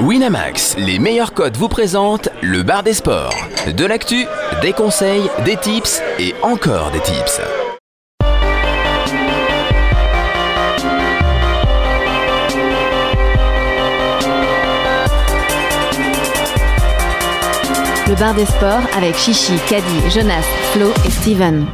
Winamax, les meilleurs codes vous présentent le bar des sports. De l'actu, des conseils, des tips et encore des tips. Le bar des sports avec Chichi, Caddy, Jonas, Flo et Steven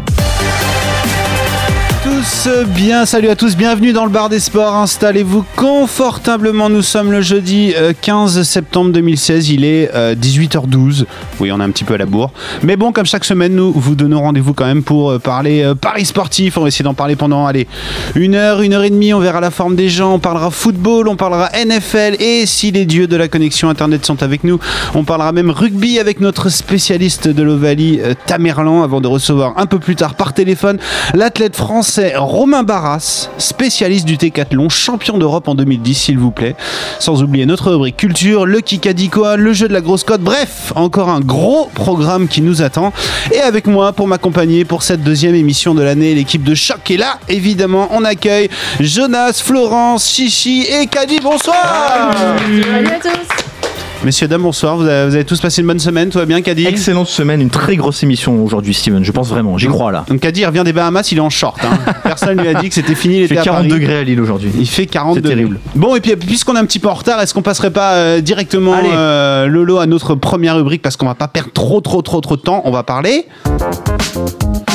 bien, salut à tous, bienvenue dans le bar des sports, installez-vous confortablement, nous sommes le jeudi 15 euh, septembre 2016, il est 18h12, euh, oui on est un petit peu à la bourre, mais bon comme chaque semaine nous vous donnons rendez-vous quand même pour euh, parler paris sportif, on va essayer d'en parler pendant allez, une heure, une heure et demie, on verra la forme des gens, on parlera football, on parlera NFL et si les dieux de la connexion internet sont avec nous, on parlera même rugby avec notre spécialiste de l'Ovalie Tamerlan avant de recevoir un peu plus tard par téléphone l'athlète français Romain Barras, spécialiste du Técathlon, champion d'Europe en 2010, s'il vous plaît. Sans oublier notre rubrique culture, le Kikadikoa, le jeu de la grosse cote. Bref, encore un gros programme qui nous attend. Et avec moi, pour m'accompagner pour cette deuxième émission de l'année, l'équipe de Choc est là. Évidemment, on accueille Jonas, Florence, Chichi et Kadi. Bonsoir Salut à tous Messieurs, dames, bonsoir. Vous avez, tous passé une bonne semaine, tout va bien, Kadir Excellente semaine, une très grosse émission aujourd'hui, Steven. Je pense vraiment, j'y crois là. Donc Kadir vient des Bahamas, il est en short. Hein. Personne lui a dit que c'était fini. Il fait 40 degrés à Lille aujourd'hui. Il fait 40 degrés. terrible. Bon, et puis puisqu'on est un petit peu en retard, est-ce qu'on passerait pas euh, directement euh, Lolo à notre première rubrique parce qu'on va pas perdre trop, trop, trop, trop de temps. On va parler.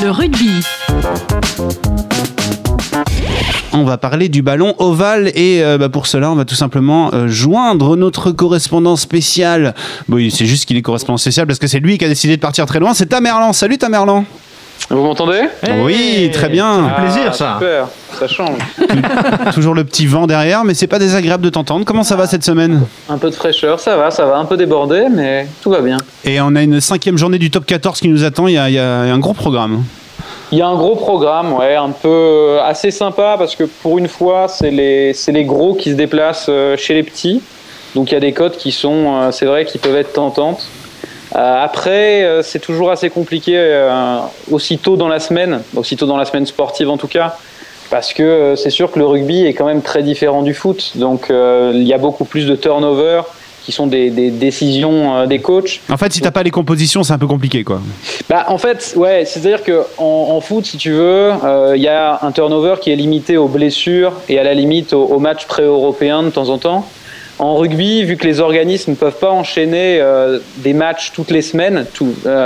Le rugby on va parler du ballon ovale et euh, bah, pour cela on va tout simplement euh, joindre notre correspondant spécial. Bon, c'est juste qu'il est correspondant spécial parce que c'est lui qui a décidé de partir très loin. C'est Tamerlan. Salut Tamerlan. Vous m'entendez? Oui, très bien. Ah, plaisir ça. Super, ça change. Toujours le petit vent derrière, mais c'est pas désagréable de t'entendre. Comment ça va cette semaine? Un peu de fraîcheur, ça va, ça va, un peu débordé, mais tout va bien. Et on a une cinquième journée du top 14 qui nous attend. Il y il y a un gros programme. Il y a un gros programme, ouais, un peu euh, assez sympa parce que pour une fois, c'est les, les gros qui se déplacent euh, chez les petits. Donc il y a des cotes qui sont, euh, c'est vrai, qui peuvent être tentantes. Après, c'est toujours assez compliqué aussitôt dans la semaine, aussitôt dans la semaine sportive en tout cas, parce que c'est sûr que le rugby est quand même très différent du foot. Donc il y a beaucoup plus de turnover qui sont des, décisions euh, des coachs. En fait, si t'as pas les compositions, c'est un peu compliqué, quoi. Bah, en fait, ouais, c'est-à-dire que en, foot, si tu veux, euh, il y a un turnover qui est limité aux blessures et à la limite aux, matchs pré-européens de temps en temps. En rugby, vu que les organismes ne peuvent pas enchaîner euh, des matchs toutes les semaines,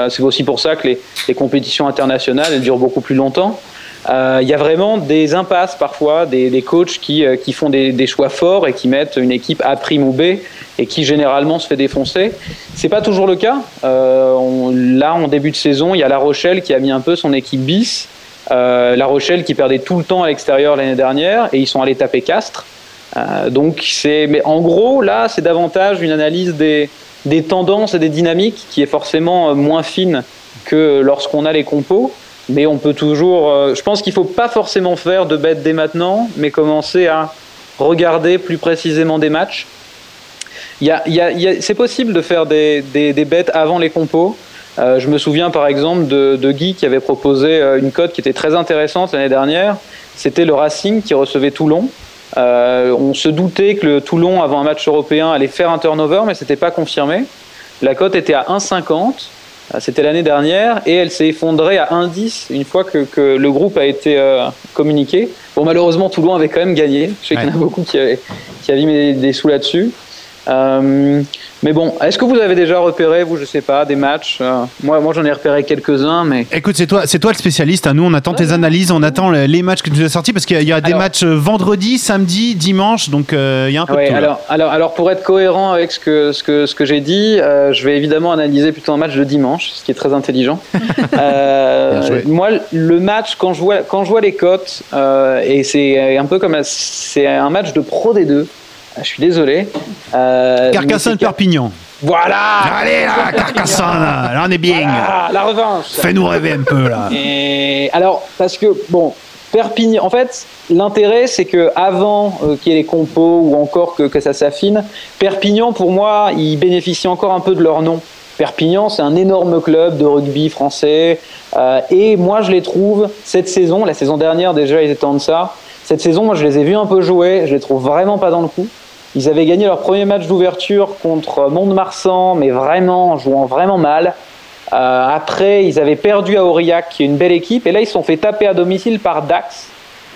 c'est aussi pour ça que les, les, compétitions internationales elles durent beaucoup plus longtemps. Il y a vraiment des impasses parfois, des, coachs qui, qui font des, choix forts et qui mettent une équipe A prime ou B et qui généralement se fait défoncer. C'est pas toujours le cas. Euh, là, en début de saison, il y a La Rochelle qui a mis un peu son équipe bis. Euh, la Rochelle qui perdait tout le temps à l'extérieur l'année dernière et ils sont allés taper Castres. Euh, donc c'est, mais en gros là, c'est davantage une analyse des, des tendances et des dynamiques qui est forcément moins fine que lorsqu'on a les compos. Mais on peut toujours. je pense qu'il faut pas forcément faire de bêtes dès maintenant, mais commencer à regarder plus précisément des matchs c'est possible de faire des, bêtes avant les compos. Euh, je me souviens par exemple de, Guy qui avait proposé euh, une cote qui était très intéressante l'année dernière. C'était le Racing qui recevait Toulon. Euh, on se doutait que le Toulon, avant un match européen, allait faire un turnover, mais ce n'était pas confirmé. La cote était à 1,50. C'était l'année dernière et elle s'est effondrée à 1,10 une fois que, le groupe a été communiqué. Bon, malheureusement, Toulon avait quand même gagné. Je sais qu'il y en a beaucoup qui avaient, qui avaient mis des sous là-dessus. Euh, mais bon, est-ce que vous avez déjà repéré, vous, je sais pas, des matchs euh, Moi, moi j'en ai repéré quelques-uns, mais. Écoute, c'est toi, c'est toi le spécialiste. Hein. Nous, on attend tes analyses, on attend les matchs que tu as sortis parce qu'il y a, des matchs euh, vendredi, samedi, dimanche, donc il y a un peu de tout. Alors, alors, alors, pour être cohérent avec ce que, ce que, ce que j'ai dit, je vais évidemment analyser plutôt un match de dimanche, ce qui est très intelligent. moi, le match, quand je vois, quand je vois les cotes, et c'est un peu comme c'est un match de pro des deux. Ah, je suis désolé. Euh, Carcassonne-Perpignan. Voilà Allez là, Carcassonne, là on est bien. la revanche. Fais-nous rêver un peu là. Et alors, parce que, bon, Perpignan, en fait, l'intérêt c'est que avant euh, qu'il y ait les compos ou encore que, que ça s'affine, Perpignan, pour moi, ils bénéficient encore un peu de leur nom. Perpignan, c'est un énorme club de rugby français. Euh, et moi, je les trouve, cette saison, la saison dernière déjà, ils étaient en deçà. Cette saison, moi, je les ai vus un peu jouer. Je les trouve vraiment pas dans le coup. Ils avaient gagné leur premier match d'ouverture contre Mont-de-Marsan, mais vraiment, en jouant vraiment mal. Euh, après, ils avaient perdu à Aurillac, qui est une belle équipe, et là, ils se sont fait taper à domicile par Dax.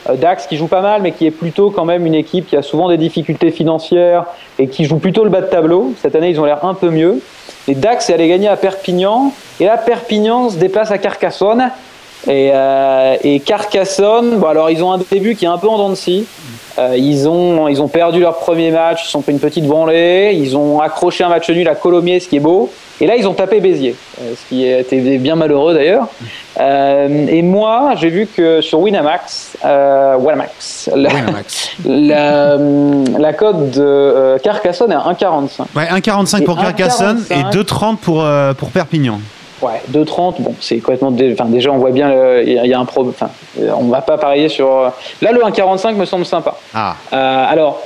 Euh, Dax qui joue pas mal, mais qui est plutôt quand même une équipe qui a souvent des difficultés financières et qui joue plutôt le bas de tableau. Cette année, ils ont l'air un peu mieux. Et Dax est allé gagner à Perpignan, et là, Perpignan se déplace à Carcassonne. Et, euh, et Carcassonne, bon alors ils ont un début qui est un peu en dents de scie. Euh, ils, ont, ils ont perdu leur premier match, ils sont fait une petite branlée, ils ont accroché un match nul à Colomiers, ce qui est beau. Et là, ils ont tapé Béziers, euh, ce qui était bien malheureux d'ailleurs. Euh, et moi, j'ai vu que sur Winamax, Winamax, la, Winamax. la, la cote de Carcassonne est à 1,45. Ouais, 1,45 pour Carcassonne et 1,45. 2,30 pour, pour Perpignan. Ouais, 2,30, bon, c'est complètement. dé- Enfin, déjà, on voit bien, le- il y, a- un problème. Enfin, euh, on va pas parier sur. euh, Là, le 1,45 me semble sympa. Ah, Euh, alors,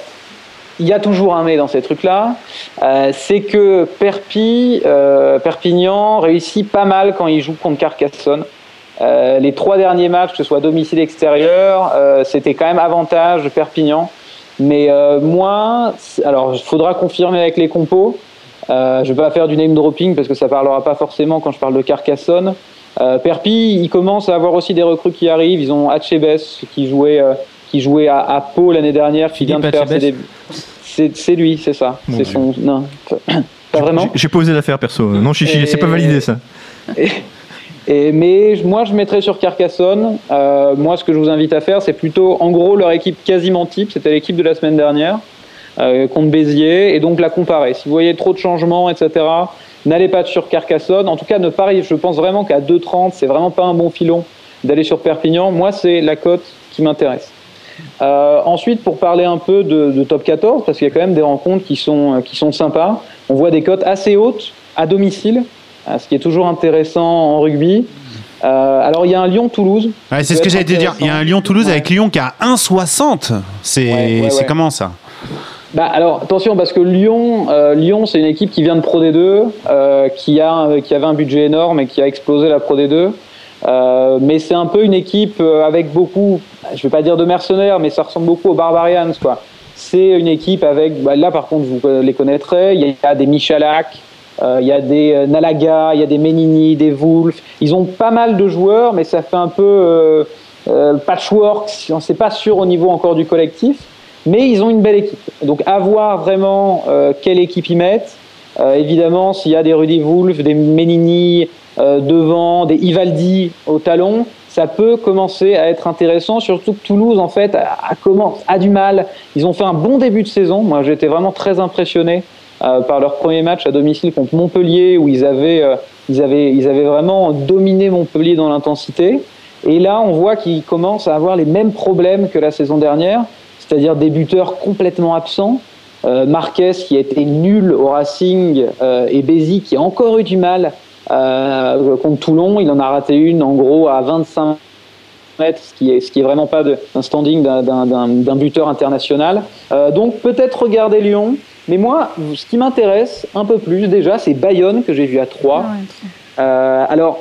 il y a toujours un mais dans ces trucs-là. Euh, c'est que Perpi, euh, Perpignan réussit pas mal quand il joue contre Carcassonne. Les trois derniers matchs, que ce soit domicile extérieur, c'était quand même avantage de Perpignan. Mais moi, alors il faudra confirmer avec les compos. Euh, je vais pas faire du name dropping parce que ça parlera pas forcément quand je parle de Carcassonne. Euh, Perpi, il commence à avoir aussi des recrues qui arrivent. Ils ont Hachebes qui jouait, euh, qui jouait à, à Pau l'année dernière, qui vient de faire ses Hachebes débuts. C'est lui, c'est ça. C'est son. Non, pas vraiment. J'ai- posé l'affaire perso. Non, chichi, c'est pas validé ça. Et, mais moi, je mettrais sur Carcassonne. Euh, moi, ce que je vous invite à faire, c'est plutôt, en gros, leur équipe quasiment type. C'était l'équipe de la semaine dernière euh, contre Béziers, et donc la comparer. Si vous voyez trop de changements, etc., n'allez pas sur Carcassonne. En tout cas, ne pariez. Je pense vraiment qu'à 2,30, c'est vraiment pas un bon filon d'aller sur Perpignan. Moi, c'est la cote qui m'intéresse. Euh, ensuite, pour parler un peu de, de top 14, parce qu'il y a quand même des rencontres qui sont, qui sont sympas, on voit des cotes assez hautes à domicile, euh, ce qui est toujours intéressant en rugby. Euh, alors, il y a un Lyon-Toulouse. Ouais, c'est ce que j'allais te dire. Il y a un Lyon-Toulouse Ouais. avec Lyon qui a 1,60. C'est ouais. comment ça? Bah, alors attention parce que Lyon, euh, Lyon c'est une équipe qui vient de Pro D2, euh, qui a qui avait un budget énorme et qui a explosé la Pro D2. Euh, mais c'est un peu une équipe euh, avec beaucoup, je vais pas dire de mercenaires, mais ça ressemble beaucoup aux Barbarians quoi. C'est une équipe avec, bah, là par contre vous les connaîtrez, il y a des Michalak, euh, il y a des euh, Nalaga, il y a des Menini, des Wolf. Ils ont pas mal de joueurs, mais ça fait un peu euh, euh, patchwork. On sait pas sûr au niveau encore du collectif, mais ils ont une belle équipe. Donc à voir vraiment euh, quelle équipe ils mettent. Euh, évidemment, s'il y a des Rudy Wolf, des Menini euh, devant, des Ivaldi au talon, ça peut commencer à être intéressant. Surtout que Toulouse, en fait, a, a, a du mal. Ils ont fait un bon début de saison. Moi, j'étais vraiment très impressionné euh, par leur premier match à domicile contre Montpellier, où ils avaient, euh, ils avaient, ils avaient vraiment dominé Montpellier dans l'intensité. Et là, on voit qu'ils commencent à avoir les mêmes problèmes que la saison dernière, c'est-à-dire des buteurs complètement absents. Euh, Marquez qui a été nul au Racing euh, et Bézi qui a encore eu du mal euh, contre Toulon. Il en a raté une en gros à 25 mètres, ce qui est, ce qui est vraiment pas de- un standing d'un- buteur international. Euh, donc peut-être regarder Lyon. Mais moi, ce qui m'intéresse un peu plus déjà, c'est Bayonne que j'ai vu à 3. Euh, alors,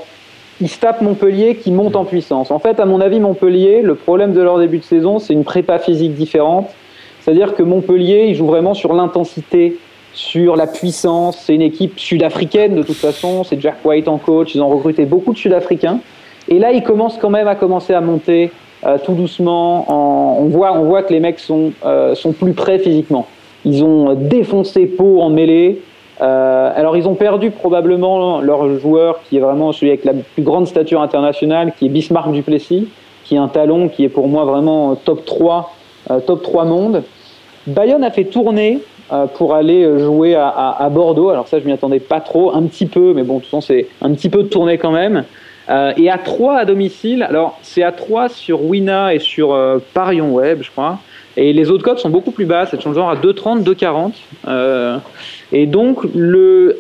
ils se Montpellier qui monte en puissance. En fait, à mon avis, Montpellier, le problème de leur début de saison, c'est une prépa physique différente. C'est-à-dire que Montpellier, ils jouent vraiment sur l'intensité, sur la puissance. C'est une équipe sud-africaine de toute façon. C'est Jack White en coach. Ils ont recruté beaucoup de Sud-Africains. Et là, ils commencent quand même à commencer à monter euh, tout doucement. En- on, voit, on voit que les mecs sont, euh, sont plus prêts physiquement. Ils ont défoncé Pau en mêlée. Euh, alors, ils ont perdu probablement leur joueur qui est vraiment celui avec la plus grande stature internationale, qui est Bismarck Duplessis, qui est un talon qui est pour moi vraiment top 3, euh, top 3 monde. Bayonne a fait tourner euh, pour aller jouer à, Bordeaux. Alors ça, je m'y attendais pas trop, un petit peu, mais bon, de toute façon, c'est un petit peu de tournée quand même. Euh, et à 3 à domicile, alors c'est à 3 sur Wina et sur euh, Parion Web, je crois. Et les autres codes sont beaucoup plus basses, elles sont genre à 2,30, 2,40. Euh, et donc,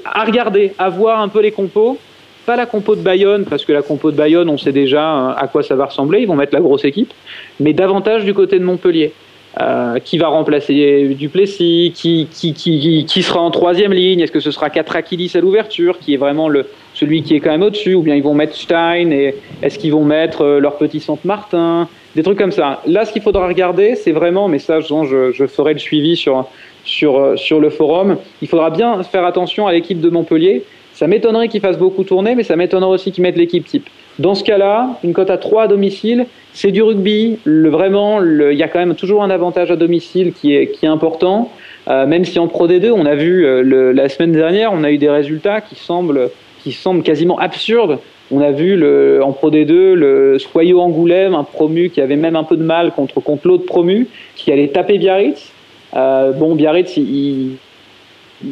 à regarder, à voir un peu les compos. Pas la compo de Bayonne, parce que la compo de Bayonne, on sait déjà euh, à quoi ça va ressembler, ils vont mettre la grosse équipe, mais davantage du côté de Montpellier. Euh, qui va remplacer Duplessis, qui, qui, qui, qui, sera en troisième ligne, est-ce que ce sera Katrakidis à l'ouverture, qui est vraiment le, celui qui est quand même au-dessus, ou bien ils vont mettre Stein, est-ce qu'ils vont mettre leur petit centre Martin, des trucs comme ça. Là, ce qu'il faudra regarder, c'est vraiment, mais ça, je, je ferai le suivi sur, sur, sur le forum. Il faudra bien faire attention à l'équipe de Montpellier. Ça m'étonnerait qu'ils fassent beaucoup tourner, mais ça m'étonnerait aussi qu'ils mettent l'équipe type. Dans ce cas-là, une cote à 3 à domicile, c'est du rugby. Le, vraiment, il y a quand même toujours un avantage à domicile qui est, qui est important. Euh, même si en Pro D2, on a vu euh, la semaine dernière, on a eu des résultats qui semblent, qui semblent quasiment absurdes. On a vu le, en Pro D2 le Soyot Angoulême, un promu qui avait même un peu de mal contre, contre l'autre promu, qui allait taper Biarritz. Euh, bon, Biarritz,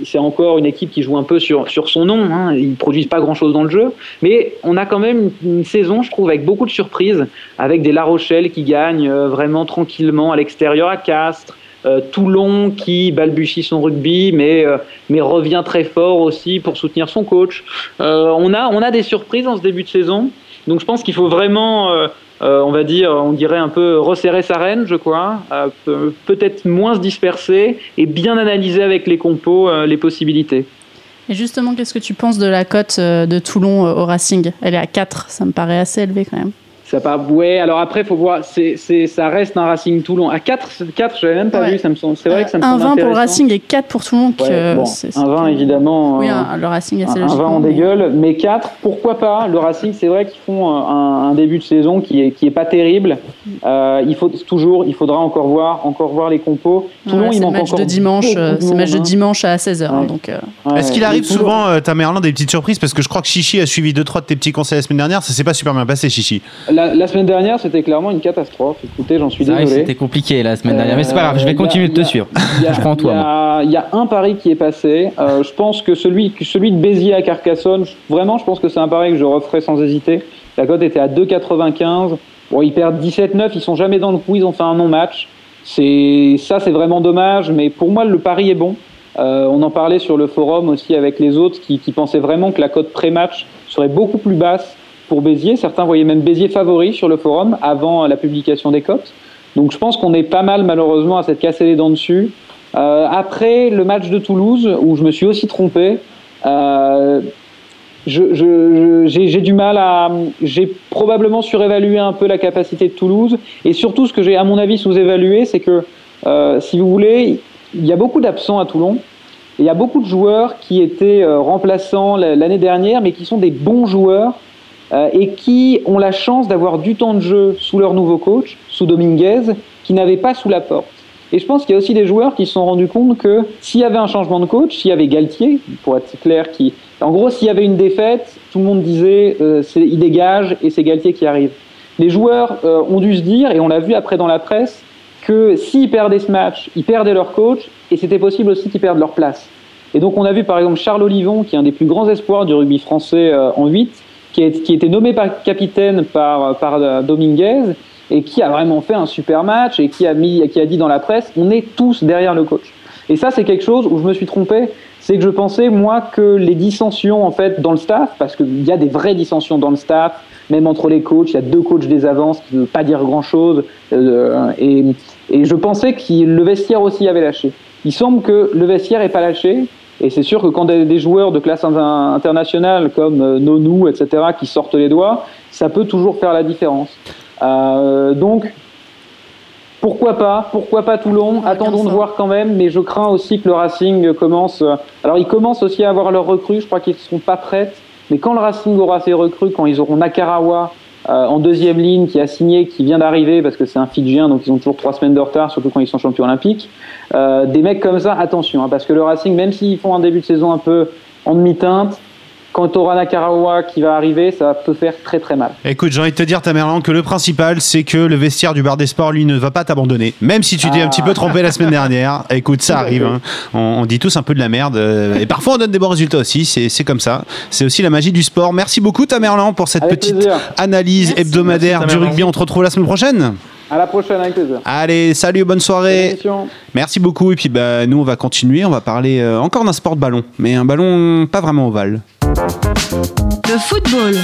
c'est encore une équipe qui joue un peu sur, sur son nom. Hein. Ils ne produisent pas grand-chose dans le jeu. Mais on a quand même une, saison, je trouve, avec beaucoup de surprises, avec des La Rochelle qui gagnent euh, vraiment tranquillement à l'extérieur à Castres. Euh, Toulon qui balbutie son rugby, mais, euh, mais revient très fort aussi pour soutenir son coach. on, a, on a des surprises en ce début de saison. Donc je pense qu'il faut vraiment euh, on va dire, on dirait un peu resserrer sa reine, je crois, euh, peut-être moins se disperser et bien analyser avec les compos euh, les possibilités. Et justement, qu'est-ce que tu penses de la cote de Toulon au Racing? Elle est à 4, ça me paraît assez élevé quand même. Ça pas, ouais, alors après, il faut voir, c'est, ça reste un Racing Toulon. À 4, 4 je n'avais même pas vu, ça me c'est vrai que ça me Un 20 pour le Racing et 4 pour Toulon. Que bon, un 20, évidemment. Oui, le Racing, c'est Un 20, on dégueule, mais 4, pourquoi pas? Le Racing, c'est vrai qu'ils font un, début de saison qui est, qui est pas terrible. Euh, il faut toujours, il faudra encore voir, encore voir les compos. Toulon, il manque match De dimanche, c'est match de hein. dimanche à 16h. Hein, donc, euh. Est-ce qu'il arrive souvent, euh, ta Merlin, des petites surprises? Parce que je crois que Chichi a suivi 2-3 de tes petits conseils la semaine dernière. Ça s'est pas super bien passé, Chichi. la semaine dernière, c'était clairement une catastrophe. Écoutez, j'en suis désolé. C'était compliqué la semaine dernière, mais c'est pas grave, je vais continuer de te suivre. je prends toi. Il y, a un pari qui est passé. Euh, je pense que celui, celui de Béziers à Carcassonne, vraiment, je pense que c'est un pari que je referai sans hésiter. La cote était à 2,95. Bon, ils perdent 17-9, ils sont jamais dans le coup, ils ont fait un non-match. C'est ça, c'est vraiment dommage, mais pour moi, le pari est bon. Euh, on en parlait sur le forum aussi avec les autres qui, qui pensaient vraiment que la cote pré-match serait beaucoup plus basse pour Béziers. Certains voyaient même Béziers favori sur le forum avant la publication des cotes. Donc je pense qu'on est pas mal malheureusement à s'être cassé les dents dessus. Euh, après le match de Toulouse, où je me suis aussi trompé, euh, j'ai du mal à... J'ai probablement surévalué un peu la capacité de Toulouse. Et surtout, ce que j'ai à mon avis sous-évalué, c'est que, euh, si vous voulez, il y a beaucoup d'absents à Toulon. Il y a beaucoup de joueurs qui étaient remplaçants l'année dernière, mais qui sont des bons joueurs et qui ont la chance d'avoir du temps de jeu sous leur nouveau coach, sous Dominguez, qui n'avait pas sous la porte. Et je pense qu'il y a aussi des joueurs qui se sont rendus compte que s'il y avait un changement de coach, s'il y avait Galtier, pour être clair, qui, en gros, s'il y avait une défaite, tout le monde disait euh, il dégage et c'est Galtier qui arrive. Les joueurs euh, ont dû se dire, et on l'a vu après dans la presse, que s'ils perdaient ce match, ils perdaient leur coach et c'était possible aussi qu'ils perdent leur place. Et donc on a vu par exemple Charles Olivon, qui est un des plus grands espoirs du rugby français en 8, qui, est, qui était nommé par, capitaine par, par euh, Dominguez et qui a vraiment fait un super match et qui a, mis, qui a dit dans la presse on est tous derrière le coach. Et ça, c'est quelque chose où je me suis trompé. C'est que je pensais, moi, que les dissensions, en fait, dans le staff, parce qu'il y a des vraies dissensions dans le staff, même entre les coachs, il y a deux coachs des avances qui ne veulent pas dire grand-chose. Euh, et, et, je pensais que le vestiaire aussi avait lâché. Il semble que le vestiaire n'ait pas lâché et c'est sûr que quand des joueurs de classe internationale comme euh, Nonou, etc., qui sortent les doigts, ça peut toujours faire la différence. Euh, donc, pourquoi pas Pourquoi pas Toulon? Attendons de voir quand même, mais je crains aussi que le Racing commence. Euh, alors, ils commencent aussi à avoir leurs recrues. Je crois qu'ils ne seront pas prêts. Mais quand le Racing aura ses recrues, quand ils auront Nakarawa, euh, en deuxième ligne qui a signé, qui vient d'arriver parce que c'est un Fidjien, donc ils ont toujours trois semaines de retard, surtout quand ils sont champions olympiques. Euh, des mecs comme ça, attention, hein, parce que le Racing, même s'ils font un début de saison un peu en demi-teinte, quand tu auras Nakarawa qui va arriver, ça peut faire très très mal. Écoute, j'ai envie de te dire, Tamerlan, que le principal, c'est que le vestiaire du bar des sports, lui, ne va pas t'abandonner. Même si tu t'es un petit peu trompé la semaine dernière. Écoute, ça arrive. Hein. On, dit tous un peu de la merde. Euh, et parfois, on donne des bons résultats aussi. C'est comme ça. C'est aussi la magie du sport. Merci beaucoup, Tamerlan, pour cette petite analyse hebdomadaire du rugby. On te retrouve la semaine prochaine. À la prochaine, avec plaisir. Allez, salut, bonne soirée. Merci beaucoup. Et puis, bah, nous, on va continuer. On va parler euh, encore d'un sport de ballon, mais un ballon pas vraiment ovale. Le football.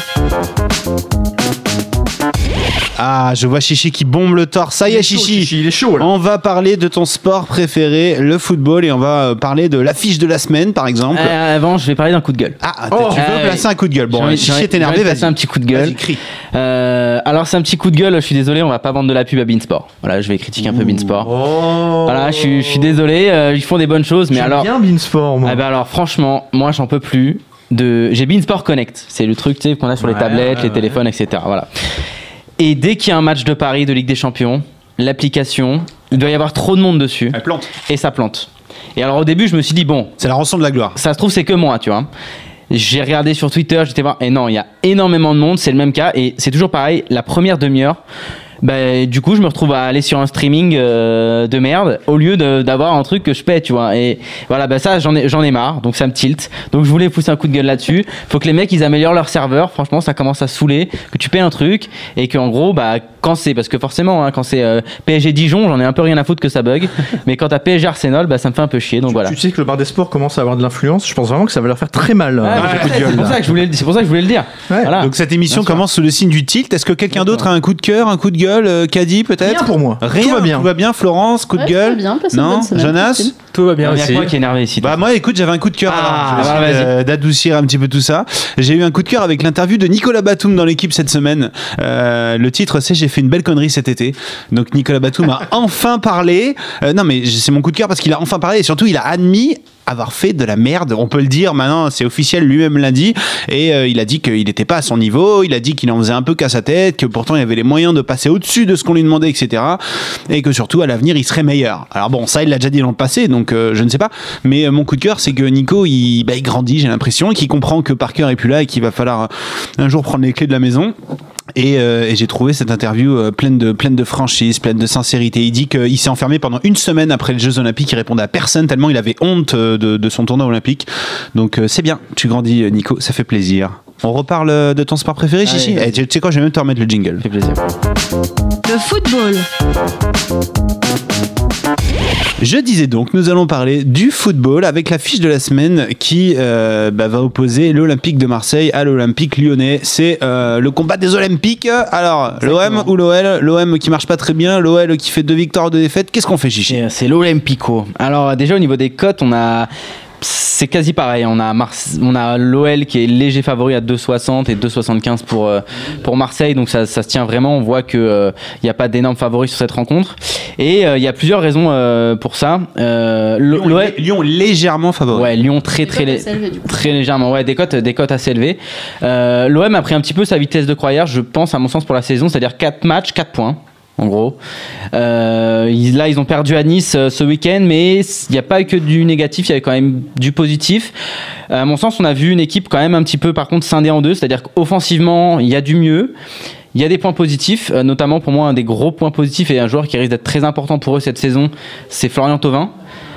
Ah, je vois Chichi qui bombe le torse. Ça y est, Chichi. il est chaud là. On va parler de ton sport préféré, le football, et on va euh, parler de l'affiche de la semaine, par exemple. Euh, avant, je vais parler d'un coup de gueule. Ah, Oh. tu veux Euh, placer un coup de gueule. J'ai Bon, envie- Chichi est énervé, vas-y. un petit coup de gueule. Euh, alors, c'est un petit coup de gueule, je suis désolé, on va pas vendre de la pub à Beansport. Voilà, je vais critiquer un peu Beansport. Oh. Voilà, je suis, je suis désolé, euh, ils font des bonnes choses, mais alors. bien Beansport, moi. Ah bah alors, franchement, moi, j'en peux plus. De... J'ai Beansport Connect, c'est le truc qu'on a sur les tablettes, ouais, les téléphones, etc. Voilà. Et dès qu'il y a un match de Paris de Ligue des Champions, l'application, il doit y avoir trop de monde dessus Elle plante. et ça plante. Et alors au début, je me suis dit, bon, C'est la rançon de la gloire. ça se trouve, c'est que moi, tu vois. J'ai regardé sur Twitter, j'étais voir, et non, il y a énormément de monde, c'est le même cas, et c'est toujours pareil, la première demi-heure, bah, du coup, je me retrouve à aller sur un streaming euh, de merde au lieu d'avoir un truc que je paie, tu vois. Et voilà, bah ça, j'en ai, j'en ai marre, donc ça me tilte. Donc je voulais pousser un coup de gueule là-dessus. Faut que les mecs, ils améliorent leur serveur. Franchement, ça commence à saouler, que tu payes un truc et qu'en gros, bah, quand c'est, parce que forcément, hein, quand c'est euh, PSG Dijon, j'en ai un peu rien à foutre que ça bug. mais quand t'as PSG Arsenal, bah, ça me fait un peu chier. Donc voilà. Tu sais que le bar des sports commence à avoir de l'influence. Je pense vraiment que ça va leur faire très mal. Ouais, euh, c'est pour ça que je voulais, c'est pour ça que je voulais le dire. Ouais. Voilà. Donc cette émission Bien sûr. commence sous le signe du tilt. Est-ce que quelqu'un d'autre a un coup de cœur, un coup de gueule, euh, Caddy peut-être Rien pour moi. Rien, Tout va bien. Tout va bien, Florence, coup de Ouais, gueule tout va bien, passez une Non bonne semaine, Jonas tranquille. Tout va bien Il y a aussi. que moi qui est énervé ici. Bah moi écoute j'avais un coup de cœur Ah, alors, je vais bah, essayer de- d'adoucir un petit peu tout ça. J'ai eu un coup de cœur avec l'interview de Nicolas Batum dans l'équipe cette semaine. Euh, le titre c'est j'ai fait une belle connerie cet été. Donc Nicolas Batum a enfin parlé. Euh, non mais c'est mon coup de cœur parce qu'il a enfin parlé et surtout il a admis avoir fait de la merde, on peut le dire maintenant, c'est officiel, lui-même l'a dit, et euh, il a dit qu'il n'était pas à son niveau, il a dit qu'il en faisait un peu qu'à sa tête, que pourtant il avait les moyens de passer au-dessus de ce qu'on lui demandait, etc. Et que surtout à l'avenir il serait meilleur. Alors bon, ça il l'a déjà dit dans le passé, donc euh, je ne sais pas, mais euh, mon coup de cœur c'est que Nico il, bah, il grandit, j'ai l'impression, et qu'il comprend que Parker est plus là et qu'il va falloir euh, un jour prendre les clés de la maison. Et, euh, et j'ai trouvé cette interview euh, pleine de pleine de franchise, pleine de sincérité. Il dit qu'il s'est enfermé pendant une semaine après les Jeux Olympiques. Il répondait à personne tellement il avait honte euh, de, de son tournoi olympique. Donc euh, c'est bien. Tu grandis, Nico. Ça fait plaisir. On reparle de ton sport préféré, Chichi. vas-y. Eh, tu tu sais quoi? Je vais même te remettre le jingle. Ça fait plaisir. Le football. Je disais donc, nous allons parler du football avec la fiche de la semaine qui euh, bah, va opposer l'Olympique de Marseille à l'Olympique lyonnais. C'est euh, le combat des Olympiques. Alors, l'OM ou l'OL L'OM qui marche pas très bien, l'OL qui fait deux victoires, deux défaites. Qu'est-ce qu'on fait, Chichi? Euh, C'est l'Olympico. Alors déjà au niveau des cotes, on a c'est quasi pareil. On a Mars- on a l'OL qui est léger favori à 2,60 et 2,75 pour euh, pour Marseille. Donc ça, ça se tient vraiment. On voit que euh, il n'y a pas d'énormes favoris sur cette rencontre. Et euh, il y a plusieurs raisons euh, pour ça. Euh, Lyon, légèrement favori. Ouais, Lyon très très, lé- très légèrement. Ouais, des cotes, des cotes assez élevées. Euh, L'OM a pris un petit peu sa vitesse de croisière, je pense, à mon sens, pour la saison, c'est-à-dire 4 matchs, 4 points. En gros, Euh, là ils ont perdu à Nice euh, ce week-end, mais il n'y a pas eu que du négatif, il y avait quand même du positif. À mon sens, on a vu une équipe quand même un petit peu, par contre, scindée en deux, c'est-à-dire qu'offensivement, il y a du mieux. Il y a des points positifs, euh, notamment pour moi un des gros points positifs et un joueur qui risque d'être très important pour eux cette saison, c'est Florian Thauvin.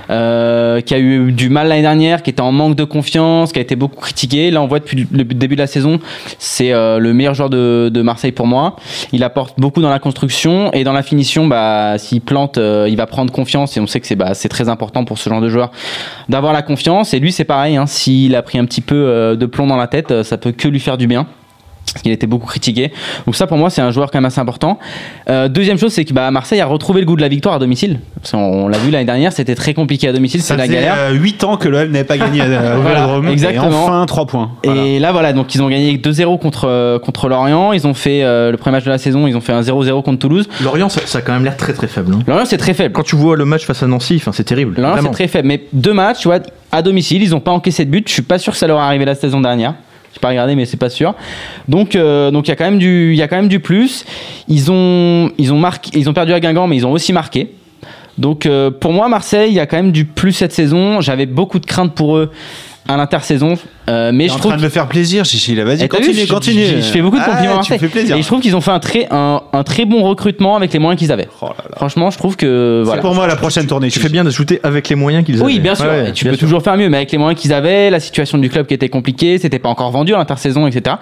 Euh, qui a eu du mal l'année dernière, qui était en manque de confiance, qui a été beaucoup critiqué. Là, on voit depuis le début de la saison, c'est euh, le meilleur joueur de, de Marseille pour moi. Il apporte beaucoup dans la construction et dans la finition. Bah, s'il plante, euh, il va prendre confiance et on sait que c'est bah, c'est très important pour ce genre de joueur d'avoir la confiance. Et lui, c'est pareil. Hein, S'il a pris un petit peu euh, de plomb dans la tête, ça peut que lui faire du bien parce qu'il était beaucoup critiqué. Donc ça pour moi c'est un joueur quand même assez important. Euh, deuxième chose c'est que bah, Marseille a retrouvé le goût de la victoire à domicile. Parce qu'on l'a vu l'année dernière, c'était très compliqué à domicile, c'est la galère. 8 ans que l'OM n'avait pas gagné à- au Voilà, Vélodrome. exactement. Et enfin 3 points. Voilà. Et là voilà, donc ils ont gagné 2-0 contre, euh, contre Lorient, ils ont fait euh, le premier match de la saison, ils ont fait un 0-0 contre Toulouse. Lorient, ça, ça a quand même l'air très très faible. hein. Lorient c'est très faible. Quand tu vois le match face à Nancy, enfin, c'est terrible. Lorient c'est très faible, mais deux matchs, tu vois, à domicile, ils n'ont pas encaissé de but, je suis pas sûr que ça leur est arrivé la saison dernière. J'ai pas regardé, mais c'est pas sûr. Donc, euh, donc il y a quand même du, il du plus. Ils ont, ils ont marqué, ils ont perdu à Guingamp, mais ils ont aussi marqué. Donc, euh, pour moi, Marseille, il y a quand même du plus cette saison. J'avais beaucoup de craintes pour eux à l'intersaison, euh, mais je en trouve train de me faire plaisir, Chichi. Là, vas-y, Eh, vu, continue, je- continue. Je, je fais beaucoup de compliments Ah, à Tu fais plaisir. Et je trouve qu'ils ont fait un très, un, un très bon recrutement avec les moyens qu'ils avaient. Oh là là. Franchement, je trouve que C'est pour moi la prochaine tournée. Tu fais bien d'ajouter avec les moyens qu'ils avaient. Oui, bien sûr. Ouais, ouais, et tu bien peux sûr. toujours faire mieux, mais avec les moyens qu'ils avaient, la situation du club qui était compliquée, c'était pas encore vendu à l'intersaison, etc.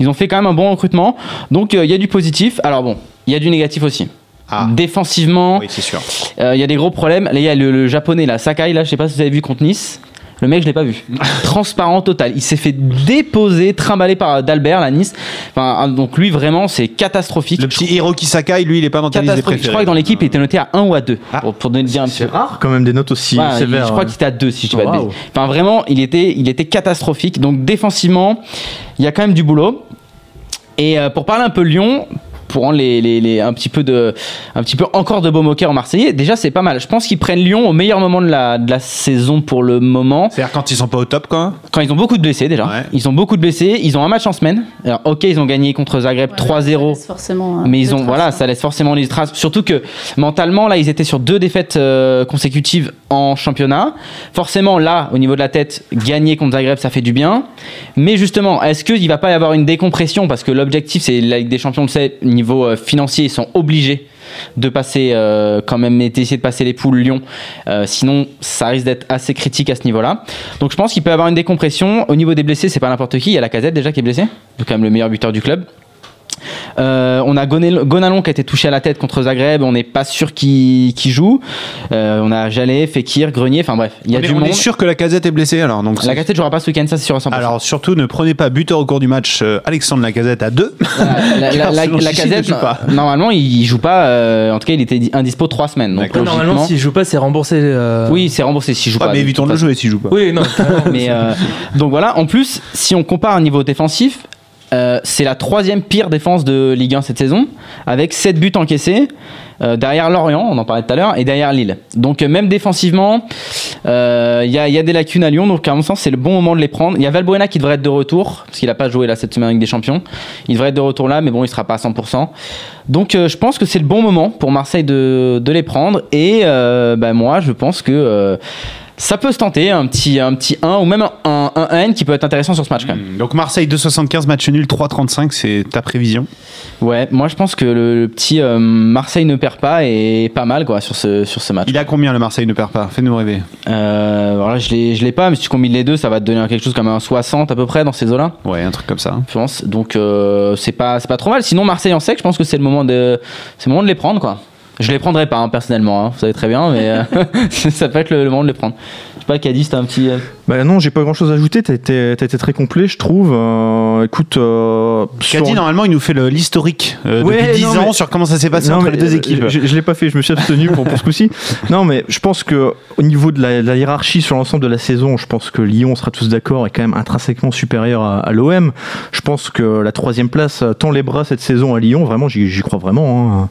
Ils ont fait quand même un bon recrutement. Donc euh, il y a du positif. Alors bon, il y a du négatif aussi. Ah. Défensivement, Oui, c'est sûr. euh, il y a des gros problèmes. Là, il y a le, le japonais, là, Sakai, là, je sais pas si vous avez vu contre Nice. Le mec, je l'ai pas vu. Transparent total. Il s'est fait déposer, trimballer par Dalbert, la Nice. Enfin, donc lui, vraiment, c'est catastrophique. Le petit Hiroki Sakai, lui, il est pas dans ta liste des Catastrophique. Je crois que dans l'équipe, il était noté à 1 ou à 2. Ah. Pour, pour donner dire un petit C'est rare quand même des notes aussi Ouais, sévères. je crois hein. qu'il était à 2 si je dis pas bêtises. Enfin vraiment, il était, il était catastrophique. Donc défensivement, il y a quand même du boulot. Et euh, pour parler un peu Lyon, pour rendre les, les- les- un petit peu de, un petit peu encore de beau moqueur en Marseillais, déjà c'est pas mal. Je pense qu'ils prennent Lyon au meilleur moment de la, de la saison pour le moment. C'est-à-dire quand ils sont pas au top, quoi. Quand ils ont beaucoup de blessés déjà. Ouais. Ils ont beaucoup de blessés. Ils ont un match en semaine. Alors ok, ils ont gagné contre Zagreb Ouais, ça 3-0. laisse forcément, euh, Mais ils des ont, traces, voilà, hein. ça laisse forcément les traces. Surtout que mentalement, là, ils étaient sur deux défaites euh, consécutives en championnat. Forcément, là, au niveau de la tête, gagner contre Zagreb, ça fait du bien. Mais justement, est-ce qu'il va pas y avoir une décompression? Parce que l'objectif, c'est la Ligue des Champions, on le sait, niveau euh, financier, ils sont obligés de passer euh, quand même d'essayer de passer les poules Lyon. Euh, sinon ça risque d'être assez critique à ce niveau là donc je pense qu'il peut y avoir une décompression. Au niveau des blessés c'est pas n'importe qui. Il y a la casette déjà qui est blessé donc quand même le meilleur buteur du club euh, on a Gonalon qui a été touché à la tête contre Zagreb, on n'est pas sûr qu'il qu'il joue. Euh, on a Jallet, Fekir, Grenier, enfin bref, il y a on est, du on monde. est sûr que la casette est blessée, alors. Donc La Gazette jouera pas ce week-end, ça c'est sûr à 100%. Alors surtout, ne prenez pas buteur au cours du match euh, Alexandre Lacazette à 2. la, la, la- la joue pas. normalement, il, joue pas. euh, en tout cas, il était indispo trois semaines. Donc. Normalement, s'il joue pas, c'est remboursé. euh, oui, c'est remboursé s'il joue Ah, pas. mais évitons de le jouer s'il joue pas. Oui, non. Mais euh, donc voilà. En plus, si on compare un niveau défensif, euh, c'est la troisième pire défense de Ligue 1 cette saison, avec 7 buts encaissés. euh, derrière Lorient, on en parlait tout à l'heure, et derrière Lille. Donc euh, même défensivement, il y, a, des lacunes à Lyon, donc à mon sens c'est le bon moment de les prendre. Il y a Valbuena qui devrait être de retour, parce qu'il n'a pas joué là cette semaine avec des champions. Il devrait être de retour là, mais bon, il sera pas à 100%. Donc je pense que c'est le bon moment pour Marseille de, les prendre, et bah, moi je pense que... euh, ça peut se tenter, un petit, un petit 1 ou même un, un, un N qui peut être intéressant sur ce match quand même. Donc Marseille 2,75, match nul 3,35, c'est ta prévision? Ouais, moi je pense que le, le petit euh, Marseille ne perd pas et pas mal quoi sur ce, sur ce match. Il a combien le Marseille ne perd pas? Fais-nous rêver. Euh, alors là je l'ai, je l'ai pas, mais si tu combines les deux, ça va te donner quelque chose comme un 60 à peu près dans ces eaux-là. Ouais, un truc comme ça. Je pense. Donc euh, c'est pas, c'est pas trop mal. Sinon Marseille en sec, je pense que c'est le moment de, c'est le moment de les prendre quoi. Je les prendrai pas hein, personnellement, hein, vous savez très bien, mais euh, ça peut être le, moment de les prendre. Je sais pas, Cadis, t'as un petit. Bah non, j'ai pas grand chose à ajouter. T'as été, très complet, je trouve. Euh, écoute, euh, sur- Caddy, normalement, il nous fait l'historique euh, Ouais, depuis 10 non, ans mais- sur comment ça s'est passé Non, entre les deux euh, équipes. Je, je l'ai pas fait, je me suis abstenu pour, pour ce coup-ci. Non, mais je pense que au niveau de la, de la hiérarchie sur l'ensemble de la saison, je pense que Lyon, on sera tous d'accord, est quand même intrinsèquement supérieur à, à l'OM. Je pense que la troisième place tend les bras cette saison à Lyon. Vraiment, j'y crois vraiment. hein.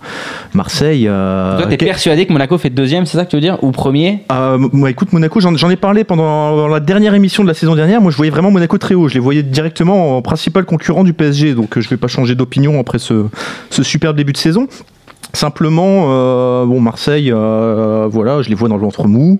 Marseille. euh, Toi, t'es quel- persuadé que Monaco fait deuxième, c'est ça que tu veux dire? Ou premier? Euh, moi, écoute, Monaco, j'en j'en ai parlé pendant dans la dernière émission de la saison dernière. Moi, je voyais vraiment Monaco très haut. Je les voyais directement en principal concurrent du PSG. Donc, euh, je vais pas changer d'opinion après ce, superbe début de saison. Simplement, euh, bon, Marseille, euh, voilà, je les vois dans le ventre mou.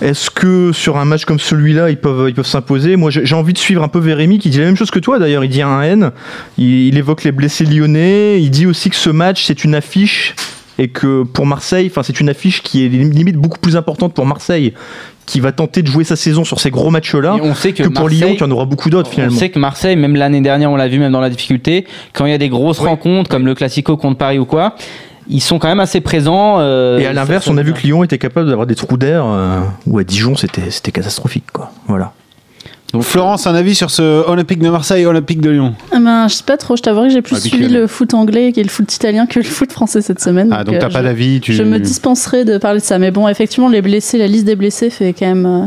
Est-ce que sur un match comme celui-là, ils peuvent s'imposer? Moi, j'ai j'ai envie de suivre un peu Vérémy qui dit la même chose que toi. D'ailleurs, il dit un N. Il, il évoque les blessés lyonnais. Il dit aussi que ce match, c'est une affiche et que pour Marseille, enfin, c'est une affiche qui est limite beaucoup plus importante pour Marseille, qui va tenter de jouer sa saison sur ces gros matchs-là, on sait que, que pour Lyon, qui en aura beaucoup d'autres On finalement. sait que Marseille, même l'année dernière, on l'a vu même dans la difficulté, quand il y a des grosses rencontres comme le Classico contre Paris ou quoi, ils sont quand même assez présents. euh, Et à l'inverse, on a vu que Lyon était capable d'avoir des trous d'air, euh, où à Dijon, c'était c'était catastrophique, quoi. Voilà. Donc, Florence, un avis sur ce Olympique de Marseille, Olympique de Lyon Ah ben, je sais pas trop, je t'avouerai que j'ai plus Habituel. suivi le foot anglais et le foot italien que le foot français cette semaine. Ah, donc euh, t'as je- pas d'avis tu... Je me dispenserai de parler de ça. Mais bon, effectivement, les blessés, la liste des blessés fait quand même euh,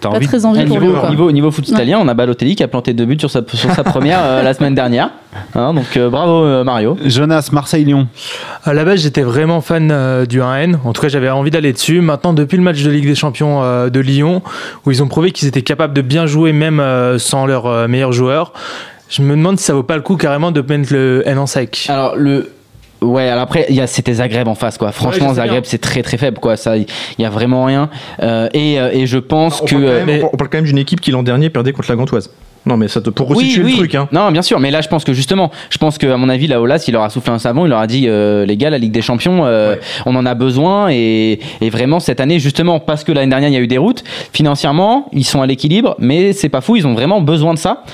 Pas envie de- très envie Ah, pour niveau, niveau, niveau foot italien, on a Balotelli qui a planté deux buts sur sa, sur sa première euh, la semaine dernière. Hein, donc euh, bravo euh, Mario. Jonas, Marseille-Lyon. À la base, j'étais vraiment fan euh, du 1N. En tout cas, j'avais envie d'aller dessus. Maintenant, depuis le match de Ligue des Champions euh, de Lyon, où ils ont prouvé qu'ils étaient capables de bien jouer même euh, sans leurs euh, meilleurs joueurs, je me demande si ça vaut pas le coup carrément de mettre le N en sec. Alors le Ouais, alors après, il y a- c'était Zagreb en face, quoi. Franchement, Zagreb, c'est très très faible, quoi. Ça, il y a vraiment rien. Euh, et, euh, et je pense On que. parle, quand euh, même, mais- on parle- quand même d'une équipe qui l'an dernier perdait contre la Gantoise. Non, mais ça te, pour resituer le truc, hein. Non, bien sûr, mais là, je pense que justement, je pense qu'à mon avis, là, Olas, il leur a soufflé un savon, il leur a dit, euh, les gars, la Ligue des Champions, euh, on en a besoin, et, et vraiment, cette année, justement, parce que l'année dernière, il y a eu des routes, financièrement, ils sont à l'équilibre, mais c'est pas fou, ils ont vraiment besoin de ça.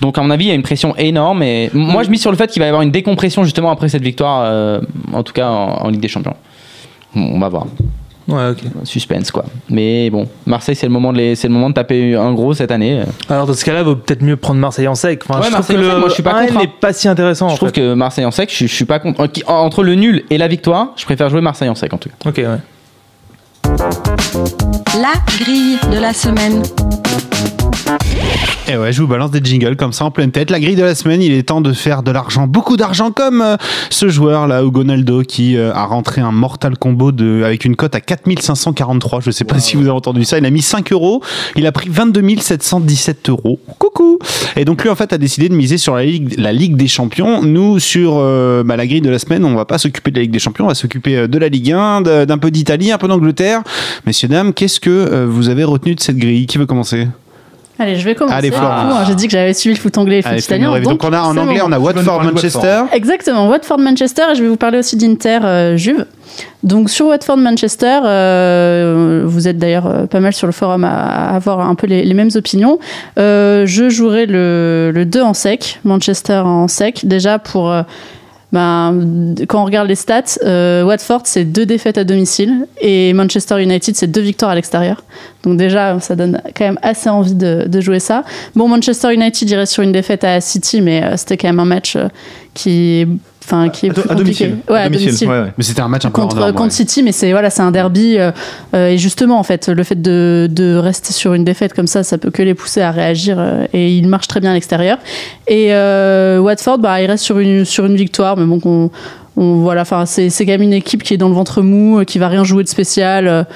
Donc, à mon avis, il y a une pression énorme, et moi, je mise sur le fait qu'il va y avoir une décompression, justement, après cette victoire, euh, en tout cas, en, en Ligue des Champions. Bon, on va voir. Ouais, ok. Suspense quoi. Mais bon, Marseille c'est le moment de les- c'est le moment de taper un gros cette année. Alors dans ce cas-là, vaut peut-être mieux prendre Marseille en sec. Enfin, Ouais, je trouve Marseille que en le sec, moi, je suis pas 1N contre, hein. n'est pas si intéressant. Je en trouve fait. que Marseille en sec, je, je suis pas contre. en- Entre le nul et la victoire, je préfère jouer Marseille en sec en tout cas. Ok, ouais. La grille de la semaine. Et ouais, je vous balance des jingles comme ça en pleine tête. La grille de la semaine, il est temps de faire de l'argent, beaucoup d'argent, comme euh, ce joueur là, Hugo Naldo, qui euh, a rentré un mortal combo de, avec une cote à 4543. Je sais pas si vous avez entendu ça. Il a mis 5 euros. Il a pris 22 717 euros. Coucou. Et donc lui, en fait, a décidé de miser sur la Ligue, la Ligue des Champions. Nous, sur euh, bah, la grille de la semaine, on va pas s'occuper de la Ligue des Champions, on va s'occuper de la Ligue 1, de- d'un peu d'Italie, un peu d'Angleterre. Messieurs, dames, qu'est-ce que euh, vous avez retenu de cette grille? Qui veut commencer? Allez, je vais commencer. Allez, Florence. hein, J'ai dit que j'avais suivi le foot anglais et le foot Allez, italien. Donc, on a en anglais, bon. on a Watford, Manchester. Exactement, Watford-Manchester, et je vais vous parler aussi d'Inter euh, Juve. Donc sur Watford-Manchester, euh, vous êtes d'ailleurs pas mal sur le forum à, à avoir un peu les, les mêmes opinions. Euh, je jouerai le, le 2 en sec, Manchester en sec, déjà pour... ben, quand on regarde les stats, euh, Watford c'est deux défaites à domicile et Manchester United c'est deux victoires à l'extérieur. Donc déjà ça donne quand même assez envie de, jouer ça. Bon Manchester United irait sur une défaite à City mais euh, c'était quand même un match euh, qui enfin qui est À, plus à compliqué. domicile. Ouais, à domicile. Ouais, ouais. Mais c'était un match un peu contre, contre ouais. City, mais c'est voilà, c'est un derby. euh, euh, et justement, en fait, le fait de, de rester sur une défaite comme ça, ça peut que les pousser à réagir. euh, et ils marchent très bien à l'extérieur. Et euh, Watford, bah, il reste sur une, sur une victoire, mais bon, qu'on- on, voilà, enfin, c'est c'est quand même une équipe qui est dans le ventre mou, qui va rien jouer de spécial.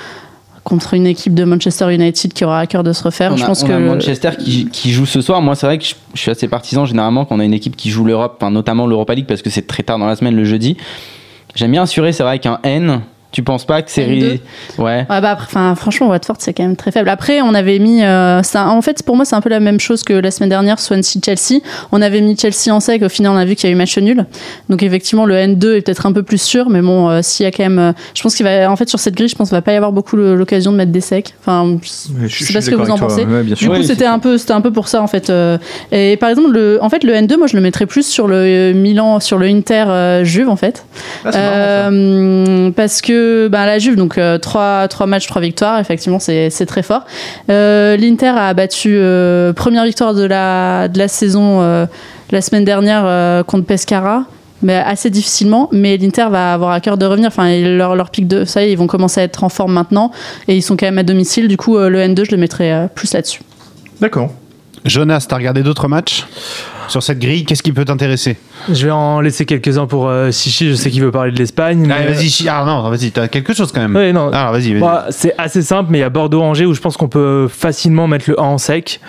Contre une équipe de Manchester United qui aura à cœur de se refaire. On je a, pense on que a Manchester qui, qui joue ce soir. Moi, c'est vrai que je, je suis assez partisan généralement quand on a une équipe qui joue l'Europe, enfin, notamment l'Europa League parce que c'est très tard dans la semaine le jeudi. J'aime bien assurer, c'est vrai qu'un N. Tu penses pas que c'est N2? ri- ouais. Ouais, bah, enfin, franchement, Watford, c'est quand même très faible. Après, on avait mis. euh, c'est un- en fait, pour moi, c'est un peu la même chose que la semaine dernière, Swansea-Chelsea. On avait mis Chelsea en sec. Au final, on a vu qu'il y a eu match nul. Donc, effectivement, le N2 est peut-être un peu plus sûr. Mais bon, euh, s'il y a quand même. euh, je pense qu'il va. En fait, sur cette grille, je pense qu'il va pas y avoir beaucoup l'occasion de mettre des secs. Enfin, je Je sais pas ce que vous en pensez. Ouais, bien Du coup, Oui, c'était un peu, c'était un peu pour ça en fait. euh, et par exemple, le, en fait, le N2, moi, je le mettrais plus sur le Milan, sur le Inter euh, Juve en fait. Ah, marrant, ça. Euh, parce que ben, la Juve, donc euh, trois, trois matchs, trois victoires, effectivement, c'est c'est très fort. Euh, L'Inter a battu euh, première victoire de la, de la saison euh, la semaine dernière euh, contre Pescara. Mais assez difficilement, mais l'Inter va avoir à cœur de revenir. Enfin, ils- leur, leur pic de ça, y est, ils vont commencer à être en forme maintenant, et ils sont quand même à domicile. Du coup, le N2, je le mettrais euh, plus là-dessus. D'accord. Jonas, t'as regardé d'autres matchs? Sur cette grille Qu'est-ce qui peut t'intéresser Je vais en laisser quelques-uns pour euh, Sichi. Je sais qu'il veut parler de l'Espagne. mais- Allez, Vas-y, chi- ah non, vas-y, t'as quelque chose quand même. Ouais, non. Alors vas-y, vas-y. Bah, c'est assez simple, mais il y a Bordeaux-Angers où je pense qu'on peut facilement mettre le 1 en sec.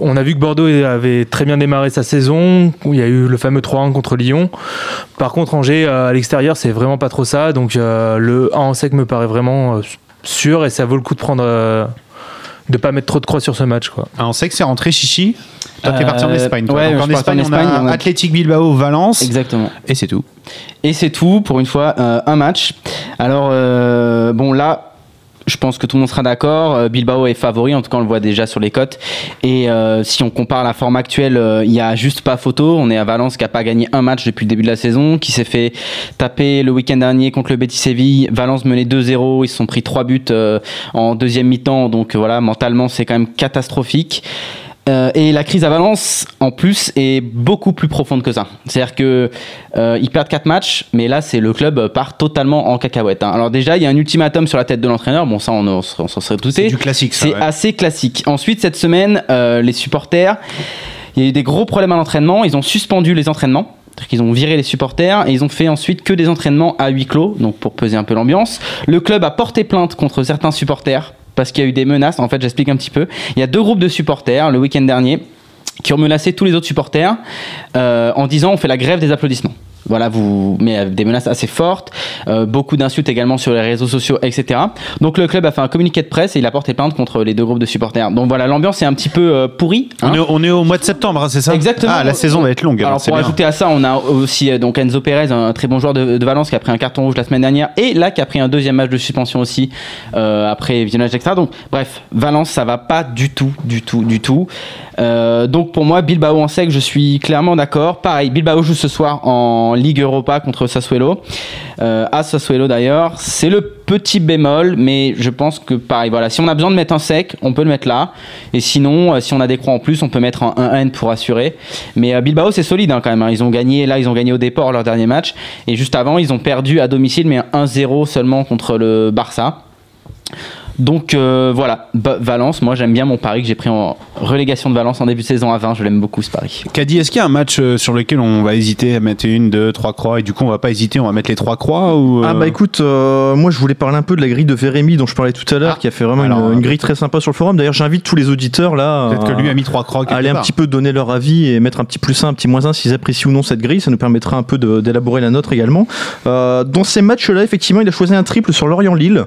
On a vu que Bordeaux avait très bien démarré sa saison, où il y a eu le fameux 3-1 contre Lyon. Par contre, Angers, euh, à l'extérieur, c'est vraiment pas trop ça. Donc euh, le 1 en sec me paraît vraiment euh, sûr et ça vaut le coup de prendre. Euh, de pas mettre trop de croix sur ce match. Quoi. Ah, on sait que c'est rentré chichi. Toi, t'es Euh, parti en Espagne. Toi. ouais, Donc, en parti en Espagne, on Espagne, a on a- Athletic Bilbao, Valence, Exactement. et c'est tout. Et c'est tout pour une fois, euh, un match. Alors, euh, bon, là, je pense que tout le monde sera d'accord. Euh, Bilbao est favori, en tout cas, on le voit déjà sur les cotes. Et euh, si on compare la forme actuelle, euh, il y a juste pas photo. On est à Valence qui a pas gagné un match depuis le début de la saison, qui s'est fait taper le week-end dernier contre le Betis Séville. Valence menait 2-0, ils se sont pris 3 buts en deuxième mi-temps. Donc voilà, mentalement, c'est quand même catastrophique. Euh, et la crise à Valence, en plus, est beaucoup plus profonde que ça. C'est-à-dire que euh, ils perdent 4 matchs, mais là, c'est le club part totalement en cacahuète. hein. Alors déjà, il y a un ultimatum sur la tête de l'entraîneur. Bon, ça, on, on s'en serait C'est douté. du classique, ça. C'est ouais. assez classique. Ensuite, cette semaine, euh, les supporters, il y a eu des gros problèmes à l'entraînement. Ils ont suspendu les entraînements. C'est-à-dire qu'ils ont viré les supporters et ils ont fait ensuite que des entraînements à huis clos, donc pour peser un peu l'ambiance. Le club a porté plainte contre certains supporters parce qu'il y a eu des menaces. En fait, j'explique un petit peu. Il y a deux groupes de supporters le week-end dernier qui ont menacé tous les autres supporters euh, en disant on fait la grève des applaudissements. Voilà, vous, mais des menaces assez fortes, euh, beaucoup d'insultes également sur les réseaux sociaux, etc. Donc le club a fait un communiqué de presse et il a porté plainte contre les deux groupes de supporters. Donc voilà, l'ambiance est un petit peu euh, pourrie. hein. On, est, au- on est au mois de septembre, hein, c'est ça? Exactement. Ah, la saison va être longue. Alors pour bien. ajouter à ça, on a aussi euh, donc Enzo Perez, un très bon joueur de, de Valence qui a pris un carton rouge la semaine dernière et là qui a pris un deuxième match de suspension aussi euh, après visionnage extra. Donc bref, Valence ça va pas du tout, du tout, du tout. Donc pour moi, Bilbao en sec, je suis clairement d'accord. Pareil, Bilbao joue ce soir en Ligue Europa contre Sassuolo. Euh, à Sassuolo d'ailleurs, c'est le petit bémol, mais je pense que pareil, voilà, si on a besoin de mettre un sec, on peut le mettre là. Et sinon, euh, si on a des croix en plus, on peut mettre un 1N pour assurer. Mais euh, Bilbao, c'est solide hein, quand même. hein. Ils ont gagné, là, ils ont gagné au départ leur dernier match. Et juste avant, ils ont perdu à domicile, mais 1-0 seulement contre le Barça. Donc euh, voilà, Valence, moi j'aime bien mon pari que j'ai pris en relégation de Valence en début de saison à 20, je l'aime beaucoup ce pari. Caddy, est-ce qu'il y a un match euh, sur lequel on va hésiter à mettre une, deux, trois croix et du coup on va pas hésiter, on va mettre les trois croix ou euh, Ah bah écoute, euh, moi je voulais parler un peu de la grille de Vérémy dont je parlais tout à l'heure, qui a fait vraiment Alors, une, une grille très sympa sur le forum. D'ailleurs j'invite tous les auditeurs là Peut-être que à- lui a mis trois croix à aller un petit peu donner leur avis et mettre un petit plus 1, un petit moins 1 s'ils apprécient ou non cette grille. Ça nous permettra un peu de- d'élaborer la nôtre également. Euh, dans ces matchs-là, effectivement, il a choisi un triple sur Lorient-Lille.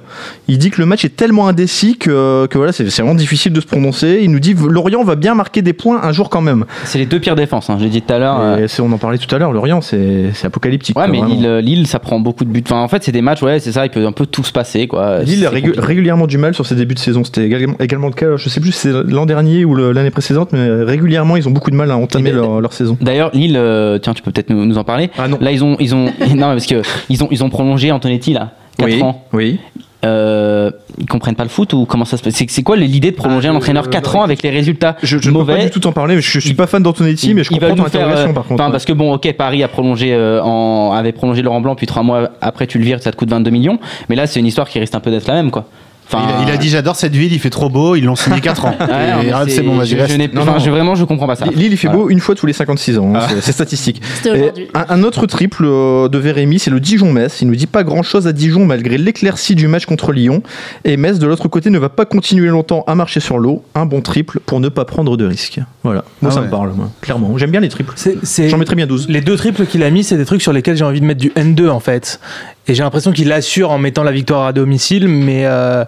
Il dit que le match est tellement indécis que, que voilà, c'est vraiment difficile de se prononcer. Il nous dit Lorient va bien marquer des points un jour quand même. C'est les deux pires défenses, hein, je l'ai dit tout à l'heure. euh, on en parlait tout à l'heure, Lorient, c'est apocalyptique. Ouais, mais. Lille, Lille, ça prend beaucoup de buts. Enfin, en fait, c'est des matchs, ouais, c'est ça, il peut un peu tout se passer, quoi. Lille a régu- régulièrement du mal sur ses débuts de saison. C'était également, également le cas, je sais plus si c'est l'an dernier ou l'année précédente, mais régulièrement ils ont beaucoup de mal à entamer leur, leur saison. D'ailleurs, Lille, euh, tiens, tu peux peut-être nous, nous en parler. Ah non. Là, ils ont, ils ont, non, parce que ils ont, ils ont prolongé Antonetti là, 4 oui, ans. oui. Euh, ils comprennent pas le foot ou comment ça se passe? C'est quoi l'idée de prolonger Ah, un entraîneur euh, 4 non, ans avec les résultats Je, je ne peux mauvais? pas du tout en parler, mais je, je suis pas fan d'Antonetti, mais je comprends ton interrogation euh, par contre. parce que bon, ok, Paris a prolongé, euh, en, avait prolongé Laurent Blanc, puis trois mois après tu le vires, ça te coûte 22 millions. Mais là, c'est une histoire qui risque un peu d'être la même, quoi. Il, a, il a dit j'adore cette ville, il fait trop beau, ils l'ont signé 4 ans. Ouais, ah, c'est bon, je, je n'ai- Non, je- vraiment, je comprends pas ça. Lille, il fait Voilà. beau une fois tous les 56 ans, hein, Ah. c'est- statistique. Un, un autre triple euh, de Vérémy, c'est le Dijon-Metz. Il nous dit pas grand-chose à Dijon malgré l'éclaircie du match contre Lyon. Et Metz, de l'autre côté, ne va pas continuer longtemps à marcher sur l'eau. Un bon triple pour ne pas prendre de risques. Voilà, moi Ah ça ouais. me parle, moi. clairement. J'aime bien les triples. J'en mettrais bien 12. Les deux triples qu'il a mis, c'est des trucs sur lesquels j'ai envie de mettre du N2 en fait. Et j'ai l'impression qu'il assure en mettant la victoire à domicile, mais euh,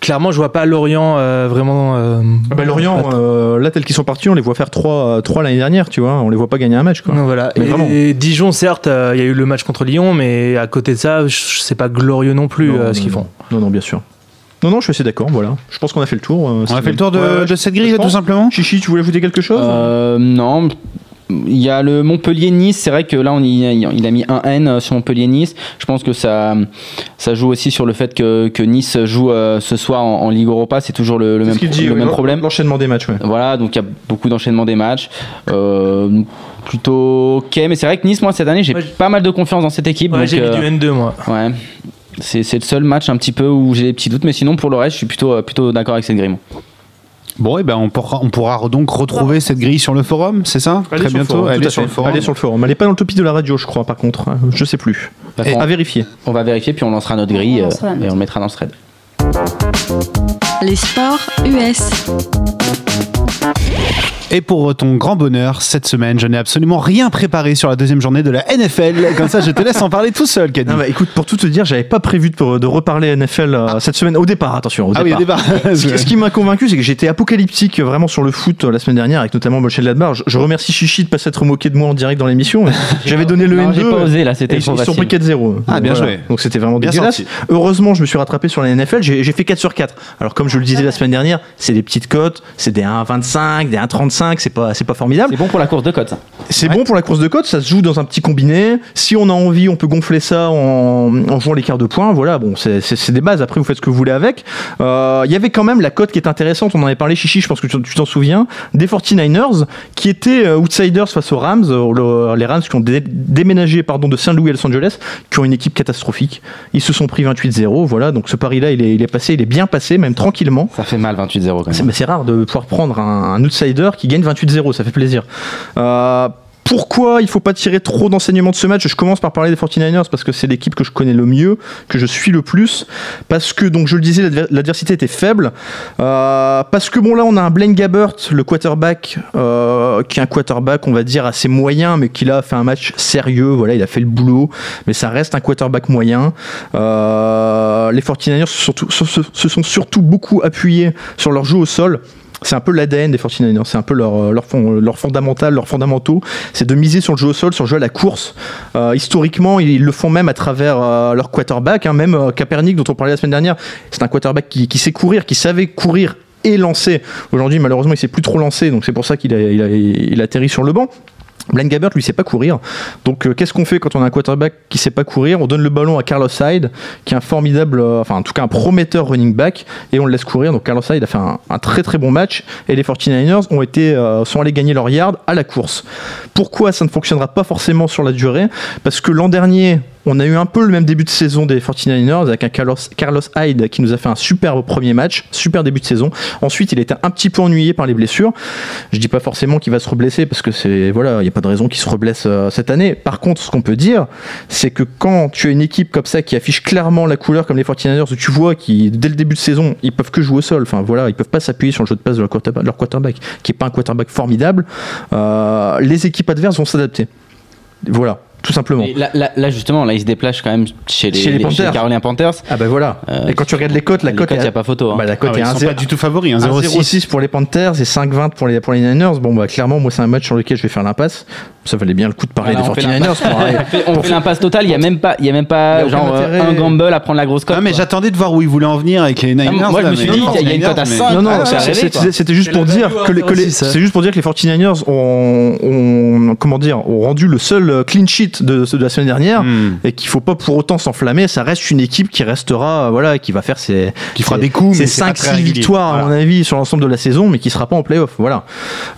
clairement, je vois pas Lorient euh, vraiment. euh, Ah bah, Lorient, euh, là, tels qu'ils sont partis, on les voit faire 3, l'année dernière, tu vois. On les voit pas gagner un match, quoi. donc voilà. Et, Dijon, certes, euh, il y a eu le match contre Lyon, mais à côté de ça, c'est pas glorieux non plus Non, euh, non, ce qu'ils non. font. Non, non, bien sûr. Non, non, je suis assez d'accord, voilà. Je pense qu'on a fait le tour. euh, On a fait le tour de, Ouais, ouais, de cette grille, là, tout simplement Chichi, tu voulais ajouter quelque chose Euh, non. Il y a le Montpellier-Nice, c'est vrai que là on y- il a mis un N sur Montpellier-Nice. Je pense que ça, ça joue aussi sur le fait que, que Nice joue euh, ce soir en, en Ligue Europa, c'est toujours le, le C'est même, ce qu'il pro- dit, le oui, même problème. L'enchaînement des matchs, ouais. Voilà, donc il y a beaucoup d'enchaînement des matchs. Euh, plutôt ok, mais c'est vrai que Nice, moi cette année, j'ai Ouais, pas mal de confiance dans cette équipe. Ouais, j'ai mis euh, du N2 moi. ouais. C'est c'est le seul match un petit peu où j'ai des petits doutes, mais sinon pour le reste, je suis plutôt, euh, plutôt d'accord avec cette grille. Bon, et ben on pourra, on pourra donc retrouver cette grille sur le forum, c'est ça Allez Très sur le bientôt. forum, Elle tout est à sur fait. le forum. Elle est sur le forum. Elle est pas dans le topic de la radio, je crois, par contre. hein. Je sais plus. À vérifier. on va vérifier, puis on lancera notre grille On euh, lancera la et nôtre. on le mettra dans le thread. Les sports US. Et pour ton grand bonheur, cette semaine, je n'ai absolument rien préparé sur la deuxième journée de la NFL. Comme ça, je te laisse en parler tout seul, Caddy. Non, bah, écoute, pour tout te dire, j'avais pas prévu de, de reparler NFL euh, cette semaine. Au départ, attention. Au ah oui, au départ. départ. Ce qui, ce qui m'a convaincu, c'est que j'étais apocalyptique euh, vraiment sur le foot euh, la semaine dernière, avec notamment Mönchengladbach. Je, je remercie Chichi de pas s'être moqué de moi en direct dans l'émission. J'avais donné le Non, N2. j'ai pas osé là, c'était ils trop ils sont facile. pris 4-0. Ah, bien joué. Donc c'était vraiment Bien dégueulasse. sorti. Heureusement, je me suis rattrapé sur la NFL. J'ai fait 4 sur 4. Alors, comme je le disais la semaine dernière, c'est des petites cotes, c'est des 1,25, des 1,35, c'est pas, pas formidable. C'est bon pour la course de côte, ça. C'est bon pour la course de côte, ça se joue dans un petit combiné. Si on a envie, on peut gonfler ça en, en jouant les quarts de points. Voilà, bon, c'est- des bases. Après, vous faites ce que vous voulez avec. Euh, Il y avait quand même la cote qui est intéressante. On en avait parlé, Chichi, je pense que tu t'en souviens, des 49ers qui étaient euh, outsiders face aux Rams. euh, le- les Rams qui ont dé- déménagé pardon, de Saint-Louis à Los Angeles, qui ont une équipe catastrophique. Ils se sont pris 28-0. Voilà, donc ce pari-là, il est, il est passé, il est bien passé, même tranquillement. Ça fait mal 28-0 quand C'est même. mais c'est rare de pouvoir prendre un, un outsider qui gagne 28-0, ça fait plaisir. Euh, pourquoi il faut pas tirer trop d'enseignements de ce match Je commence par parler des 49ers parce que c'est l'équipe que je connais le mieux, que je suis le plus, parce que donc je le disais l'adver- l'adversité était faible, Euh, parce que bon là on a un Blaine Gabbert, le quarterback, euh, qui est un quarterback on va dire assez moyen, mais qui là a fait un match sérieux, voilà il a fait le boulot, mais ça reste un quarterback moyen. Euh, les 49ers se, surtout- se- se- se sont surtout beaucoup appuyés sur leur jeu au sol. C'est un peu l'ADN des 49ers, c'est un peu leur, euh, leur, fond- leur fondamental, leurs fondamentaux, c'est de miser sur le jeu au sol, sur le jeu à la course. Euh, historiquement, ils le font même à travers euh, leur quarterback, hein, même euh, dont on parlait la semaine dernière, c'est un quarterback qui, sait courir, qui savait courir et lancer. Aujourd'hui, malheureusement, il sait plus trop lancer, donc c'est pour ça qu'il a, il a, atterrit sur le banc. Blaine Gabbert, lui, sait pas courir. Donc, euh, qu'est-ce qu'on fait quand on a un quarterback qui sait pas courir? On donne le ballon à Carlos Hyde, qui est un formidable, euh, enfin, en tout cas, un prometteur running back, et on le laisse courir. Donc, Carlos Hyde a fait un, très très bon match, et les 49ers ont été, euh, sont allés gagner leur yard à la course. Pourquoi ça ne fonctionnera pas forcément sur la durée? Parce que l'an dernier, on a eu un peu le même début de saison des 49ers avec un Carlos, Hyde qui nous a fait un superbe premier match, super début de saison. Ensuite, il était un petit peu ennuyé par les blessures. Je dis pas forcément qu'il va se reblesser parce que c'est voilà, il n'y a pas de raison qu'il se reblesse euh, cette année. Par contre, ce qu'on peut dire, c'est que quand tu as une équipe comme ça qui affiche clairement la couleur comme les 49ers, où tu vois qui dès le début de saison, ils peuvent que jouer au sol. Enfin voilà, ils peuvent pas s'appuyer sur le jeu de passe de leur quarterback, leur quarterback qui est pas un quarterback formidable. Euh, les équipes adverses vont s'adapter. Voilà, tout simplement. Là, là- là, justement, là, il se déplace quand même chez les, Chez les Panthers. Carolina Panthers. Ah bah voilà. Euh, et quand tu regardes les cotes, la cote cotes, est y a pas photo. hein. Bah, la cote Ah ouais, est ils sont 1-0. pas du tout favoris, hein, 0,6. 0,6 pour les Panthers et 5,20 pour les, pour les Niners. Bon, bah, clairement, moi, c'est un match sur lequel je vais faire l'impasse. Ça valait bien le coup de parler Voilà, on des fait 49ers. l'impasse. pour arrêter. On fait- l'impasse totale, il n'y a même pas, il y a même Il y pas a genre euh, un gamble à prendre la grosse cote. Ah, mais j'attendais de voir où il voulait en venir avec les Niners. Ah, moi, je là, me suis dit, il y a une cote à 49ers, 5. mais- Non, non, Ah, c'était juste pour dire que, les- que les- c'est juste pour dire que les 49ers ont, ont- comment dire, ont rendu le seul euh, clean sheet de, de la semaine dernière Hmm. et qu'il faut pas pour autant s'enflammer. Ça reste une équipe qui restera, voilà, qui va faire ses, Qui fera ses- des coups, ses mais c'est pas 5 très 6 régulier. victoires à mon avis sur l'ensemble de la saison, mais qui sera pas en playoff. Voilà.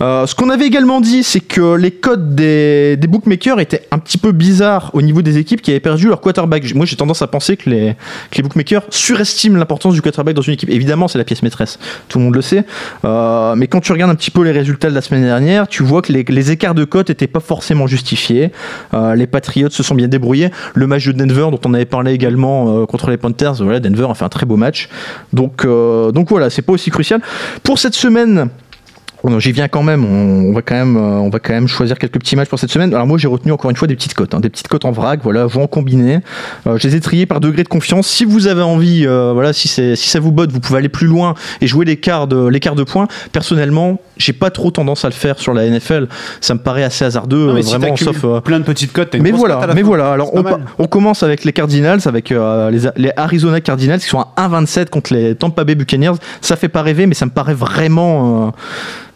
Euh, ce qu'on avait également dit, c'est que les codes des, des bookmakers étaient un petit peu bizarres au niveau des équipes qui avaient perdu leur quarterback. Moi, j'ai tendance à penser que les, que les bookmakers surestiment l'importance du quarterback dans une équipe. Évidemment, c'est la pièce maîtresse, tout le monde le sait. Euh, mais quand tu regardes un petit peu les résultats de la semaine dernière, tu vois que les, les écarts de cote n'étaient pas forcément justifiés. Euh, les Patriots se sont bien débrouillés. Le match de Denver, dont on avait parlé également euh, contre les Panthers, voilà, Denver a fait un très beau match. Donc, euh, donc voilà, c'est pas aussi crucial. Pour cette semaine, J'y viens quand même. On, on va quand même, euh, on va quand même choisir quelques petits matchs pour cette semaine. Alors moi, j'ai retenu encore une fois des petites cotes, hein, des petites cotes en vrac. Voilà, vous en combinez. Euh, je les ai triées par degré de confiance. Si vous avez envie, euh, voilà, si c'est, si ça vous botte, vous pouvez aller plus loin et jouer l'écart de, l'écart de points. Personnellement, j'ai pas trop tendance à le faire sur la NFL. Ça me paraît assez hasardeux, Non, mais si vraiment, sauf. plein de petites cotes, mais voilà, mais fin. Alors on, commence avec les Cardinals, avec les, les Arizona Cardinals qui sont à 1,27 contre les Tampa Bay Buccaneers. Ça fait pas rêver, mais ça me paraît vraiment. euh,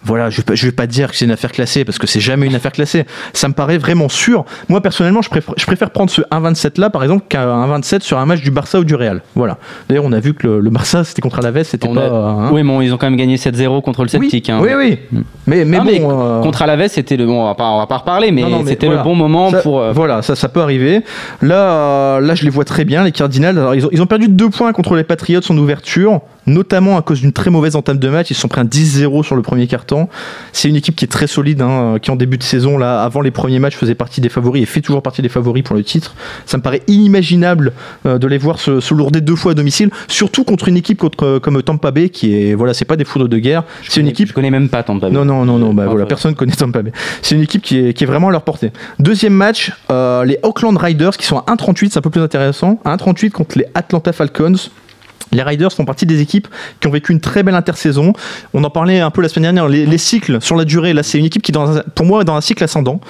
voilà, je je vais pas dire que c'est une affaire classée parce que c'est jamais une affaire classée. Ça me paraît vraiment sûr. Moi personnellement, je préfère, je préfère prendre ce 1,27 là par exemple qu'un 1,27 sur un match du Barça ou du Real. Voilà. D'ailleurs, on a vu que le, le Barça c'était contre Alaves, c'était pas. a- hein. Oui, bon, ils ont quand même gagné 7-0 contre le Celtic. oui, hein. oui, oui. Mais, mais Ah, bon. mais euh, Contre Alaves, c'était le bon. On va pas, on va pas reparler, mais, mais c'était voilà. le bon moment Ça- pour. euh, Voilà, ça, ça peut arriver. Là, euh, là, je les vois très bien, les Cardinals. Alors, ils ont, ils ont perdu deux points contre les Patriots en ouverture, notamment à cause d'une très mauvaise entame de match. Ils sont pris un 10-0 sur le premier carton. C'est une équipe qui est très solide, hein, qui en début de saison, là, avant les premiers matchs, faisait partie des favoris et fait toujours partie des favoris pour le titre. Ça me paraît inimaginable euh, de les voir se, se lourder deux fois à domicile, surtout contre une équipe contre, comme Tampa Bay, qui est, voilà, c'est pas des foudres de guerre. C'est une équipe Je connais même pas Tampa Bay. non, non, non, non, bah Ah, voilà, personne connaît Tampa Bay. C'est une équipe qui est, qui est vraiment à leur portée. Deuxième match, euh, les Oakland Riders qui sont à 1,38, c'est un peu plus intéressant. À 1,38 contre les Atlanta Falcons. Les Riders font partie des équipes qui ont vécu une très belle intersaison. On en parlait un peu la semaine dernière. Les, les cycles sur la durée, là, c'est une équipe qui, dans pour moi, est dans un cycle ascendant.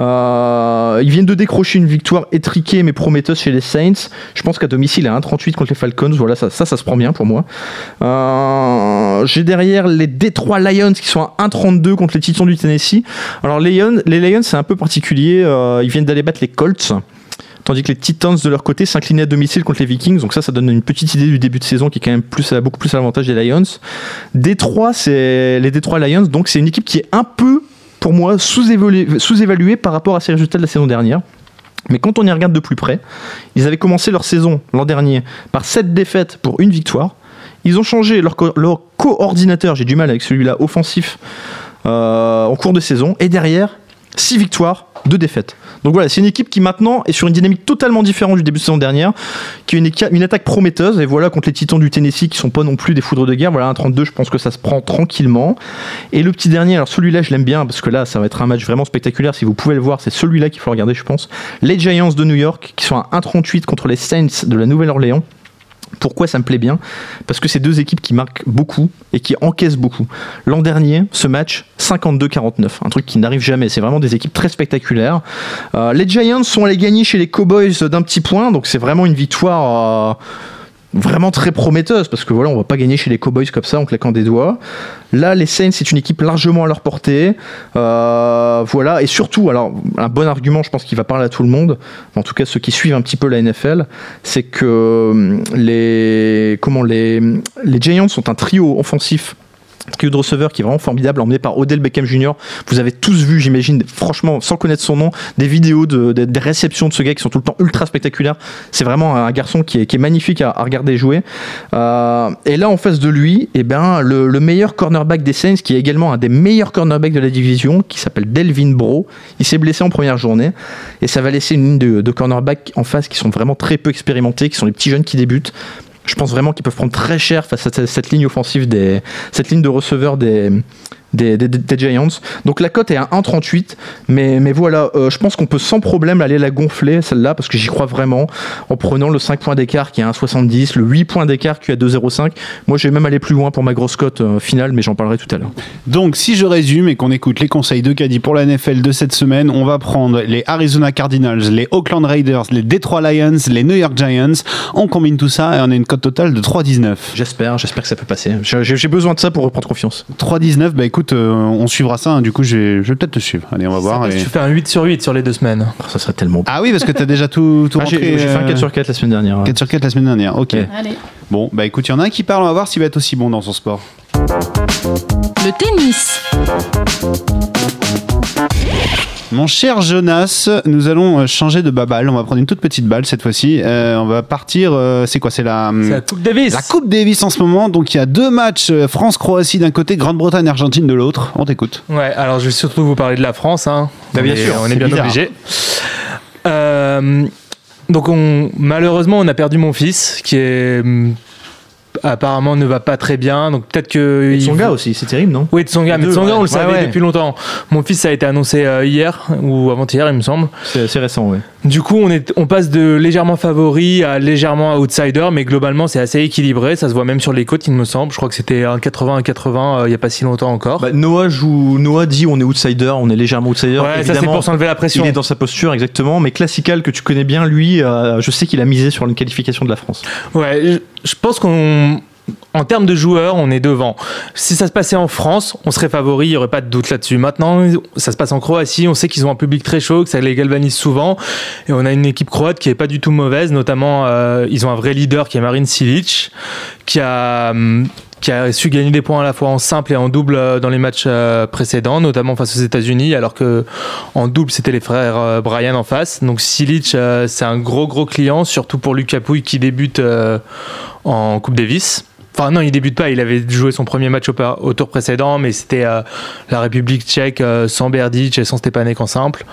Euh, ils viennent de décrocher une victoire étriquée mais prometteuse chez les Saints. Je pense qu'à domicile, à 1,38 contre les Falcons. Voilà, ça, ça, se prend bien pour moi. Euh, J'ai derrière les Detroit Lions qui sont à 1,32 contre les Titans du Tennessee. Alors, les Lions, les c'est un peu particulier. Euh, ils viennent d'aller battre les Colts. Tandis que les Titans de leur côté s'inclinaient à domicile contre les Vikings. Donc ça, ça donne une petite idée du début de saison qui est quand même à- beaucoup plus à l'avantage des Lions. Détroit, c'est les Détroit Lions. Donc c'est une équipe qui est un peu, pour moi, sous-évaluée par rapport à ses résultats de la saison dernière. Mais quand on y regarde de plus près, ils avaient commencé leur saison l'an dernier par 7 défaites pour une victoire. Ils ont changé leur coordinateur, j'ai du mal avec celui-là, offensif, euh, en cours de saison. Et derrière, 6 victoires, 2 défaites. Donc voilà, c'est une équipe qui maintenant est sur une dynamique totalement différente du début de saison dernière, qui a une, attaque prometteuse. Et voilà, contre les Titans du Tennessee, qui sont pas non plus des foudres de guerre. Voilà, un 32, je pense que ça se prend tranquillement. Et le petit dernier, alors celui-là, je l'aime bien, parce que là, ça va être un match vraiment spectaculaire. Si vous pouvez le voir, c'est celui-là qu'il faut regarder, je pense. Les Giants de New York, qui sont à 1,38 contre les Saints de la Nouvelle-Orléans. Pourquoi ça me plaît bien? Parce que c'est deux équipes qui marquent beaucoup et qui encaissent beaucoup. L'an dernier, ce match, 52-49, un truc qui n'arrive jamais. C'est vraiment des équipes très spectaculaires. Euh, les Giants sont allés gagner chez les Cowboys d'un petit point, donc c'est vraiment une victoire. euh, vraiment très prometteuse parce que voilà, on va pas gagner chez les Cowboys comme ça en claquant des doigts. Là, les Saints, c'est une équipe largement à leur portée. Euh, voilà, et surtout, alors un bon argument, je pense qu'il va parler à tout le monde, en tout cas ceux qui suivent un petit peu la NFL, c'est que euh, les comment les les Giants sont un trio offensif trio de receveur qui est vraiment formidable, emmené par Odell Beckham Jr. Vous avez tous vu, j'imagine, franchement, sans connaître son nom, des vidéos de, de- des réceptions de ce gars qui sont tout le temps ultra spectaculaires. C'est vraiment un garçon qui est, magnifique à, regarder jouer. Euh, et là, en face de lui, eh ben, le, le meilleur cornerback des Saints, qui est également un des meilleurs cornerbacks de la division, qui s'appelle Delvin Bro. Il s'est blessé en première journée. Et ça va laisser une ligne de cornerbacks en face qui sont vraiment très peu expérimentés, qui sont les petits jeunes qui débutent. Je pense vraiment qu'ils peuvent prendre très cher face à cette, ligne offensive, des, cette ligne de receveurs des, des, des- des Giants. Donc la cote est à 1,38, mais, mais voilà, euh, je pense qu'on peut sans problème aller la gonfler, celle-là, parce que j'y crois vraiment, en prenant le 5 points d'écart qui est à 1,70, le 8 points d'écart qui est à 2,05. Moi, je vais même aller plus loin pour ma grosse cote euh, finale, mais j'en parlerai tout à l'heure. Donc, si je résume et qu'on écoute les conseils de Caddy pour la NFL de cette semaine, on va prendre les Arizona Cardinals, les Oakland Raiders, les Detroit Lions, les New York Giants. On combine tout ça et on a une cote totale de 3,19. J'espère, j'espère que ça peut passer. J'ai j'ai besoin de ça pour reprendre confiance. 3,19, bah écoute, euh, on suivra ça. hein. Du coup, je vais, je vais peut-être te suivre. Allez, on va voir. et- Tu fais un 8 sur 8 sur les deux semaines. Ça serait tellement beau. Ah oui, parce que t'as déjà tout, tout Ah, j'ai rentré. j'ai fait un euh, 4 sur 4 la semaine dernière. 4 sur 4 la semaine dernière. Ok. Ouais. Allez. Bon, bah écoute, il y en a un qui parle. On va voir s'il va être aussi bon dans son sport. Le tennis. Mon cher Jonas, nous allons euh, changer de balle. On va prendre une toute petite balle cette fois-ci. Euh, on va partir. euh, c'est quoi C'est la. C'est la Coupe Davis. La Coupe Davis en ce moment, donc il y a deux matchs, France-Croatie d'un côté, Grande-Bretagne-Argentine de l'autre. On t'écoute. Ouais, alors je vais surtout vous parler de la France. Hein. Bah, bien est- sûr, on est c'est bien obligé. Euh, donc on, malheureusement, on a perdu mon fils qui est hum, apparemment ne va pas très bien. Donc peut-être que Son gars aussi, c'est terrible, non? Oui, Tsonga, Les mais ouais. on le savait ouais. depuis longtemps. Mon fils ça a été annoncé euh, hier ou avant-hier, il me semble. C'est récent, ouais. Du coup, on, est, on passe de légèrement favori à légèrement outsider, mais globalement, c'est assez équilibré. Ça se voit même sur les côtes, il me semble. Je crois que c'était un 80, un 80 euh, il n'y a pas si longtemps encore. Bah, Noah joue, Noah dit on est outsider, on est légèrement outsider. ouais, ça c'est pour s'enlever la pression. il est dans sa posture exactement, mais Classical que tu connais bien, lui, euh, je sais qu'il a misé sur une qualification de la France. Ouais, je, je pense qu'on. En termes de joueurs, on est devant. Si ça se passait en France, on serait favori, il n'y aurait pas de doute là-dessus. Maintenant, ça se passe en Croatie, on sait qu'ils ont un public très chaud, que ça les galvanise souvent. Et on a une équipe croate qui est pas du tout mauvaise, notamment euh, ils ont un vrai leader qui est Marin Silic, qui a, hum, qui a su gagner des points à la fois en simple et en double euh, dans les matchs euh, précédents, notamment face aux États-Unis, alors que en double c'était les frères euh, Brian en face. Donc Silic, c'est un gros gros client, surtout pour Lucas Pouille qui débute en Coupe Davis. Enfin non, il débute pas. Il avait joué son premier match au, tour précédent, mais c'était euh, la République tchèque euh, sans Berdic et sans Stepanek en simple.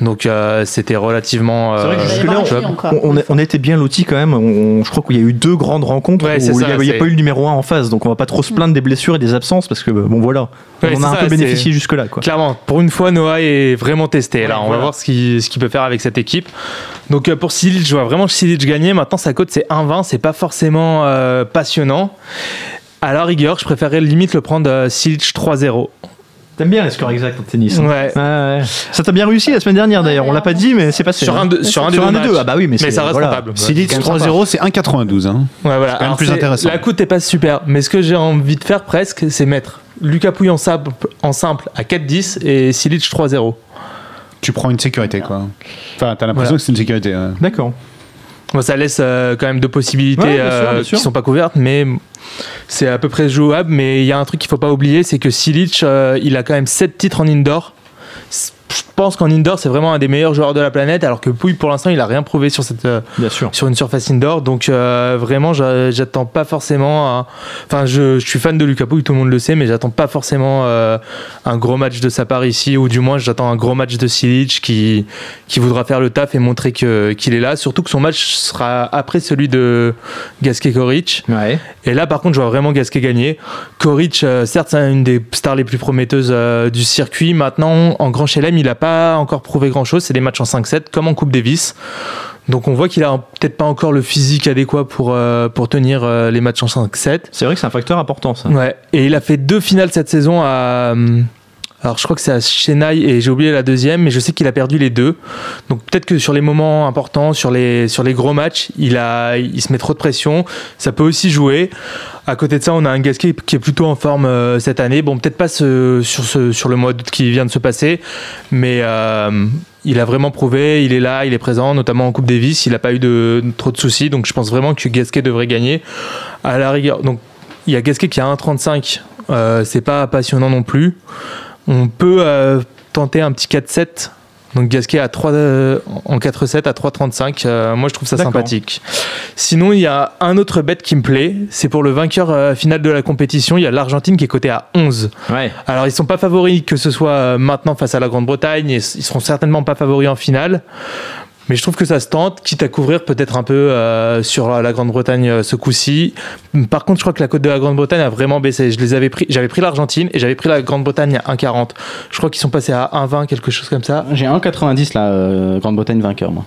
Donc euh, c'était relativement. C'est vrai que euh, encore. On, on était bien lotis quand même. On- je crois qu'il y a eu deux grandes rencontres Ouais, où il n'y a, pas eu le numéro 1 en face, donc on va pas trop se plaindre des blessures et des absences parce que bon voilà, Ouais, on a un ça, peu bénéficié jusque-là. quoi. Clairement, pour une fois, Noah est vraiment testé. Là, on voilà. va voir ce qu'il peut faire avec cette équipe. Donc euh, pour Silic, je vois vraiment Silic gagner. Maintenant, sa cote c'est 1,20. C'est pas forcément euh, passionnant. À la rigueur, je préférerais limite le prendre euh, Silic 3-0. T'aimes bien les scores exacts en tennis. hein Ouais. Ouais, ouais. Ça t'a bien réussi la semaine dernière d'ailleurs. On l'a pas dit, mais c'est passé. Sur hein. un, de- sur un Sur un des deux. Ah bah oui, mais, Mais c'est- ça reste voilà. rentable. Silic c'est quand même 3-0, c'est 1,92. Hein. Ouais, voilà. quand même Alors, plus c'est- intéressant. La cote est pas super, mais ce que j'ai envie de faire presque, c'est mettre Lucas Pouille en simple, en simple à 4-10 et Silic 3-0. Tu prends une sécurité, quoi. Enfin, t'as l'impression Voilà. que c'est une sécurité. ouais. D'accord. Bon, ça laisse euh, quand même deux possibilités Ouais, bien sûr, euh, bien sûr. qui sont pas couvertes, mais c'est à peu près jouable. Mais il y a un truc qu'il faut pas oublier, c'est que Silic, euh, il a quand même 7 titres en indoor. Je pense qu'en indoor, c'est vraiment un des meilleurs joueurs de la planète, alors que Pouille, pour l'instant, il a rien prouvé sur cette, euh, Bien sûr. sur une surface indoor. Donc euh, vraiment, j'a- j'attends pas forcément. Enfin, je, je suis fan de Lucas Pouille, tout le monde le sait, mais j'attends pas forcément euh, un gros match de sa part ici, ou du moins j'attends un gros match de Silic qui qui voudra faire le taf et montrer que qu'il est là. Surtout que son match sera après celui de Gasquet Koric. Ouais. Et là, par contre, je vois vraiment Gasquet gagner. Koric, euh, certes, c'est une des stars les plus prometteuses euh, du circuit. Maintenant, en Grand Chelem, il n'a pas encore prouvé grand-chose. C'est des matchs en 5-7, comme en Coupe Davis. Donc, on voit qu'il a peut-être pas encore le physique adéquat pour, euh, pour tenir euh, les matchs en 5-7. C'est vrai que c'est un facteur important ça. Ouais. Et il a fait deux finales cette saison à, Alors je crois que c'est à Chennai et j'ai oublié la deuxième, mais je sais qu'il a perdu les deux. Donc peut-être que sur les moments importants, sur les, gros matchs, il, se met trop de pression. Ça peut aussi jouer. À côté de ça, on a un Gasquet qui est plutôt en forme euh, cette année. Bon, peut-être pas sur le mois d'août qui vient de se passer, mais euh, il a vraiment prouvé, il est là, il est présent, notamment en Coupe Davis. Il n'a pas eu de, trop de soucis, donc je pense vraiment que Gasquet devrait gagner. À la rigueur, donc il y a Gasquet qui a 1,35. Euh, c'est pas passionnant non plus. On peut euh, tenter un petit 4-7. Donc Gasquet à 3, euh, en 4-7 à 3,35. Euh, moi, je trouve ça sympathique. Sinon, il y a un autre bet qui me plaît. C'est pour le vainqueur euh, final de la compétition. Il y a l'Argentine qui est coté à 11. Ouais. Alors, ils sont pas favoris que ce soit euh, maintenant face à la Grande-Bretagne. Et ils seront certainement pas favoris en finale. Mais je trouve que ça se tente, quitte à couvrir peut-être un peu euh, sur la la Grande-Bretagne euh, ce coup-ci. Par contre, je crois que la cote de la Grande-Bretagne a vraiment baissé. Je les avais pris, j'avais pris l'Argentine et j'avais pris la Grande-Bretagne à 1,40. Je crois qu'ils sont passés à 1,20, quelque chose comme ça. J'ai 1,90 là, euh, Grande-Bretagne vainqueur, moi.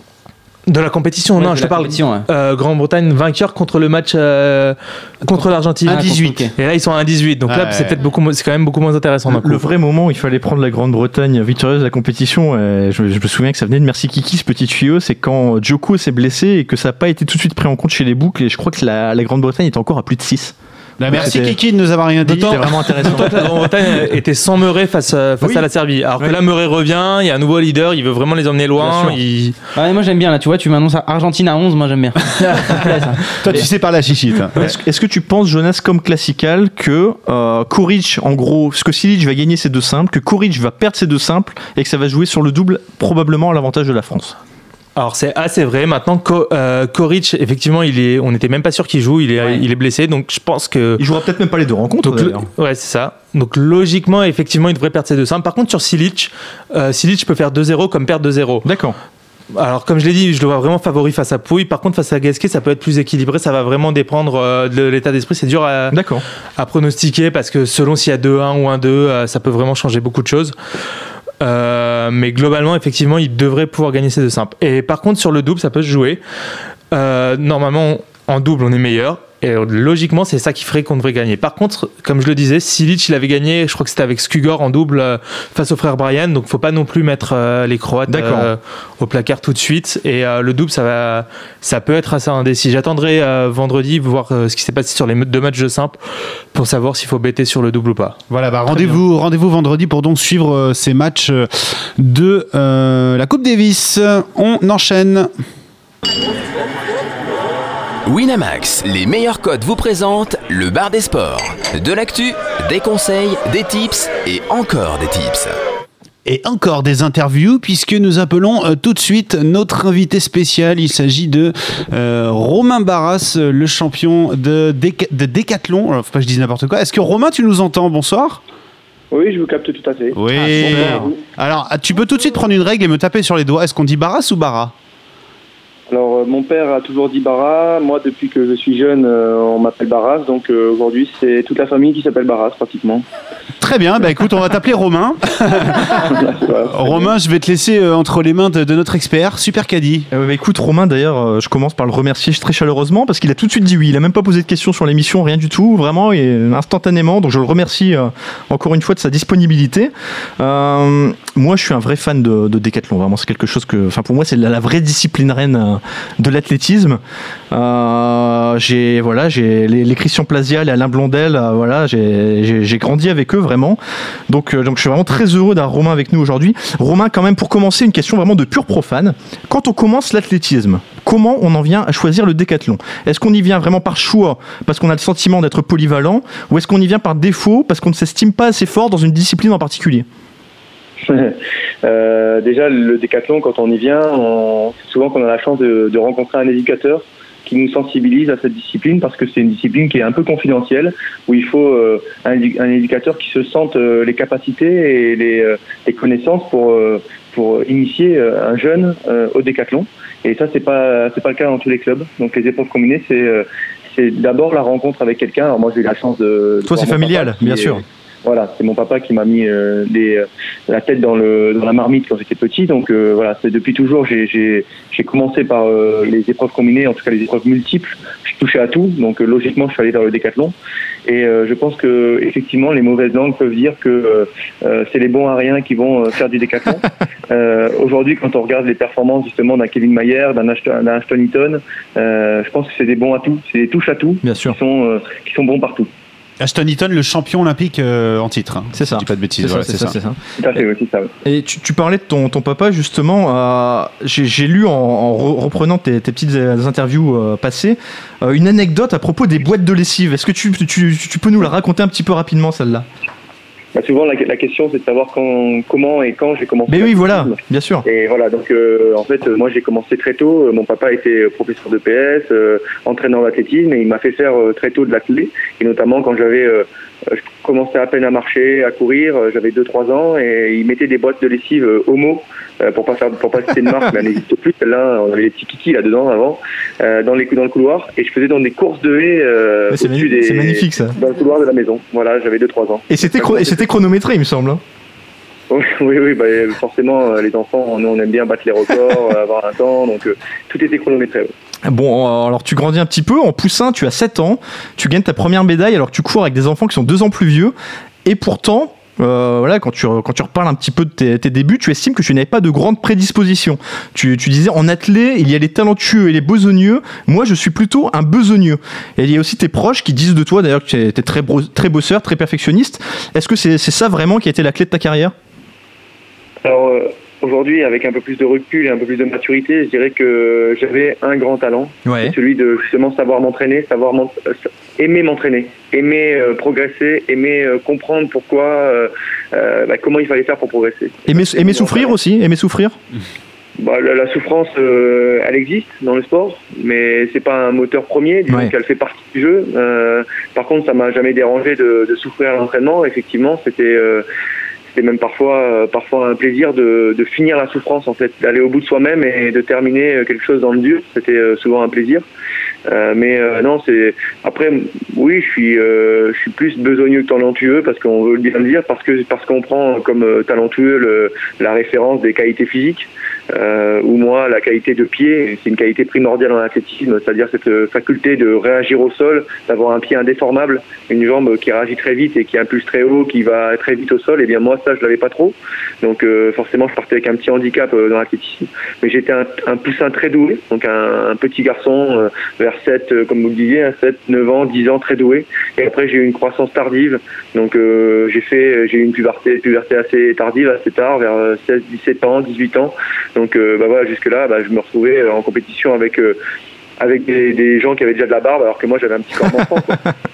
De la compétition, Ouais, non, je te parle. ouais. euh, Grande-Bretagne vainqueur contre le match euh, contre l'Argentine. Ah, 1,18. ok. Et là, ils sont à 1,18. Donc là, Ouais. c'est peut-être beaucoup, c'est quand même beaucoup moins intéressant. Le vrai moment où il fallait prendre la Grande-Bretagne victorieuse de la compétition, euh, je, je me souviens que ça venait de Merci Kiki, ce petit tuyau, c'est quand Joko s'est blessé et que ça n'a pas été tout de suite pris en compte chez les boucles. Et je crois que la, la Grande-Bretagne était encore à plus de 6. Bah, merci Kiki de nous avoir rien dit. C'était vraiment intéressant. La Grande-Bretagne était sans Murray face, face Oui. à la Serbie. Alors que là, Murray revient, il y a un nouveau leader, il veut vraiment les emmener loin. Il- Ouais, moi j'aime bien là, tu vois, tu m'annonces Argentine à 11, moi j'aime bien. Plaît, ça. Toi, tu sais par la chichite. hein. Est-ce que tu penses, Jonas, comme classical, que euh, Kuric, en gros, parce que Silic va gagner ses deux simples, que Kuric va perdre ses deux simples et que ça va jouer sur le double, probablement à l'avantage de la France? Alors c'est assez vrai. Maintenant, Ko- euh, Koric, effectivement, il est, on n'était même pas sûr qu'il joue. Il est, Ouais. il est blessé, donc je pense que. Il jouera peut-être même pas les deux rencontres. Donc, le- ouais, c'est ça. Donc logiquement, effectivement, il devrait perdre ses deux simples. Par contre, sur Silic, euh, Silic peut faire 2-0 comme perdre 2-0. D'accord. Alors, comme je l'ai dit, je le vois vraiment favori face à Pouille. Par contre, face à Gasquet, ça peut être plus équilibré. Ça va vraiment dépendre euh, de l'état d'esprit. C'est dur à pronostiquer parce que selon s'il y a 2-1 ou 1-2, euh, ça peut vraiment changer beaucoup de choses. Euh, mais globalement, effectivement, il devrait pouvoir gagner ces deux simples. Et par contre, sur le double, ça peut se jouer. Euh, normalement, en double, on est meilleur. Et euh, logiquement, c'est ça qui ferait qu'on devrait gagner. Par contre, comme je le disais, Silic, il avait gagné, je crois que c'était avec Skugor en double euh, face au frère Brian. Donc, faut pas non plus mettre euh, les Croates euh, au placard tout de suite. Et euh, le double, ça, va, ça peut être assez indécis. J'attendrai euh, vendredi voir euh, ce qui s'est passé sur les deux matchs de simple pour savoir s'il faut bêter sur le double ou pas. Voilà, bah, rendez-vous rendez-vous vendredi pour donc suivre euh, ces matchs de euh, la Coupe Davis. On enchaîne. Winamax, les meilleurs codes vous présentent le bar des sports. De l'actu, des conseils, des tips et encore des tips. Et encore des interviews puisque nous appelons euh, tout de suite notre invité spécial. Il s'agit de euh, Romain Barras, le champion de, déca- de décathlon. Alors, faut pas que je dise n'importe quoi. Est-ce que Romain, tu nous entends? Bonsoir. Oui, je vous capte tout à fait. Oui. vous. Alors, ah, tu peux tout de suite prendre une règle et me taper sur les doigts. Est-ce qu'on dit Barras ou Barra Alors, euh, mon père a toujours dit Barra. Moi, depuis que je suis jeune, euh, on m'appelle Barras. Donc, euh, aujourd'hui, c'est toute la famille qui s'appelle Barras, pratiquement. Très bien. Bah écoute, on va t'appeler Romain. Romain, je vais te laisser euh, entre les mains de, de notre expert, Super Caddy. Euh, bah, écoute, Romain, d'ailleurs, euh, je commence par le remercier très chaleureusement parce qu'il a tout de suite dit oui. Il a même pas posé de questions sur l'émission, rien du tout, vraiment, et instantanément. Donc je le remercie euh, encore une fois de sa disponibilité. Euh, moi, je suis un vrai fan de, de décathlon. Vraiment, c'est quelque chose que, enfin, pour moi, c'est la, la vraie discipline reine euh, de l'athlétisme. Euh, j'ai voilà, j'ai les, Christian Plazial et Alain Blondel. euh, voilà, j'ai grandi avec eux vraiment. Donc, euh, donc, je suis vraiment très heureux d'avoir Romain avec nous aujourd'hui. Romain, quand même, pour commencer, une question vraiment de pur profane. Quand on commence l'athlétisme, comment on en vient à choisir le décathlon? Est-ce qu'on y vient vraiment par choix parce qu'on a le sentiment d'être polyvalent ou est-ce qu'on y vient par défaut parce qu'on ne s'estime pas assez fort dans une discipline en particulier? Euh, déjà, le décathlon, quand on y vient, on... c'est souvent qu'on a la chance de, de rencontrer un éducateur qui nous sensibilise à cette discipline parce que c'est une discipline qui est un peu confidentielle, où il faut euh, un, édu- un éducateur qui se sente euh, les capacités et les, les connaissances pour, pour initier un jeune au décathlon. Et ça, c'est pas c'est pas le cas dans tous les clubs. Donc les épreuves combinées, c'est c'est d'abord la rencontre avec quelqu'un. Alors moi, j'ai eu la chance de. Toi, c'est familial, bien est- sûr. Voilà, c'est mon papa qui m'a mis euh, les, euh, la tête dans, le, dans la marmite quand j'étais petit. Donc euh, voilà, c'est depuis toujours, j'ai- commencé par euh, les épreuves combinées, en tout cas les épreuves multiples. Je touchais à tout, donc logiquement, je suis allé vers le décathlon. Et euh, je pense que effectivement, les mauvaises langues peuvent dire que c'est les bons à rien qui vont faire du décathlon. Euh, Aujourd'hui, quand on regarde les performances justement d'un Kevin Mayer, d'un Ashton, d'un Ashton Eaton, euh, je pense que c'est des bons à tout, c'est des touches à tout Bien sûr. qui sont euh, qui sont bons partout. Ashton Eaton, le champion olympique euh, en titre. hein. C'est ça. Je dis pas de bêtises. C'est ça, voilà. Et tu, tu parlais de ton, ton papa justement. euh, J'ai j'ai lu en, en re- reprenant tes, tes petites euh, interviews euh, passées euh, une anecdote à propos des boîtes de lessive. Est-ce que tu, tu, tu peux nous la raconter un petit peu rapidement celle-là? Bah, souvent, la, la question, c'est de savoir quand, comment et quand j'ai commencé. Mais oui, voilà, bien sûr. Et voilà, donc euh, en fait, euh, moi j'ai commencé très tôt. Euh, Mon papa était professeur de PS, euh, entraîneur d'athlétisme, et il m'a fait faire euh, très tôt de l'athlé. Et notamment quand j'avais, euh, euh, je commençais à peine à marcher, à courir, euh, j'avais 2-3 ans, et il mettait des boîtes de lessive euh, Homo, euh, pour pas faire, pour pas citer de marque, mais elle n'existe plus. Celle-là, on avait des petits kikis là dedans avant, euh, dans les dans le couloir, et je faisais dans des courses de haie euh, Ouais, c'est magnifique, ça. dans le couloir de la maison. Voilà, j'avais 2-3 ans. Et c'était chro- et c'était chronométré, il me semble. hein. Oui, oui, bah, forcément, euh, les enfants, nous, on aime bien battre les records, euh, avoir un temps, donc euh, tout était chronométré. ouais. Bon, alors tu grandis un petit peu. En poussin, tu as 7 ans. Tu gagnes ta première médaille alors que tu cours avec des enfants qui sont 2 ans plus vieux. Et pourtant, euh, voilà, quand tu, quand tu reparles un petit peu de tes, tes débuts, tu estimes que tu n'avais pas de grande prédisposition. Tu, tu disais en athlée, il y a les talentueux et les besogneux. Moi, je suis plutôt un besogneux. Et il y a aussi tes proches qui disent de toi d'ailleurs que tu es, très, très bosseur, très perfectionniste. Est-ce que c'est c'est ça vraiment qui a été la clé de ta carrière? Alors euh, aujourd'hui, avec un peu plus de recul et un peu plus de maturité, je dirais que j'avais un grand talent, Ouais. c'est celui de justement savoir m'entraîner, savoir euh, aimer m'entraîner, aimer euh, progresser, aimer euh, comprendre pourquoi, euh, bah, comment il fallait faire pour progresser. Aimer, aimer souffrir aussi Aimer souffrir? Bah, la, la souffrance, euh, elle existe dans le sport, mais c'est pas un moteur premier. Disons Ouais. qu'elle fait partie du jeu. Euh, par contre, ça m'a jamais dérangé de, de souffrir à l'entraînement. Effectivement, c'était euh, c'était même parfois euh, parfois un plaisir de, de finir la souffrance en fait, d'aller au bout de soi-même et de terminer euh, quelque chose dans le dur. C'était euh, souvent un plaisir. Euh, mais euh, non, c'est après oui, je suis euh, je suis plus besogneux que talentueux parce qu'on veut bien le dire parce que parce qu'on prend comme talentueux le, la référence des qualités physiques. Euh, où moi, la qualité de pied, c'est une qualité primordiale en athlétisme, c'est-à-dire cette euh, faculté de réagir au sol, d'avoir un pied indéformable, une jambe qui réagit très vite et qui impulse très haut, qui va très vite au sol. Et bien moi, ça, je l'avais pas trop. Donc euh, forcément, je partais avec un petit handicap euh, dans l'athlétisme. Mais j'étais un, poussin très doué, donc un, petit garçon euh, vers 7, euh, comme vous le disiez, hein, 7, 9 ans, 10 ans, très doué. Et après, j'ai eu une croissance tardive. Donc j'ai fait, j'ai eu une puberté, puberté assez tardive, assez tard, vers euh, 16, 17 ans, 18 ans. Euh, bah voilà, jusque là, bah, je me retrouvais euh, en compétition avec euh, des, gens qui avaient déjà de la barbe, alors que moi j'avais un petit corps d'enfant.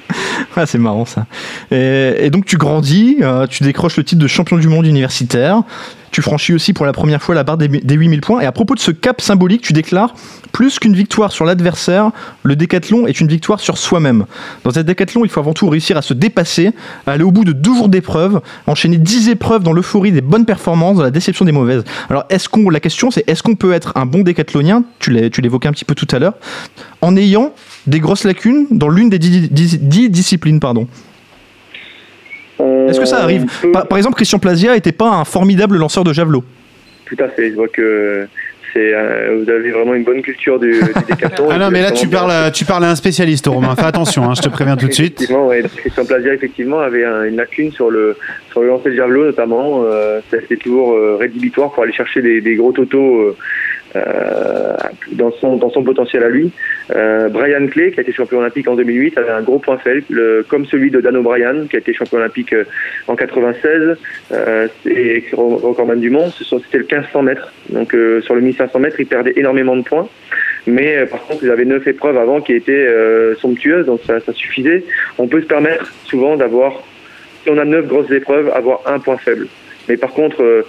c'est marrant ça. Et, donc tu grandis, tu décroches le titre de champion du monde universitaire. Tu franchis aussi pour la première fois la barre des, des 8000 points. Et à propos de ce cap symbolique, tu déclares plus qu'une victoire sur l'adversaire, le décathlon est une victoire sur soi-même. Dans cette décathlon, il faut avant tout réussir à se dépasser, à aller au bout de deux jours d'épreuves, enchaîner 10 épreuves dans l'euphorie des bonnes performances, dans la déception des mauvaises. Alors, est-ce qu'on, la question, c'est est-ce qu'on peut être un bon décathlonien? Tu l'évoquais un petit peu tout à l'heure, en ayant des grosses lacunes dans l'une des dix, dix- dix disciplines, pardon. Est-ce que ça arrive peut- par, par exemple, Christian Plazia était pas un formidable lanceur de javelot. Tout à fait, je vois que c'est, euh, vous avez vraiment une bonne culture du, du décathlon. Ah non, mais là, tu parles, à- tu parles à un spécialiste, Romain. Fais attention, hein, je te préviens tout de suite. Effectivement, ouais. Christian Plazia, effectivement, avait un- une lacune sur le, sur le lancer de javelot, notamment. Euh, C'était toujours euh, rédhibitoire pour aller chercher des, des gros totaux euh, euh, dans, son, dans son potentiel à lui. Euh, Brian Clay, qui a été champion olympique en 2008, avait un gros point faible, le- comme celui de Dan O'Brien, qui a été champion olympique euh, en 96 euh, et recordman du monde. C'était le 1500 mètres. Donc euh, sur le 1500 mètres, il perdait énormément de points. Mais euh, par contre, il avait neuf épreuves avant qui étaient euh, somptueuses, donc ça, suffisait. On peut se permettre souvent d'avoir, si on a neuf grosses épreuves, avoir un point faible. Mais par contre, euh,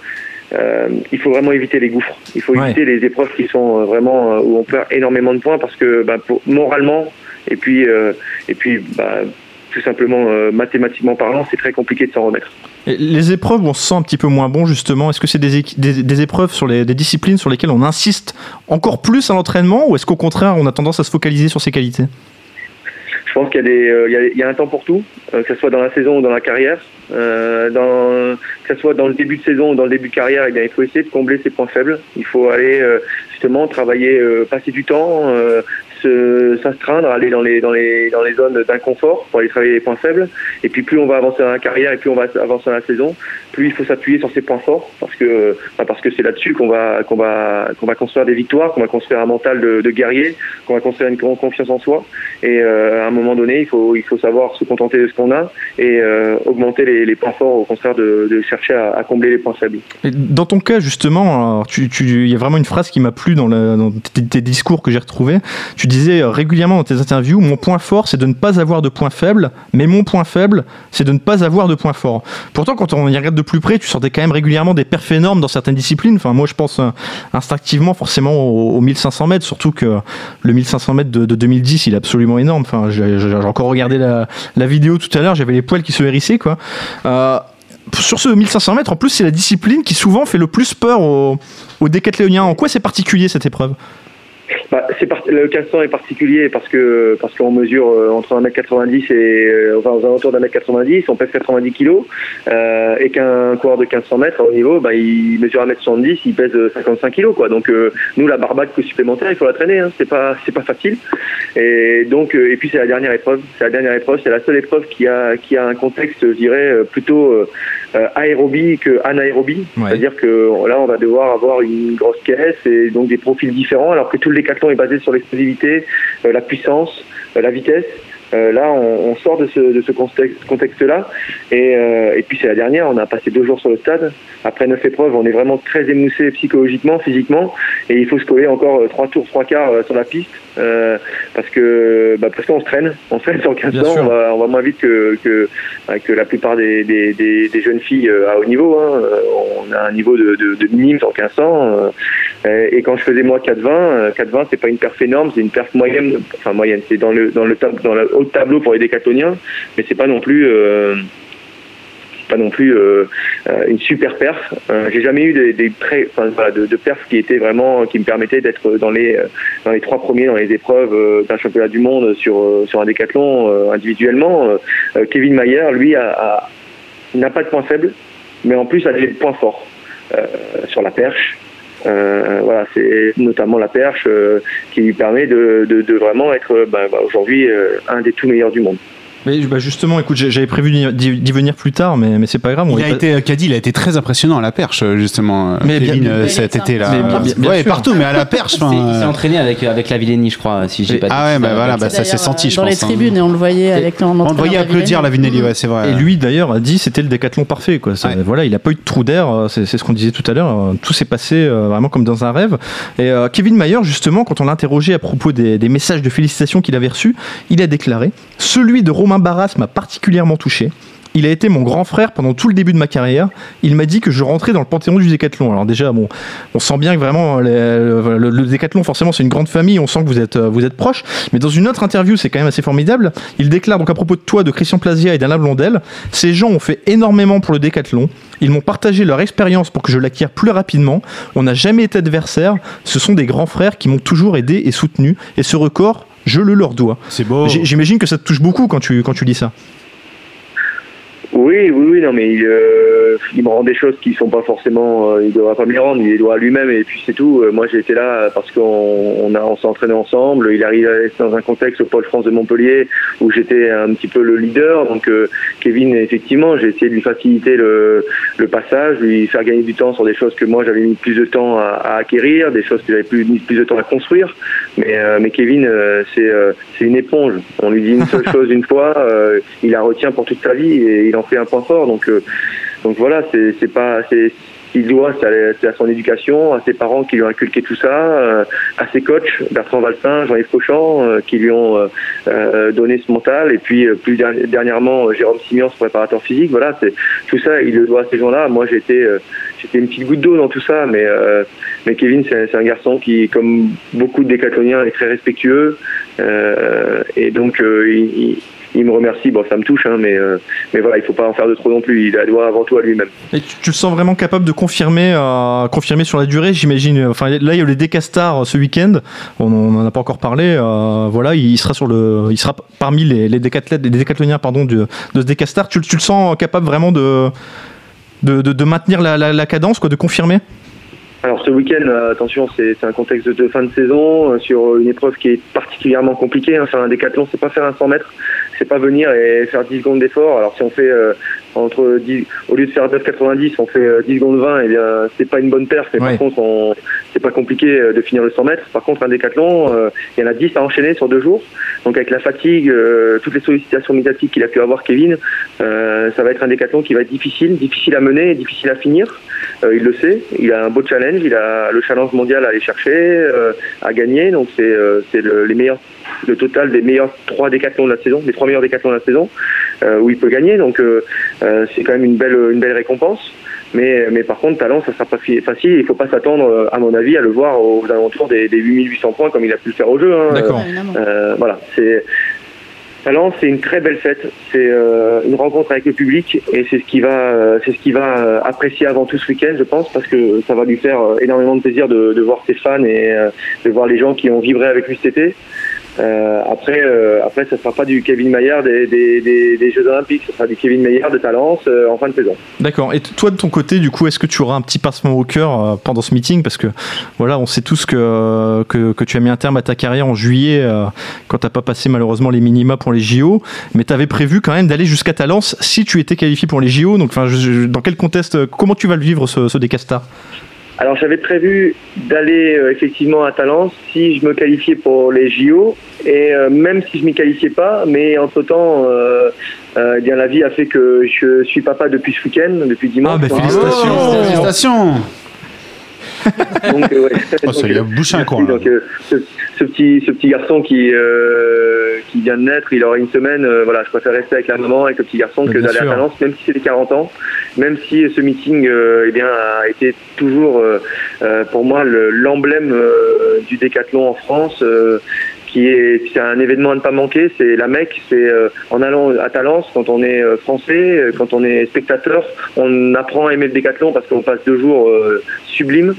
euh, il faut vraiment éviter les gouffres. Il faut Ouais. éviter les épreuves qui sont euh, vraiment euh, où on perd énormément de points parce que bah, pour- moralement et puis euh, et puis bah, tout simplement euh, mathématiquement parlant, c'est très compliqué de s'en remettre. Et les épreuves où on se sent un petit peu moins bon, justement, est-ce que c'est des, des épreuves sur les des disciplines sur lesquelles on insiste encore plus à l'entraînement ou est-ce qu'au contraire on a tendance à se focaliser sur ses qualités? Je pense qu'il y euh, y y a un temps pour tout, euh, que ce soit dans la saison ou dans la carrière. Euh, dans, que ce soit dans le début de saison ou dans le début de carrière, eh bien, il faut essayer de combler ses points faibles. Il faut aller justement travailler, passer du temps, s'astreindre, aller dans les, dans, les, dans les zones d'inconfort pour aller travailler les points faibles. Et puis plus on va avancer dans la carrière et plus on va avancer dans la saison, plus il faut s'appuyer sur ses points forts parce que parce que c'est là-dessus qu'on va qu'on va qu'on va construire des victoires, qu'on va construire un mental de, guerrier, qu'on va construire une con- confiance en soi. Et euh, à un moment donné, il faut il faut savoir se contenter de ce qu'on a et euh, augmenter les, les points forts au contraire de, chercher à, combler les points faibles. Dans ton cas, justement, il y a vraiment une phrase qui m'a plu dans, tes, discours que j'ai retrouvés. Tu disais euh, régulièrement dans tes interviews, mon point fort, c'est de ne pas avoir de points faibles, mais mon point faible, c'est de ne pas avoir de points forts. Pourtant, quand on y regarde de plus près, tu sortais quand même régulièrement des perfs énormes dans certaines disciplines. Enfin, moi, je pense euh, instinctivement, forcément, au, au 1500 mètres, surtout que le 1500 mètres de, de 2010, il est absolument énorme. J'ai encore regardé la, vidéo tout à l'heure, j'avais les poils qui se hérissaient, quoi. Euh, sur ce 1500 mètres, en plus, c'est la discipline qui souvent fait le plus peur aux, aux décathloniens. En quoi c'est particulier cette épreuve? Bah, c'est par- le 1500 est particulier parce que parce qu'on mesure euh, entre 1m90 et euh, enfin aux alentours d'un mètre 90, on pèse 90 kg euh, et qu'un coureur de 1500 mètres haut niveau, bah, il mesure 1m70, il pèse euh, 55 kg quoi. Donc euh, nous la barbaque supplémentaire, il faut la traîner, hein. c'est pas c'est pas facile. Et donc euh, et puis c'est la dernière épreuve, c'est la dernière épreuve, c'est la seule épreuve qui a qui a un contexte, je dirais euh, plutôt euh, euh, aérobie que anaérobie, Ouais. c'est-à-dire que là on va devoir avoir une grosse caisse et donc des profils différents, alors que tout le décathlon est basé sur l'explosivité, euh, la puissance, euh, la vitesse. Euh, là, on, on sort de ce, de ce contexte- contexte-là. Et, euh, et puis, c'est la dernière. On a passé deux jours sur le stade. Après neuf épreuves, on est vraiment très émoussé psychologiquement, physiquement. Et il faut se coller encore euh, trois tours, trois quarts euh, sur la piste. Euh, parce que bah, parce qu'on se traîne. On se traîne sur 15 Bien ans. On va, on va moins vite que, que, que la plupart des, des, des, des jeunes filles euh, à haut niveau. Hein. Euh, On a un niveau de, de, de minime sur 1500. euh, euh, et quand je faisais moi 4,20, euh, 4,20 c'est pas une perf énorme, c'est une perf moyenne, enfin moyenne, c'est dans le dans le dans le haut de tableau pour les décathloniens, mais c'est pas non plus euh, pas non plus euh, euh, une super perf. Euh, J'ai jamais eu des, des de, de perfs qui vraiment qui me permettaient d'être dans les dans les trois premiers dans les épreuves d'un championnat du monde sur sur un décathlon individuellement. Kevin Mayer, lui, n'a pas de point faible, mais en plus a des points forts sur la perche. Voilà, c'est notamment la perche qui lui permet de, de, vraiment être bah, bah, aujourd'hui un des tout meilleurs du monde. Mais bah, justement, écoute, j'avais prévu d'y venir plus tard, mais, mais c'est pas grave. on Il a pas- été, Caddy, il a été très impressionnant à la perche, justement, euh, Mais bien- Kevin, bien- euh, cet a été été-là. Mais bien- bien- bien ouais, sûr. partout, mais à la perche. Il s'est- euh, entraîné avec, avec la Villénie, je crois, si j'ai pas Ah ouais, bah voilà, bah, ça s'est senti, je Dans les pense. hein. tribunes, et on le voyait avec On le voyait applaudir la Vinelli, ouais, c'est vrai. Et lui d'ailleurs a dit c'était le décathlon parfait quoi. Ça- Ouais. Voilà, il a pas eu de trou d'air, euh, c'est ce qu'on disait tout à l'heure. euh, Tout s'est passé euh, vraiment comme dans un rêve. Et euh, Kevin Mayer justement, quand on l'a interrogé à propos des, des messages de félicitations qu'il avait reçus, il a déclaré celui de Romain M'a particulièrement touché. Il a été mon grand frère pendant tout le début de ma carrière. Il m'a dit que je rentrais dans le panthéon du décathlon. Alors déjà, bon, on sent bien que vraiment le, décathlon, forcément, c'est une grande famille. On sent que vous êtes, euh, vous êtes proches. Mais dans une autre interview, c'est quand même assez formidable. Il déclare donc à propos de toi, de Christian Plasia et d'Alain Blondel, ces gens ont fait énormément pour le décathlon. Ils m'ont partagé leur expérience pour que je l'acquière plus rapidement. On n'a jamais été adversaires. Ce sont des grands frères qui m'ont toujours aidé et soutenu. Et ce record, je le leur dois. C'est beau. J- J'imagine que ça te touche beaucoup quand tu, quand tu dis ça. Oui, oui, oui, non, mais il, euh, il me rend des choses qui sont pas forcément, euh, il devra pas me les rendre, il les doit à lui-même et puis c'est tout. Euh, moi, j'ai été là parce qu'on on a, on s'est entraîné ensemble. Il arrive dans un contexte au Pôle France de Montpellier où j'étais un petit peu le leader. Donc, euh, Kevin, effectivement, j'ai essayé de lui faciliter le, le passage, lui faire gagner du temps sur des choses que moi j'avais mis plus de temps à, à acquérir, des choses que j'avais plus, mis plus de temps à construire. Mais, euh, mais Kevin, euh, c'est euh, une éponge. On lui dit une seule chose une fois, euh, il la retient pour toute sa vie et il en un point fort. Donc, euh, donc voilà, c'est pas, il doit c'est à, son éducation, à ses parents qui lui ont inculqué tout ça, euh, à ses coachs Bertrand Valsin, Jean-Yves Cochon, euh, qui lui ont donné ce mental, et puis plus der- dernièrement Jérôme Simian, son préparateur physique. Voilà, c'est tout ça, il le doit à ces gens-là. Moi, j'étais j'étais une petite goutte d'eau dans tout ça, mais mais Kevin, c'est un garçon qui, comme beaucoup de décathloniens, est très respectueux, et donc il, il- il me remercie. Bon, ça me touche, hein, mais euh, mais voilà, il faut pas en faire de trop non plus. Il la doit avant tout à lui-même. Et tu, tu le sens vraiment capable de confirmer, euh, confirmer sur la durée, j'imagine. Enfin, là, il y a eu les Decastars ce week-end. On n'en a pas encore parlé. euh, voilà, il sera sur le, il sera parmi les, les décathlètes, les décathloniens, pardon, de, de ce Decastar. Tu, tu le sens capable vraiment de, de, de- de maintenir la, la- la cadence, quoi, de confirmer? Alors ce week-end, euh, attention, c'est c'est un contexte de fin de saison euh, sur une épreuve qui est particulièrement compliquée. Hein. Faire un décathlon, c'est pas faire un 100 mètres, c'est pas venir et faire 10 secondes d'effort. Alors si on fait euh, entre 10, au lieu de faire 9,90, on fait euh, 10 secondes 20, et bien c'est pas une bonne perf. Mais Ouais. par contre, on- c'est pas compliqué euh, de finir le 100 mètres. Par contre, un décathlon, euh, il y en a 10 à enchaîner sur deux jours. Donc avec la fatigue, euh, toutes les sollicitations médiatiques qu'il a pu avoir, Kevin, euh, ça va être un décathlon qui va être difficile, difficile à mener difficile à finir. Euh, il le sait, il a un beau challenge, il a le challenge mondial à aller chercher, euh, à gagner. Donc c'est euh, c'est le, les meilleurs, le total des meilleurs trois décathlons de la saison, les trois meilleurs décathlons de la saison, euh, où il peut gagner. Donc euh, euh, c'est quand même une belle, une belle récompense. Mais, mais par contre, talent, ça sera pas facile. Il faut pas s'attendre, à mon avis, à le voir aux alentours des, des 8800 points comme il a pu le faire au jeu. hein. D'accord. Euh, voilà, c'est Talent, c'est une très belle fête. C'est euh, une rencontre avec le public et c'est ce qui va, euh, c'est ce qui va apprécier avant tout ce week-end, je pense, parce que ça va lui faire énormément de plaisir de, de voir ses fans et euh, de voir les gens qui ont vibré avec lui cet été. Euh, après, euh, après, ça sera pas du Kevin Maillard des, des, Jeux Olympiques, ce sera du Kevin Maillard de Talence euh, en fin de saison. D'accord. Et toi, de ton côté, du coup, est-ce que tu auras un petit pincement au cœur pendant ce meeting? Parce que, voilà, on sait tous que, que, tu as mis un terme à ta carrière en juillet quand t'as pas passé malheureusement les minima pour les JO. Mais tu avais prévu quand même d'aller jusqu'à Talence si tu étais qualifié pour les JO. Donc, dans quel contexte, comment tu vas le vivre, ce, ce Decastar Alors j'avais prévu d'aller euh, effectivement à Talence si je me qualifiais pour les JO et euh, même si je m'y qualifiais pas, mais entre temps, euh, euh, eh bien la vie a fait que je suis papa depuis ce week-end, depuis dimanche. Ah, bah, félicitations. Oh, félicitations donc, euh, ouais. Oh, ça Donc, lui a euh, bouché un coin. Donc, euh, ce, ce petit, ce petit garçon qui, qui vient de naître, il aura une semaine. voilà, je préfère rester avec la maman, avec le petit garçon, que d'aller à sûr. Talence, même si c'était 40 ans, même si ce meeting, eh bien, a été toujours pour moi le- l'emblème du décathlon en France. Qui est c'est un événement à ne pas manquer, c'est la Mecque, c'est euh, en allant à Talence, quand on est euh, français, euh, quand on est spectateur, on apprend à aimer le décathlon parce qu'on passe deux jours euh, sublimes.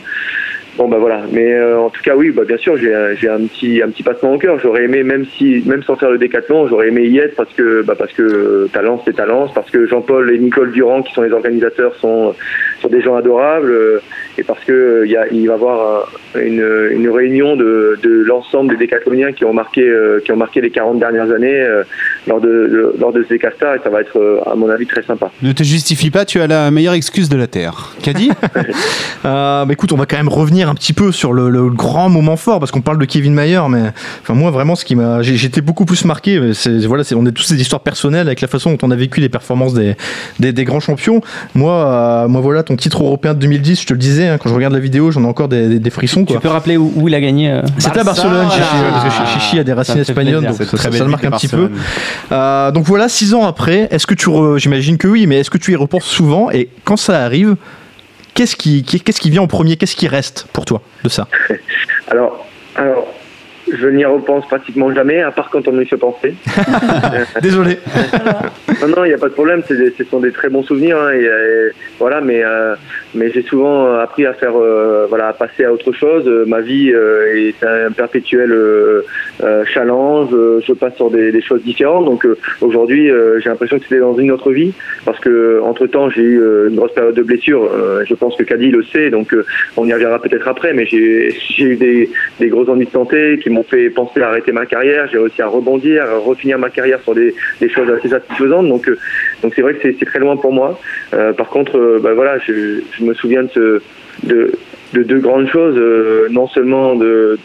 Bon bah voilà, mais euh, en tout cas oui, bah bien sûr j'ai un- j'ai un petit un petit passement au cœur. J'aurais aimé même si même sans faire le décathlon, j'aurais aimé y être parce que bah parce que Talence c'est Talence, parce que Jean-Paul et Nicole Durand qui sont les organisateurs sont sont des gens adorables euh, et parce que euh, il y a il va y avoir un- une, une réunion de, de l'ensemble des décathloniens qui ont marqué euh, qui ont marqué les 40 dernières années euh, lors de, de- lors de ces castas et ça va être euh, à mon avis très sympa. Ne te justifie pas, tu as la meilleure excuse de la Terre. Qu'a dit? Euh, bah écoute, on va quand même revenir un petit peu sur le, le grand moment fort parce qu'on parle de Kevin Mayer, mais enfin moi vraiment ce qui m'a, j'étais beaucoup plus marqué. C'est voilà, c'est on est tous des histoires personnelles avec la façon dont on a vécu les performances des des, des grands champions. Moi, euh, moi voilà, ton titre européen de 2010, je te le disais, hein, quand je regarde la vidéo, j'en ai encore des, des- des frissons Tu peux rappeler où, où il a gagné euh C'était à Barcelone, Chichi, parce que Chi- Chichi a des Ça racines espagnoles, donc ça, ça le marque un petit peu. Euh, donc voilà, six ans après, est-ce que tu, re- j'imagine que oui, mais est-ce que tu y repenses souvent et quand ça arrive, qu'est-ce qui, vient en premier, qu'est-ce qui reste pour toi de ça? Alors alors je n'y repense pratiquement jamais, à part quand on me fait penser. Désolé. Non, non, il n'y a pas de problème. Des- ce sont des très bons souvenirs. hein, et, euh, voilà, mais euh, mais j'ai souvent appris à faire, euh, voilà, à passer à autre chose. Euh, ma vie euh, est un perpétuel euh, euh, challenge. Euh, Je passe sur des, des choses différentes. Donc euh, aujourd'hui, euh, j'ai l'impression que c'était dans une autre vie, parce que entre temps, j'ai eu euh, une grosse période de blessure. Euh, je pense que Caddy le sait, donc euh, on y reviendra peut-être après. Mais j'ai j'ai eu des des gros ennuis de santé qui m'ont fait penser à arrêter ma carrière. J'ai réussi à rebondir, à refinir ma carrière sur des, choses assez satisfaisantes. Donc, euh, donc c'est vrai que c'est très loin pour moi. Euh, par contre, euh, bah voilà, je, me souviens de, ce, de, de deux grandes choses. non seulement de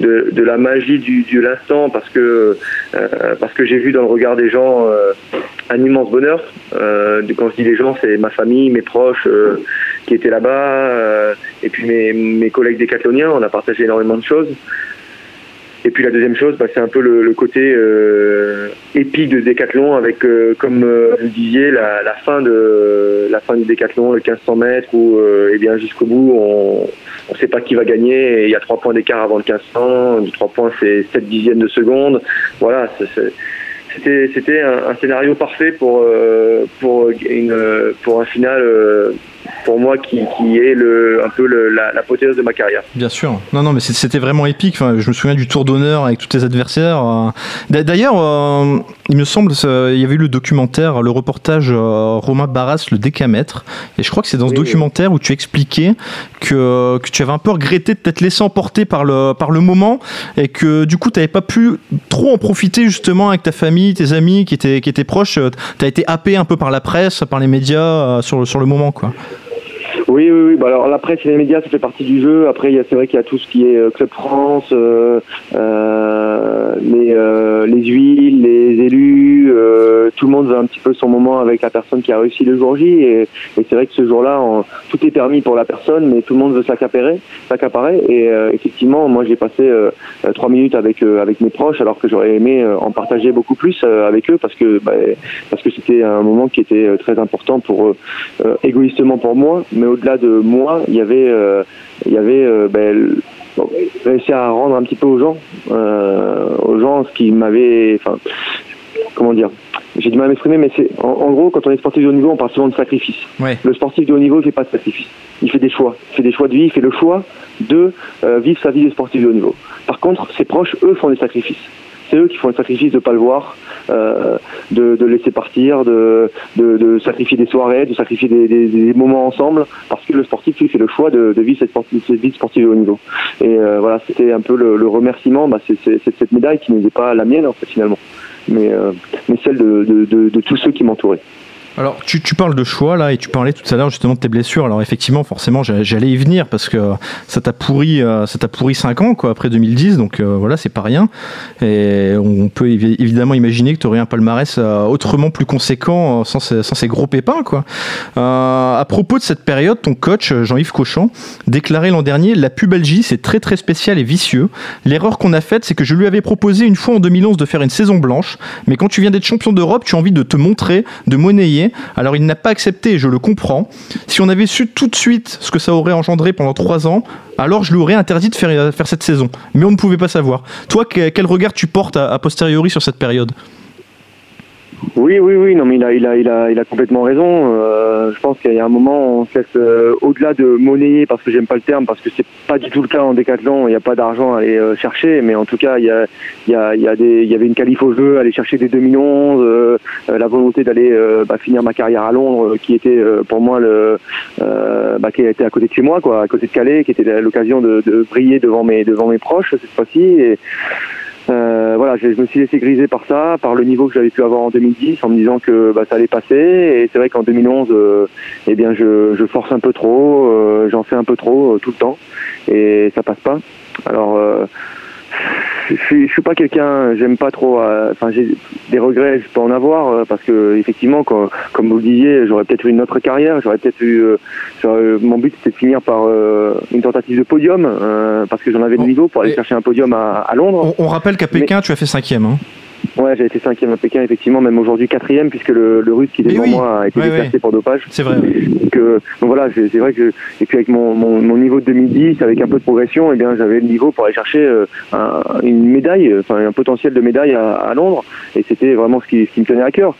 de, de la magie du, du l'instant parce que parce que j'ai vu dans le regard des gens un immense bonheur. De- quand je dis les gens, c'est ma famille, mes proches qui étaient là-bas, et puis mes, mes collègues décathloniens. On a partagé énormément de choses. Et puis la deuxième chose, bah, c'est un peu le, le côté euh, épique de Décathlon avec, euh, comme euh, vous disiez, la, la fin de la fin du Décathlon, le 1500 mètres, où euh, eh bien jusqu'au bout, on ne sait pas qui va gagner. Et il y a trois points d'écart avant le 1500. Les trois points, c'est 7 dixièmes de seconde. Voilà, c'était un, un scénario parfait pour euh, pour une pour un final euh, pour moi qui, qui est le, un peu le, la, l'apothéose de ma carrière. Bien sûr. Non, non, mais c'était vraiment épique. Enfin, je me souviens du tour d'honneur avec tous tes adversaires. euh. D'a- D'ailleurs, euh, il me semble, il y avait eu le documentaire, le reportage euh, Romain Barras, le décamètre. Et je crois que c'est dans ce Oui, oui. documentaire où tu expliquais que, que tu avais un peu regretté de t'être laissé emporter par le, par le moment et que du coup, tu n'avais pas pu trop en profiter justement avec ta famille, tes amis qui étaient, qui étaient proches. Tu as été happé un peu par la presse, par les médias euh, sur, le- sur le moment, quoi. Oui, oui, oui. Bah alors la presse et les médias, ça fait partie du jeu. Après, c'est vrai qu'il y a tout ce qui est euh, Club France, euh, euh, les, euh, les huiles, les élus. euh, tout le monde veut un petit peu son moment avec la personne qui a réussi le jour J. Et, et c'est vrai que ce jour-là, tout est permis pour la personne, mais tout le monde veut s'accaparer. s'accaparer. Et euh, effectivement, moi, j'ai passé trois minutes avec avec mes proches, alors que j'aurais aimé en partager beaucoup plus avec eux, parce que bah, parce que c'était un moment qui était très important pour eux égoïstement pour moi, mais au-delà de moi, il y avait, euh, il y avait euh, ben, le- bon, réussi à rendre un petit peu aux gens, euh, aux gens ce qui m'avait, enfin, comment dire, j'ai du mal à m'exprimer, mais c'est en, en gros quand on est sportif de haut niveau, on parle souvent de sacrifice. Ouais. Le sportif de haut niveau, il fait pas de sacrifice, il fait des choix, il fait des choix de vie, il fait le choix de euh, vivre sa vie de sportif de haut niveau. Par contre, ses proches, eux, font des sacrifices. C'est eux qui font le sacrifice de pas le voir, euh, de, laisser partir, de, de, sacrifier des soirées, de sacrifier des, moments ensemble, parce que le sportif, lui, fait le choix de, vivre cette, sportive, cette vie de sportif de haut niveau. Et euh, voilà, c'était un peu le, remerciement, bah, c'est cette médaille qui n'était pas la mienne, en fait, finalement, mais, euh, mais celle de tous ceux qui m'entouraient. Alors, tu, parles de choix là, et tu parlais tout à l'heure justement de tes blessures. Alors, effectivement, forcément, j'a- j'allais y venir parce que ça t'a pourri, euh, ça t'a pourri 5 ans quoi, après 2010, donc euh, voilà, c'est pas rien. Et on peut évi- évidemment imaginer que tu aurais un palmarès euh, autrement plus conséquent sans, ces, gros pépins quoi. À propos de cette période, ton coach Jean-Yves Cochon déclarait l'an dernier La pubalgie, c'est très très spécial et vicieux. L'erreur qu'on a faite, c'est que je lui avais proposé une fois en 2011 de faire une saison blanche, mais quand tu viens d'être champion d'Europe, tu as envie de te montrer, de monnayer. Alors il n'a pas accepté, je le comprends. Si on avait su tout de suite ce que ça aurait engendré pendant trois ans, alors je lui aurais interdit de faire, euh, cette saison. Mais on ne pouvait pas savoir. Toi, que- quel regard tu portes à, posteriori sur cette période? Oui, oui, oui, non, mais il a, il a, il a, il a complètement raison. Euh, je pense qu'il y a un moment, on se laisse euh, au-delà de monnayer, parce que j'aime pas le terme, parce que c'est pas du tout le cas en décathlon. Il n'y a pas d'argent à aller euh, chercher, mais en tout cas, il y a, il y a, il y a des, il y avait une qualif au jeu, aller chercher des 2011, euh, la volonté d'aller bah, finir ma carrière à Londres, qui était pour moi le, bah, qui était à côté de chez moi, quoi, à côté de Calais, qui était l'occasion de, de briller devant mes, devant mes proches cette fois-ci. Euh, voilà, je, me suis laissé griser par ça, par le niveau que j'avais pu avoir en 2010, en me disant que bah, ça allait passer. Et c'est vrai qu'en 2011, euh, eh bien, je, je force un peu trop, euh, j'en fais un peu trop euh, tout le temps, et ça passe pas. Alors, je suis, je suis pas quelqu'un, j'aime pas trop. euh, Enfin, j'ai des regrets, je peux en avoir euh, parce que effectivement, quand- comme vous le disiez, j'aurais peut-être eu une autre carrière. J'aurais peut-être eu. euh, mon but c'était de finir par une tentative de podium parce que j'en avais le niveau pour aller chercher un podium à, à Londres. on, on rappelle qu'à Pékin, tu as fait cinquième. Hein. Ouais, j'ai été cinquième à Pékin, effectivement, même aujourd'hui quatrième, puisque le, le russe qui était devant oui. moi a été déclassé ouais. pour dopage. C'est vrai. Donc, euh, donc voilà, c'est vrai que je- et puis avec mon, mon, mon niveau de 2010, avec un peu de progression, eh bien j'avais le niveau pour aller chercher euh, un- une médaille, enfin un potentiel de médaille à, à Londres, et c'était vraiment ce qui, ce qui me tenait à cœur.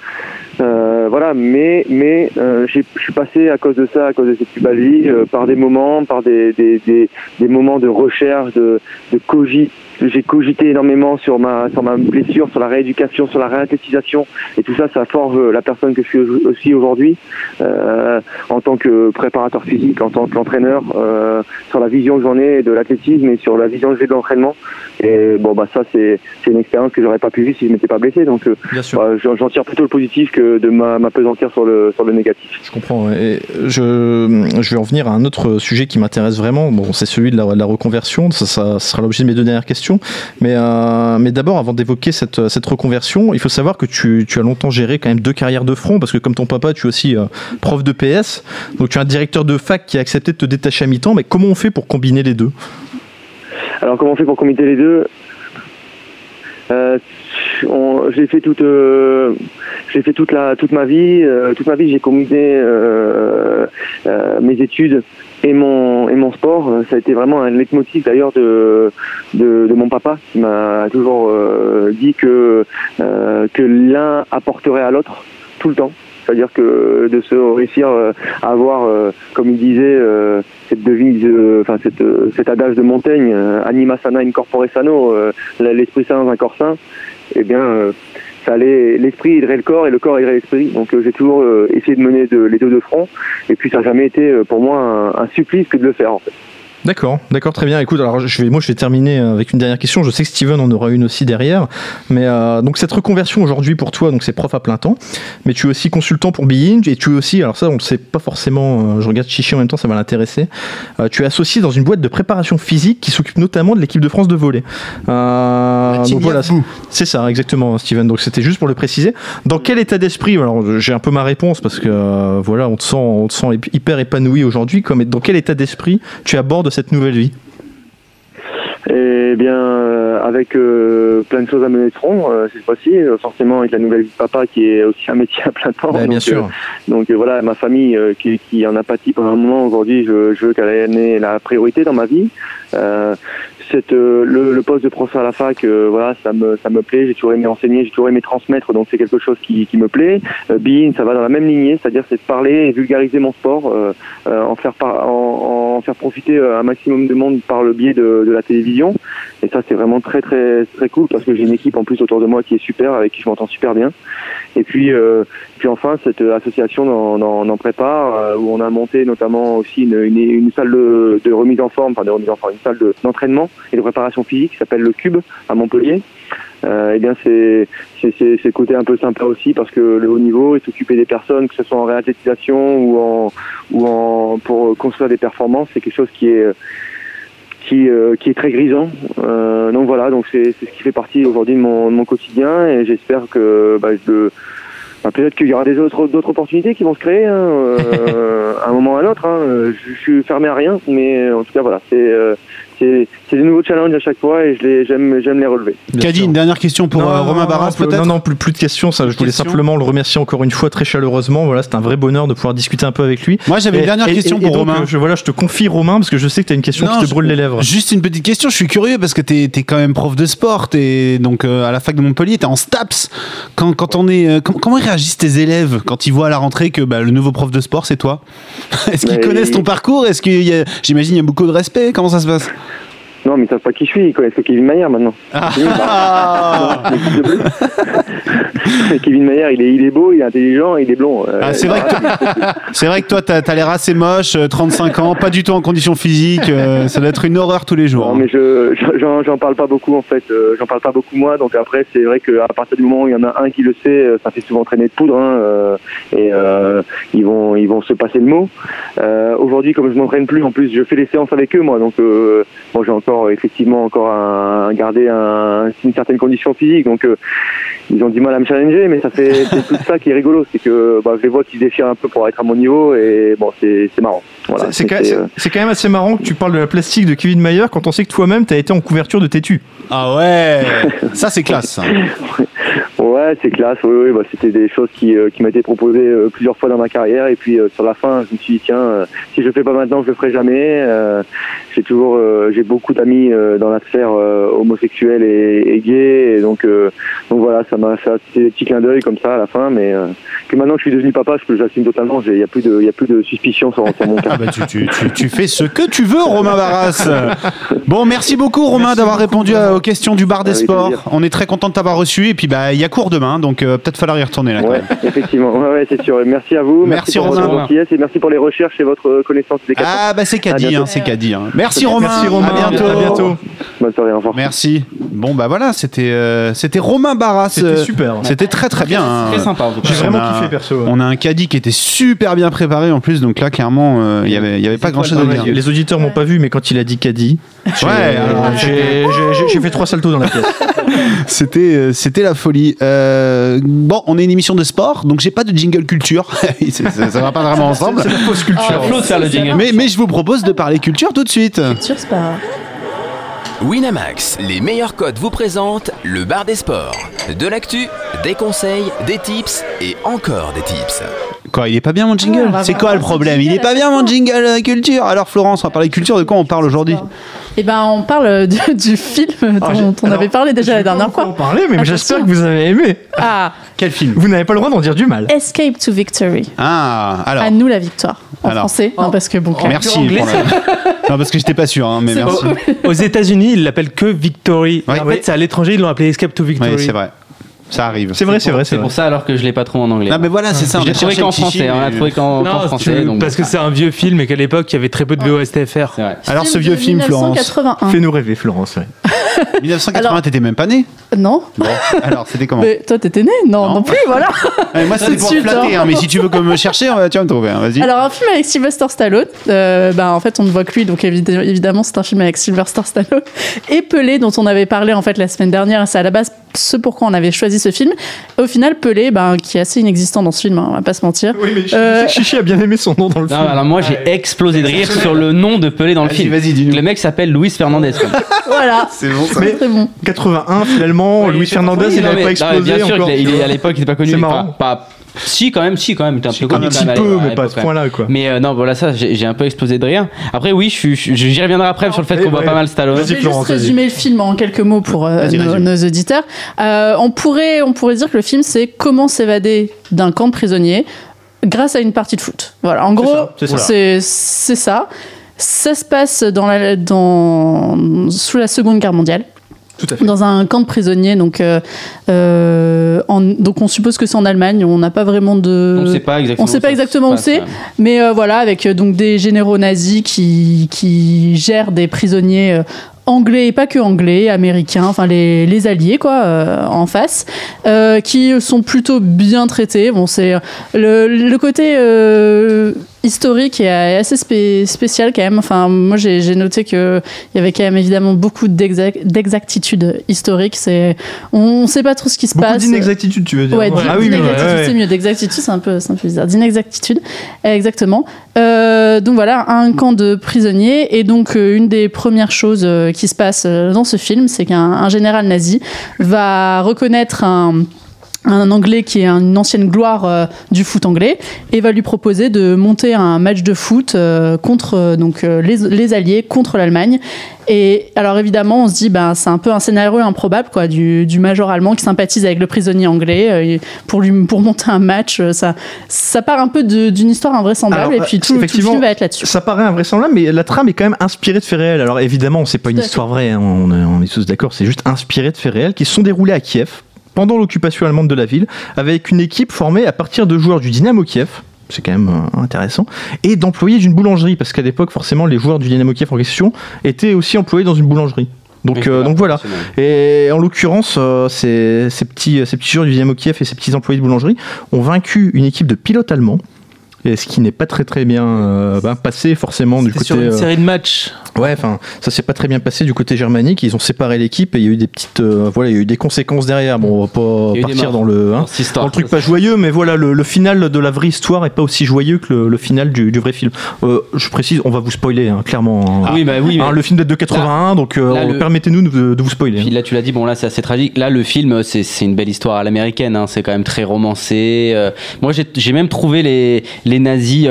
Euh, voilà, mais mais euh, je suis passé à cause de ça, à cause de cette pubalgie, euh, par des moments, par des, des, des, des moments de recherche, de, de cogit. J'ai cogité énormément sur ma sur ma blessure, sur la rééducation, sur la réathlétisation, et tout ça, ça forge la personne que je suis aussi aujourd'hui, euh, en tant que préparateur physique, en tant qu'entraîneur, euh, sur la vision que j'en ai de l'athlétisme et sur la vision que j'ai de l'entraînement. Et bon, bah ça, c'est c'est une expérience que j'aurais pas pu vivre si je m'étais pas blessé. Donc, euh, bah, j'en tire plutôt le positif que de ma- m'apesantir sur le sur le négatif. Je comprends. Et je, je vais en venir à un autre sujet qui m'intéresse vraiment. Bon, c'est celui de la, de la reconversion. Ça, ça sera l'objet de mes deux dernières questions. Mais, euh, mais d'abord, avant d'évoquer cette, cette reconversion, il faut savoir que tu, tu as longtemps géré quand même deux carrières de front, parce que comme ton papa, tu es aussi euh, prof de PS. Donc tu es un directeur de fac qui a accepté de te détacher à mi-temps. Mais comment on fait pour combiner les deux? Alors comment on fait pour combiner les deux? Euh, J'ai fait toute, euh, j'ai fait toute la, toute ma vie, euh, toute ma vie j'ai combiné euh, euh, mes études et mon et mon sport. Euh, Ça a été vraiment un leitmotiv d'ailleurs de, de de mon papa qui m'a toujours euh, dit que euh, que l'un apporterait à l'autre tout le temps. C'est-à-dire que de se réussir euh, à avoir, euh, comme il disait, cette devise, enfin cette, cet adage de Montaigne, euh, anima sana in corpore sano, l'esprit sain dans un corps sain, eh bien, euh, l'esprit aiderait le corps et le corps aiderait l'esprit. Donc euh, j'ai toujours euh, essayé de mener les deux de front, et puis ça n'a jamais été pour moi un supplice que de le faire en fait. D'accord, d'accord, très bien. Écoute, alors je vais, moi je vais terminer euh, avec une dernière question. Je sais que Steven en aura une aussi derrière. Mais euh, donc cette reconversion aujourd'hui pour toi, donc c'est prof à plein temps, mais tu es aussi consultant pour Be-Inch et tu es aussi, alors ça on ne sait pas forcément, euh, je regarde Chichi en même temps, ça va l'intéresser. Euh, tu es associé dans une boîte de préparation physique qui s'occupe notamment de l'équipe de France de volley. Donc voilà, c'est- ça, exactement, Steven. Donc c'était juste pour le préciser. Dans quel état d'esprit Alors j'ai un peu ma réponse parce que voilà, on te sent, on te sent hyper épanoui aujourd'hui. Comme dans quel état d'esprit tu abordes cette nouvelle vie Eh bien, euh, avec euh, plein de choses à mener de front euh, cette fois-ci, forcément avec la nouvelle vie de papa qui est aussi un métier à plein temps. Bah, bien donc, sûr. euh, donc voilà, ma famille qui, qui en a pâti pendant un moment aujourd'hui, je, je veux qu'elle ait la priorité dans ma vie. Cette, le, le poste de professeur à la fac, voilà, ça me, ça me plaît. J'ai toujours aimé enseigner, j'ai toujours aimé transmettre, donc c'est quelque chose qui, qui me plaît. Bein, ça va dans la même lignée, c'est-à-dire c'est de parler et vulgariser mon sport, en faire par, en, en faire profiter euh, un maximum de monde par le biais de, la télévision. Et ça, c'est vraiment très très très cool parce que j'ai une équipe en plus autour de moi qui est super, avec qui je m'entends super bien. Et puis, euh, puis enfin, cette association dans, dans Prépare, euh, où on a monté notamment aussi une, une, salle de, remise en forme, enfin de remise en forme, une salle de- d'entraînement et de préparation physique qui s'appelle le Cube à Montpellier. Euh, eh bien, c'est c'est c'est c'est le côté un peu sympa aussi parce que le haut niveau et s'occuper des personnes, que ce soit en réathlétisation ou en ou en pour construire des performances, c'est quelque chose qui est qui, euh, qui est très grisant. Euh, donc voilà, donc c'est c'est ce qui fait partie aujourd'hui de mon, de mon quotidien et j'espère que bah, je- bah, peut-être qu'il y aura des autres d'autres opportunités qui vont se créer hein, euh, à un moment ou à un autre. Hein. Je, je suis fermé à rien, mais en tout cas voilà, c'est euh, c'est des nouveaux challenges à chaque fois et je les j'aime j'aime les relever. Kadi, une dernière question pour Non, euh, Romain Barras, non, peut-être Non, non, plus, plus de questions. Ça, je voulais simplement le remercier encore une fois très chaleureusement. Voilà, c'est un vrai bonheur de pouvoir discuter un peu avec lui. Moi, j'avais une Et- dernière et- question et- pour et donc, Romain. euh, Je, voilà, je te confie Romain parce que je sais que tu as une question Non, qui te je- brûle les lèvres. Juste une petite question, je suis curieux parce que t'es es quand même prof de sport, t'es donc euh, à la fac de Montpellier, t'es en STAPS. Quand, quand on est, euh, com- comment réagissent tes élèves quand ils voient à la rentrée que bah, le nouveau prof de sport c'est toi? Est-ce qu'ils connaissent ton parcours? Est-ce qu'il y a, j'imagine, il y a beaucoup de respect Comment ça se passe? Non, mais ils savent pas qui je suis, ils connaissent que Kevin Maillard maintenant. Ah, Kevin Maillard, il est, il est beau, il est intelligent, il est blond. Euh, Ah, c'est vrai que vrai que toi t'as as l'air assez moche, euh, 35 ans, pas du tout en condition physique, euh, ça doit être une horreur tous les jours. Non, mais je j'en j'en parle pas beaucoup en fait. Euh, j'en parle pas beaucoup moi. Donc après, c'est vrai qu'à partir du moment où il y en a un qui le sait, euh, ça fait souvent traîner de poudre. Hein, euh, et euh, ils vont ils vont se passer le mot. Euh, Aujourd'hui, comme je m'entraîne plus, en plus, je fais des séances avec eux moi. Donc euh, bon, j'ai encore effectivement encore garder un, une certaine condition physique. Donc euh, ils ont du mal à me challenger, mais ça fait c'est tout ça qui est rigolo, c'est que bah, je les vois qu'ils se défient un peu pour être à mon niveau et bon, c'est c'est marrant. Voilà. C'est- quand, euh, même assez marrant que tu parles de la plastique de Kevin Mayer quand on sait que toi-même tu as été en couverture de Tétu. Ah ouais, ça c'est classe. ça. Ouais, c'est classe. Oui, oui, bah, c'était des choses qui, euh, qui m'étaient proposées euh, plusieurs fois dans ma carrière. Et puis euh, sur la fin, je me suis dit tiens, euh, si je le fais pas maintenant, je le ferai jamais. Euh, j'ai toujours, j'ai beaucoup d'amis dans la sphère homosexuelle et, et gay. Et donc, donc voilà, ça m'a fait c'était des petits clins d'œil comme ça à la fin. Mais que maintenant que je suis devenu papa, je j'assume totalement. Il y a plus de, il y a plus de suspicion sur, sur mon cas. Ah bah, tu, tu- tu- tu fais ce que tu veux, Romain Barras. Bon, merci beaucoup, Romain, d'avoir répondu à- aux questions du bar des Avec sports. plaisir. On est très content de t'avoir reçu. Et puis, bah, il y a cours demain, donc euh, peut-être falloir y retourner là. quand Ouais, même. effectivement. Ouais, ouais, c'est sûr. Merci à vous. Merci, pour Romain. votre gentillesse et merci pour les recherches et votre connaissance des cas. Ah bah c'est caddie, bientôt. hein, c'est caddie. hein. Merci Romain. Merci Romain, À bientôt. à bientôt. Bonne soirée. Au revoir. Merci. Bon bah voilà, c'était euh, c'était Romain Barras. C'était euh, super. C'était très très bien. hein. Très sympa tout cas. J'ai vraiment a- kiffé perso. ouais. On a un caddie qui était super bien préparé en plus, donc là clairement euh, il y avait il y avait pas grand chose à dire. Les auditeurs m'ont pas vu, mais quand il a dit caddie, j'ai fait trois saltos dans la pièce. C'était euh, c'était la folie. Euh, bon, on est une émission de sport, donc j'ai pas de jingle culture. ça, ça- ça va pas vraiment ensemble. C'est la fausse culture. Ah, jingle. Mais, mais je vous propose de parler culture tout de suite. Pas grave. Winamax, les meilleurs codes vous présentent le bar des sports. De l'actu, des conseils, des tips et encore des tips. Quoi, il est pas bien mon jingle on va C'est quoi le problème Il est pas bien mon jingle euh, culture Alors Florence, on va parler culture, de quoi on parle aujourd'hui Eh ben, on parle du, du film dont Ah, on alors, avait parlé déjà la dernière en fois. parler, mais Attention. j'espère que vous avez aimé. Ah, Quel film Vous n'avez pas le droit d'en dire du mal. Escape to Victory. Ah, alors. À nous la victoire. En Alors. français, non, parce que bon. Merci. anglais, pour la- non, parce que j'étais pas sûr, hein, mais merci. Aux États-Unis, ils l'appellent que Victory. Oui. en fait, c'est à l'étranger, ils l'ont appelé Escape to Victory. Oui, c'est vrai. Ça arrive. C'est vrai, c'est vrai, c'est pour ça alors que je l'ai pas trop en anglais. Non, mais voilà, c'est ça. je on l'ai va trouvé chercher qu'en français, on l'a trouvé qu'en français. parce que c'est un vieux film et qu'à l'époque, il y avait très peu de VOSTFR. c'est vrai. Alors, ce vieux film, Florence. 1981. Fais-nous rêver, Florence. ouais. 1980, Alors- t'étais même pas né Non, Bon, alors c'était comment mais toi t'étais né Non, Non. non, plus, voilà. Ouais, Moi, c'était pour suite, flatter, hein. hein, mais si tu veux comme me chercher, on va- tu vas me trouver. hein, Vas-y. Alors un film avec Sylvester Stallone, euh, bah, en fait on ne voit que lui, donc évid- évidemment c'est un film avec Sylvester Stallone et Pelé dont on avait parlé en fait la semaine dernière, c'est à la base ce pourquoi on avait choisi ce film. Au final Pelé, ben, qui est assez inexistant dans ce film, hein, on va pas se mentir. Oui, mais je Euh, Chichi a bien aimé son nom dans le Non, film. alors moi j'ai explosé de rire sur le nom de Pelé dans le film. vas-y, dis-nous. Le mec s'appelle Luis Fernandez. Voilà, C'est bon, ça. Mais bon. 81, finalement, Luis Fernandez, Oui, il n'avait pas explosé Bien sûr encore. il est- à l'époque il était pas connu. C'est mais marrant. Pas, pas- Si quand même, si quand même, il était un peu Un petit quand même, à peu, mais pas à ce point-là, quoi. Mais euh, non, voilà ça, j'ai un peu explosé de rire. Après oui, je suis- je- j'y reviendrai après sur le fait Ouais, qu'on voit pas mal Stallone. Vas-y, Je vais juste résumer le film en quelques mots pour euh, nos, auditeurs. Euh, on, pourrait, on pourrait dire que le film, c'est comment s'évader d'un camp de prisonniers grâce à une partie de foot. Voilà, en gros, c'est ça. ça. Ça se passe dans la, dans, sous la Seconde Guerre mondiale. Tout à fait. Dans un camp de prisonniers, donc, euh, euh, en- donc on suppose que c'est en Allemagne. On n'a pas vraiment de. On sait pas exactement. On sait où pas exactement où c'est, mais euh, voilà, avec donc des généraux nazis qui, qui gèrent des prisonniers euh, anglais et pas que anglais, américains, enfin les, les alliés quoi, euh, en face, euh, qui sont plutôt bien traités. Bon, c'est le, le côté euh, historique est assez spé- spécial quand même. Enfin, moi j'ai noté que il y avait quand même évidemment beaucoup d'exac- d'exactitude historique. C'est on, sait pas trop ce qui se Beaucoup passe. d'inexactitude, tu veux dire. Ouais, Ah oui, ouais, ouais. c'est mieux. D'exactitude, c'est un peu, c'est un peu bizarre. D'inexactitude, exactement. Euh, donc voilà, un camp de prisonniers. Et donc, euh, une des premières choses euh, qui se passe euh, dans ce film, c'est qu'un un général nazi va reconnaître un un anglais qui est une ancienne gloire euh, du foot anglais et va lui proposer de monter un match de foot euh, contre euh, donc les, les alliés contre l'Allemagne. Et alors évidemment on se dit ben c'est un peu un scénario improbable quoi du, du major allemand qui sympathise avec le prisonnier anglais pour lui pour monter un match ça ça part un peu d'une histoire invraisemblable Alors, et puis tout, tout le effectivement, film va être là-dessus. Ça paraît invraisemblable, mais la trame est quand même inspirée de faits réels. Alors évidemment, c'est pas une histoire vraie, hein, on, est, on est tous d'accord, c'est juste inspiré de faits réels qui se sont déroulés à Kiev pendant l'occupation allemande de la ville, avec une équipe formée à partir de joueurs du Dynamo Kiev. C'est quand même euh, intéressant. Et d'employés d'une boulangerie, parce qu'à l'époque, forcément, les joueurs du Dynamo Kiev en question étaient aussi employés dans une boulangerie. Donc, euh, donc voilà. Et en l'occurrence, euh, ces, ces petits, ces petits joueurs du Dynamo Kiev et ces petits employés de boulangerie ont vaincu une équipe de pilotes allemands. Et ce qui n'est pas très très bien euh, ben, passé forcément du côté. sur une euh, série de matchs. Ouais, enfin, ça s'est pas très bien passé du côté germanique. Ils ont séparé l'équipe et il y a eu des petites, euh, voilà, il y a eu des conséquences derrière. Bon, on va pas partir dans le, hein, Dans le truc pas joyeux, mais voilà, le, le final de la vraie histoire est pas aussi joyeux que le, le final du, du vrai film. Euh, je précise, on va vous spoiler hein, clairement. hein. Oui, bah oui, mais le film date de 81, donc euh, permettez-nous de, de vous spoiler. Là, tu l'as dit, bon, là, c'est assez tragique. Là, le film, c'est une belle histoire à l'américaine. C'est quand même très romancé. Moi, j'ai même trouvé les, les nazis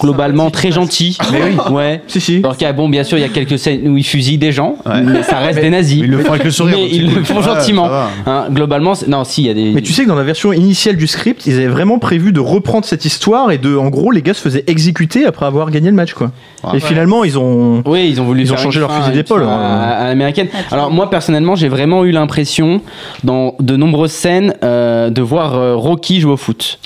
globalement très gentils. Mais oui. Ouais. Si, si. Alors qu'il y a, bon, bien sûr, il y a quelques scènes où ils fusillent des gens, Ouais. mais ça reste des nazis. Ils le font avec le sourire. Mais ils le font gentiment. Hein, globalement, non, si, il y a des. Mais tu sais que dans la version initiale du script, ils avaient vraiment prévu de reprendre cette histoire et de, en gros, les gars se faisaient exécuter après avoir gagné le match, quoi. Ouais. Et finalement, ils ont. Oui, ils ont voulu Ils ont changé leur fusil d'épaule, hein. à, à l'américaine. Alors moi personnellement, j'ai vraiment eu l'impression dans de nombreuses scènes euh, de voir euh, Rocky jouer au foot.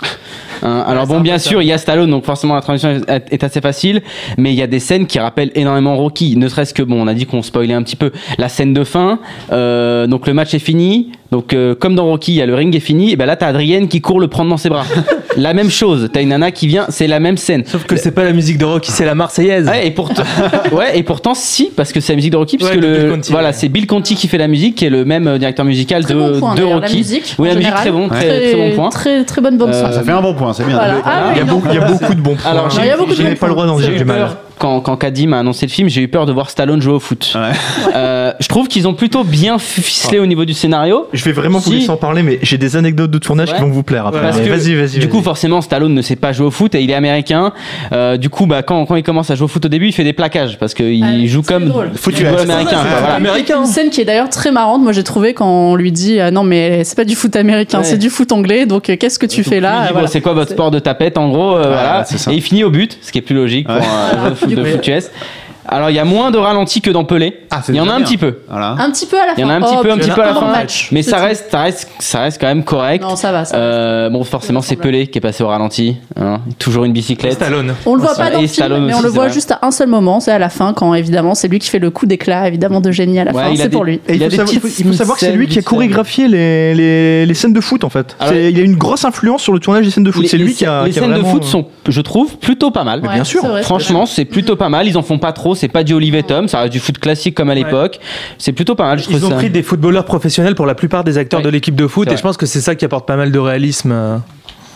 Hein, alors bon, bien sûr, il y a Stallone, donc forcément la transition est, est assez facile, mais il y a des scènes qui rappellent énormément Rocky. Ne serait-ce que bon, on a dit qu'on spoilait un petit peu la scène de fin. euh, donc le match est fini. Donc euh, comme dans Rocky, il y a le ring est fini. Et ben là, t'as Adrienne qui court le prendre dans ses bras. la même chose. T'as une nana qui vient, c'est la même scène. Sauf que c'est pas la musique de Rocky, c'est la Marseillaise. Ouais, et pourtant, ouais, et pourtant, si, parce que c'est la musique de Rocky, puisque Ouais, le, Bill Conti, voilà, ouais. c'est Bill Conti qui fait la musique, qui est le même euh, directeur musical Très de, bon point, de Rocky. La musique, oui, la musique, très bon, très, très bon point. Très, très bonne son. Euh, Ça fait un bon point, c'est bien. Voilà. Ah Il y a beaucoup, il y a beaucoup de bons points. Alors, bons pas le droit d'en J'ai dire du mal. Quand, quand Caddy m'a annoncé le film, j'ai eu peur de voir Stallone jouer au foot. Euh, je trouve qu'ils ont plutôt bien ficelé au niveau du scénario. Je vais vraiment vous Si. laisser en parler, mais j'ai des anecdotes de tournage Ouais. qui vont vous plaire. après. Parce Mais que, Vas-y, vas-y. Du vas-y. coup, forcément, Stallone ne sait pas jouer au foot et il est américain. Euh, du coup, bah, quand, quand il commence à jouer au foot au début, il fait des plaquages parce qu'il Ah, joue c'est comme football américain. voilà. Américain. Une scène qui est d'ailleurs très marrante, moi j'ai trouvé quand on lui dit ah non mais c'est pas du foot américain, Ouais. c'est du foot anglais, donc euh, qu'est-ce que tu fais là Voilà. c'est quoi votre sport de tapette en gros euh, voilà. c'est. Et il finit au but, ce qui est plus logique pour un joueur de foot, de foot US. Alors il y a moins de ralenti que dans Pelé. Ah, il y en a un bien. petit peu. Voilà. Un petit peu à la fin. Il y en a un petit Oh, peu, un petit peu à la fin, match, mais ça reste, ça reste, ça reste quand même correct. Non, ça va. ça. Euh, bon, forcément, c'est Pelé qui est passé au ralenti. hein. Toujours une bicyclette. Stallone. On le voit pas dans le film, mais on le voit juste à un seul moment, c'est à la fin, quand évidemment c'est lui qui fait le coup d'éclat, évidemment de génie à la Ouais, fin, c'est pour lui. Et il, y faut savoir, il faut- que c'est lui qui a chorégraphié les, les, les scènes de foot en fait. C'est- il a une grosse influence sur le tournage des scènes de foot. Les- C'est lui qui a. Les scènes de foot euh, sont, je trouve, plutôt pas mal. Bien sûr. Franchement, c'est plutôt pas mal. Ils en font pas trop. C'est pas du Olivier Tom. Ça reste du foot classique comme à l'époque. C'est plutôt pas mal. Je trouve Ils ont ça. pris des footballeurs professionnels pour la plupart des acteurs Ouais. de l'équipe de foot et je pense que c'est ça qui apporte pas mal de réalisme. euh.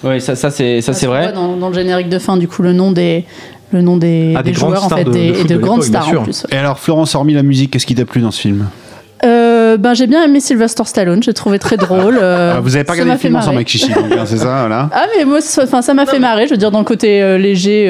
Ouais, ça, ça c'est, ça c'est vrai. Dans, dans le générique de fin, du coup, le nom des, le nom des, Ah, des des grandes joueurs en stars fait, de- des- de et de de grandes stars en plus. Et alors, Florence, hormis la musique, qu'est-ce qui t'a plu dans ce film? Euh, ben j'ai bien aimé Sylvester Stallone, j'ai trouvé très drôle. euh, Ah, Vous avez pas regardé le film ensemble avec Chichi, hein, c'est ça, voilà. Ah mais moi, ça- enfin ça m'a fait marrer. Je veux dire dans le côté euh, léger,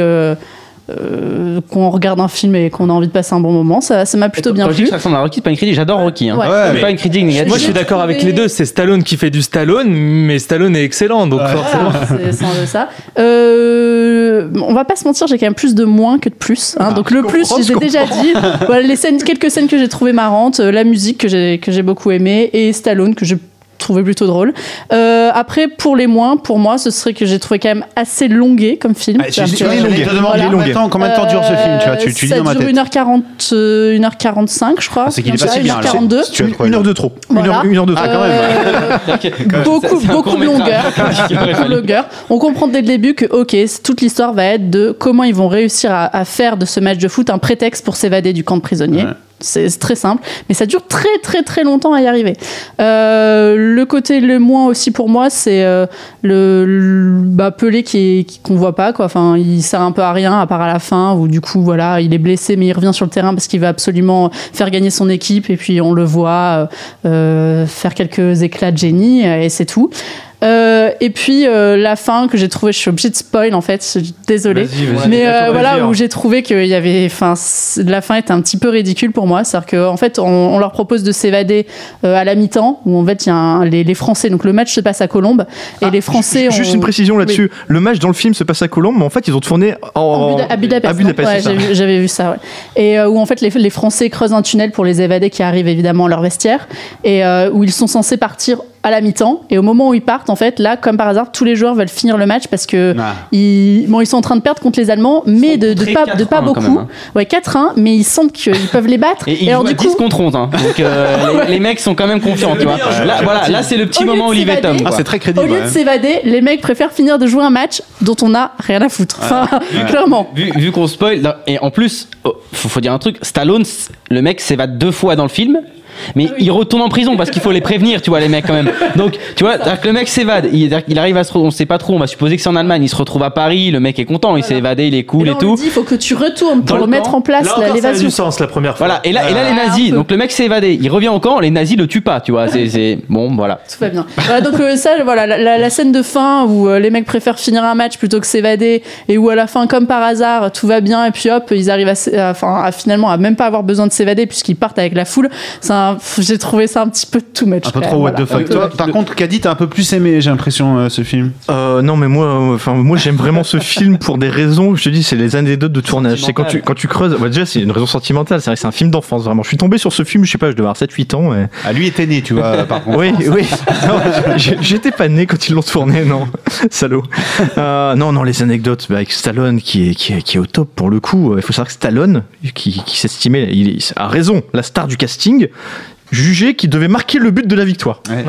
euh, qu'on regarde un film et qu'on a envie de passer un bon moment, ça ça m'a plutôt bien plu. que ça ressemble à Rocky, c'est pas une critique. J'adore Rocky. Hein. Ouais. Ouais, C'est mais- pas une critique négative. Moi je suis d'accord avec les deux, c'est Stallone qui fait du Stallone, mais Stallone est excellent donc forcément. Ah, c'est un peu ça. Euh, on va pas se mentir, j'ai quand même plus de moins que de plus. hein. Donc le plus, je les ai je déjà dit. Voilà, les scènes, quelques scènes que j'ai trouvées marrantes, euh, la musique que j'ai que j'ai beaucoup aimé et Stallone que j'ai trouvé plutôt drôle. Euh, après, pour les moins, pour moi, ce serait que j'ai trouvé quand même assez longué comme film. Ah, tu- tu- que- je te demande Voilà. combien de temps- combien de temps dure ce film, tu vois, tu, tu dis ça dans ma dure tête. 1h40, euh, 1h45, je crois. Ah, c'est qu'il est Comme pas ça, si bien, alors. 1h42. Si trouvé Une heure de trop. Une Voilà. heure, une heure de trop. Ah, quand même. Euh, beaucoup, beaucoup de longueur. Longueur. On comprend dès le début que, ok, toute l'histoire va être de comment ils vont réussir à, à faire de ce match de foot un prétexte pour s'évader du camp de prisonniers. Ouais. C'est très simple, mais ça dure très très très longtemps à y arriver. Euh, le côté le moins aussi pour moi, c'est euh, le, le- bah, Pelé qui qu'on voit pas quoi. Enfin, il sert un peu à rien à part à la fin où du coup voilà, il est blessé mais il revient sur le terrain parce qu'il va absolument faire gagner son équipe et puis on le voit euh, faire quelques éclats de génie et c'est tout. Euh, et puis euh, la fin que j'ai trouvé, je suis obligée de spoil en fait, je suis désolée. Vas-y, vas-y. Mais euh, voilà où j'ai trouvé qu'il y avait, enfin, la fin était un petit peu ridicule pour moi. C'est-à-dire qu'en fait, on, on leur propose de s'évader à la mi-temps, où en fait il y a un- les, les Français. Donc le match se passe à Colombes et les Français. Ah, Juste ont- une précision là-dessus. Le match dans le film se passe à Colombes, mais en fait ils ont tourné en, en Buda- à Budapest. à Ouais, j'avais vu ça. Ouais. Et où en fait les, les Français creusent un tunnel pour les évadés qui arrivent évidemment à leur vestiaire et où ils sont censés partir à la mi-temps. Et au moment où ils partent, en fait, là, comme par hasard, tous les joueurs veulent finir le match parce que Ah. ils, bon, ils sont en train de perdre contre les Allemands, mais de, pas, de 4-1 pas quand beaucoup. même, hein. Ouais, 4-1, mais ils sentent qu'ils peuvent les battre. Et ils alors du 10 coup, contre 11. Hein. Donc euh, les, les mecs sont quand même confiants, tu vois. Là, voilà, là c'est le petit Au lieu moment Olivier Tom. Ah, c'est très au crédible. lieu ouais. de s'évader, les mecs préfèrent finir de jouer un match dont on a rien à foutre. Enfin, clairement. Vu, vu qu'on spoil, et en plus, oh, faut, faut dire un truc, Stallone, le mec s'évade deux fois dans le film. Mais il retourne en prison parce qu'il faut les prévenir, tu vois, les mecs quand même. Donc, tu vois, que le mec s'évade, il, il arrive à se, on sait pas trop, on va supposer que c'est en Allemagne, il se retrouve à Paris, le mec est content, il s'est évadé, il est Et cool là, et, on tout. dit, il faut que tu retournes pour le mettre camp. en place encore, ça a l'évasion. du sens la première fois. Voilà, et là, et là les un nazis, donc le mec s'est évadé, il revient au camp, les nazis le tuent pas, tu vois, c'est, bon, voilà. Tout va bien. Voilà, donc euh, ça, voilà, la, la- la scène de fin où euh, les mecs préfèrent finir un match plutôt que s'évader et où à la fin, comme par hasard, tout va bien et puis hop, ils arrivent à finalement à même pas avoir besoin de s'évader puisqu'ils partent avec la foule. C'est un- J'ai trouvé ça un petit peu too much. Un peu trop what the fuck. Toi, par contre, Caddy, t'as un peu plus aimé, j'ai l'impression, euh, ce film. Euh, non, mais moi, euh, enfin, moi, j'aime vraiment ce film pour des raisons. Je te dis, c'est les anecdotes de tournage. C'est quand tu, quand tu creuses. bah, déjà, c'est une raison sentimentale. C'est vrai que c'est un film d'enfance, vraiment. Je suis tombé sur ce film, je sais pas, je devais avoir 7-8 ans. Et... Ah, lui était né, tu vois, par contre. Oui, oui. J'étais pas né quand ils l'ont tourné, non. Salaud. Euh, non, non, les anecdotes bah, avec Stallone qui est, qui, est, qui est au top pour le coup. Il faut savoir que Stallone, qui, qui s'estimait, il est- a raison, la star du casting, jugé qu'il devait marquer le but de la victoire. Ouais.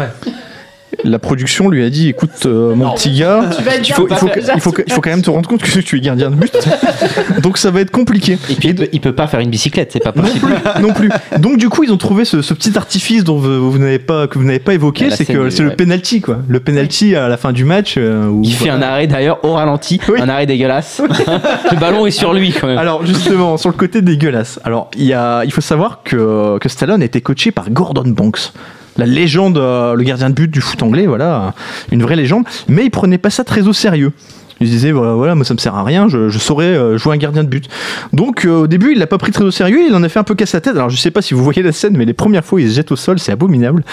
La production lui a dit écoute, euh, mon petit gars, il faut, il, bien faut, pas- il, faut, il faut quand même te rendre compte que tu es gardien de but. Donc ça va être compliqué. Et puis, il peut- il peut pas faire une bicyclette, c'est pas possible. non plus. Donc du coup, ils ont trouvé ce, ce petit artifice dont vous, vous n'avez pas que vous n'avez pas évoqué, la c'est que c'est le penalty quoi. Le penalty à la fin du match. euh, où- Il fait un arrêt d'ailleurs au ralenti, Oui. un arrêt dégueulasse. le ballon est sur lui quand même. Alors justement, sur le côté dégueulasse. Alors il y a, il faut savoir que que Stallone a été coaché par Gordon Banks. La légende, euh, le gardien de but du foot anglais, voilà, une vraie légende. Mais il prenait pas ça très au sérieux. Il se disait voilà, voilà moi ça me sert à rien, je, je saurais euh, jouer un gardien de but. Donc euh, au début il l'a pas pris très au sérieux, il en a fait un peu casse la tête. Alors je sais pas si vous voyez la scène, mais les premières fois il se jette au sol, c'est abominable.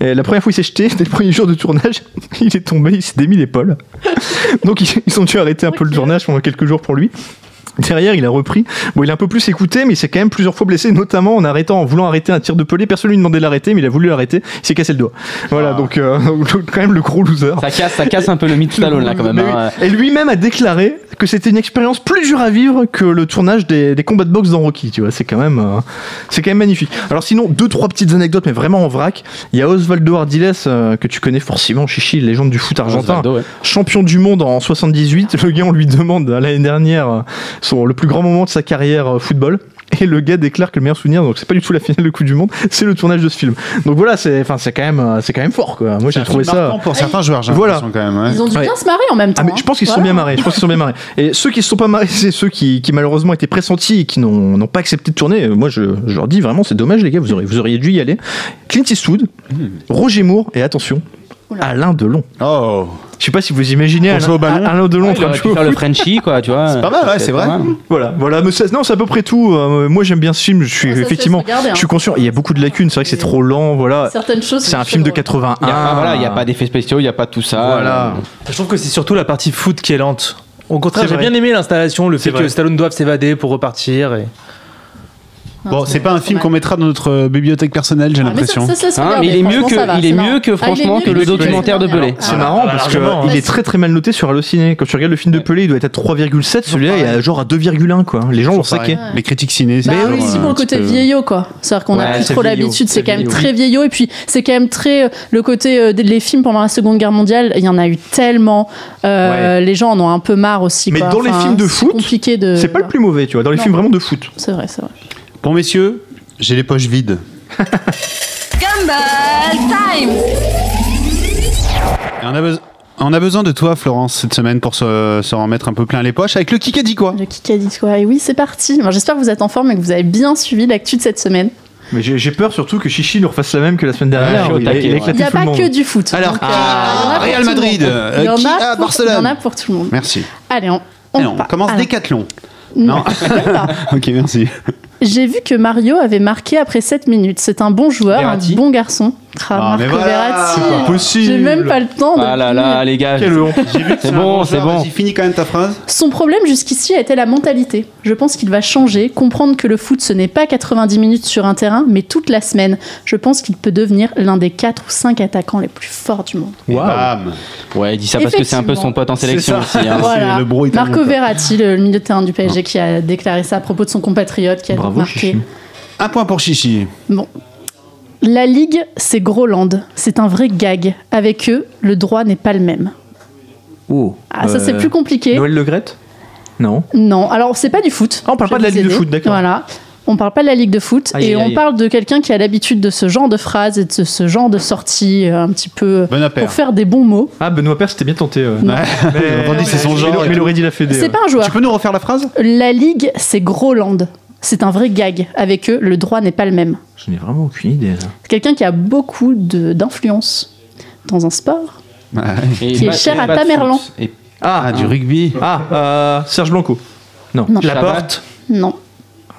Et la première fois il s'est jeté, c'était le premier jour de tournage, il est tombé, il s'est démis l'épaule. Donc ils, ils ont dû arrêter un peu le tournage pendant quelques jours pour lui. Derrière, il a repris. Bon, il a un peu plus écouté, mais il s'est quand même plusieurs fois blessé, notamment en arrêtant, en voulant arrêter un tir de pelé. Personne lui demandait de l'arrêter, mais il a voulu l'arrêter. Il s'est cassé le doigt. Voilà, donc, euh, quand même le gros loser. Ça casse, ça casse un peu le mythe Stallone là quand même. Hein. Et lui-même a déclaré que c'était une expérience plus dure à vivre que le tournage des, des combats de boxe dans Rocky. Tu vois, c'est quand même, euh, c'est quand même magnifique. Alors sinon, deux trois petites anecdotes, mais vraiment en vrac. Il y a Osvaldo Ardiles euh, que tu connais forcément, Chichi, légende du foot argentin, Osvaldo, ouais. champion du monde en 78. Le gars, on lui demande euh, l'année dernière son le plus grand moment de sa carrière football. Et le gars déclare que le meilleur souvenir, donc c'est pas du tout la finale de Coupe du Monde, c'est le tournage de ce film. Donc voilà, c'est, enfin, c'est quand même, euh, c'est quand même fort, quoi. Moi, j'ai trouvé ça. pour certains joueurs, j'ai Voilà. l'impression quand même. ouais. Ils ont dû Ouais. bien se marrer en même temps. Ah mais je hein. pense qu'ils se sont Voilà. bien marrés. Je pense qu'ils se sont bien marrés. Et ceux qui se sont pas marrés, c'est ceux qui, qui malheureusement étaient pressentis et qui n'ont pas accepté de tourner. Moi, je, je leur dis vraiment, c'est dommage les gars, vous auriez, vous auriez dû y aller. Clint Eastwood, Roger Moore et attention. Alain Delon. Oh, Je sais pas si vous imaginez Alain, au ballon. Alain Delon en Il train de faire le. Frenchie quoi, tu vois. C'est pas mal, ouais, c'est vrai. pas mal. Voilà, voilà, mais ça- non, c'est à peu près tout. Euh, moi, j'aime bien ce film. Je suis effectivement, regarder, hein. je suis conscient. Il y a beaucoup de lacunes. C'est vrai que c'est trop lent. Voilà, Certaines choses. c'est un film de 81. Il y a, ah, voilà, il n'y a pas d'effets spéciaux, il n'y a pas tout ça. Voilà. Je trouve que c'est surtout la partie foot qui est lente. Au contraire, j'ai bien aimé l'installation, le fait vrai. que Stallone doive s'évader pour repartir. Et... Bon, c'est pas un film qu'on mettra dans notre euh, bibliothèque personnelle, j'ai Ah, mais ça- l'impression. Hein, mais il est mieux que, il est c'est mieux marrant. que Ah, franchement mieux que le que documentaire de Pelé. C'est Ah, marrant bah, parce que largement, il est très très mal noté sur Allociné. Quand tu regardes le film de Pelé, il doit être à 3,7. Celui-là, il est à genre à 2,1 quoi. Les gens l'ont saqué. Les critiques ciné, c'est Bah aussi euh, pour le côté vieillot, quoi. C'est-à-dire qu'on a plus c'est trop l'habitude, c'est c'est quand même très vieillot. Et puis, c'est quand même très. euh, Le côté des films pendant la Seconde Guerre mondiale, il y en a eu tellement. Les gens en ont un peu marre aussi. Mais dans les films de c'est foot. C'est pas le plus mauvais, tu vois. Dans les films vraiment de foot. C'est vrai, c'est vrai. Bon, messieurs, j'ai les poches vides. Gumball Time Et on, a besoin- on a besoin de toi, Florence, cette semaine pour se, se remettre un peu plein les poches avec le dit quoi Le dit quoi Et oui, c'est parti. J'espère que vous êtes en forme et que vous avez bien suivi l'actu de cette semaine. Mais j'ai peur surtout que Chichi nous refasse la même que la semaine dernière. suis au il, a, taquet, il a ouais. éclaté Il n'y a pas que du foot. Alors, Donc, ah, il y en a pour Real Madrid, euh, Il y en qui a pour- Barcelone Il y en a pour tout le monde. Merci. Allez, on, on Allez, on part. commence Alors, Décathlon. Non. ok, merci. J'ai vu que Mario avait marqué après 7 minutes. C'est un bon joueur, Verratti. un bon garçon. Ah, Ah, mais Marco voilà, Verratti. c'est pas possible. J'ai même pas le temps de. Ah là là, les gars. Quelle honte. C'est bon, c'est bon. Vas-y, finis quand même ta phrase. Son problème jusqu'ici a été la mentalité. Je pense qu'il va changer, comprendre que le foot ce n'est pas 90 minutes sur un terrain, mais toute la semaine. Je pense qu'il peut devenir l'un des 4 ou 5 attaquants les plus forts du monde. Waouh. bam. Ouais, il dit ça parce que c'est un peu son pote en sélection aussi. hein. Voilà. le bro italien, Marco. Verratti, le milieu de terrain du PSG, qui a déclaré ça à propos de son compatriote qui a Bravo, marqué. Chichi. Un point pour Chichi. Bon. La Ligue, c'est Groland. C'est un vrai gag. Avec eux, le droit n'est pas le même. Oh. Ah, ça, c'est Euh, plus compliqué. Noël Le Graët Non. Non, alors c'est pas du foot. Ah, on parle pas de la Ligue de foot, d'accord. Voilà. On parle pas de la Ligue de foot Aïe, et aïe, on aïe. parle de quelqu'un qui a l'habitude de ce genre de phrases et de ce, ce genre de sorties euh, un petit peu Bon appel. pour faire des bons mots. Ah, Benoît Père, c'était bien tenté. ouais. Non. Mais, entendu, c'est son mais- genre Mais dit la Fédé. C'est ouais. pas un joueur. Tu peux nous refaire la phrase? La Ligue, c'est Groland. C'est un vrai gag. Avec eux, le droit n'est pas le même. Je n'ai vraiment aucune idée. là. C'est quelqu'un qui a beaucoup d'influence dans un sport. Et Qui est cher à Tamerlan. Et Ah, du rugby. Ah, euh, Serge Blanco. Non. Non. La Chabat. porte. Non.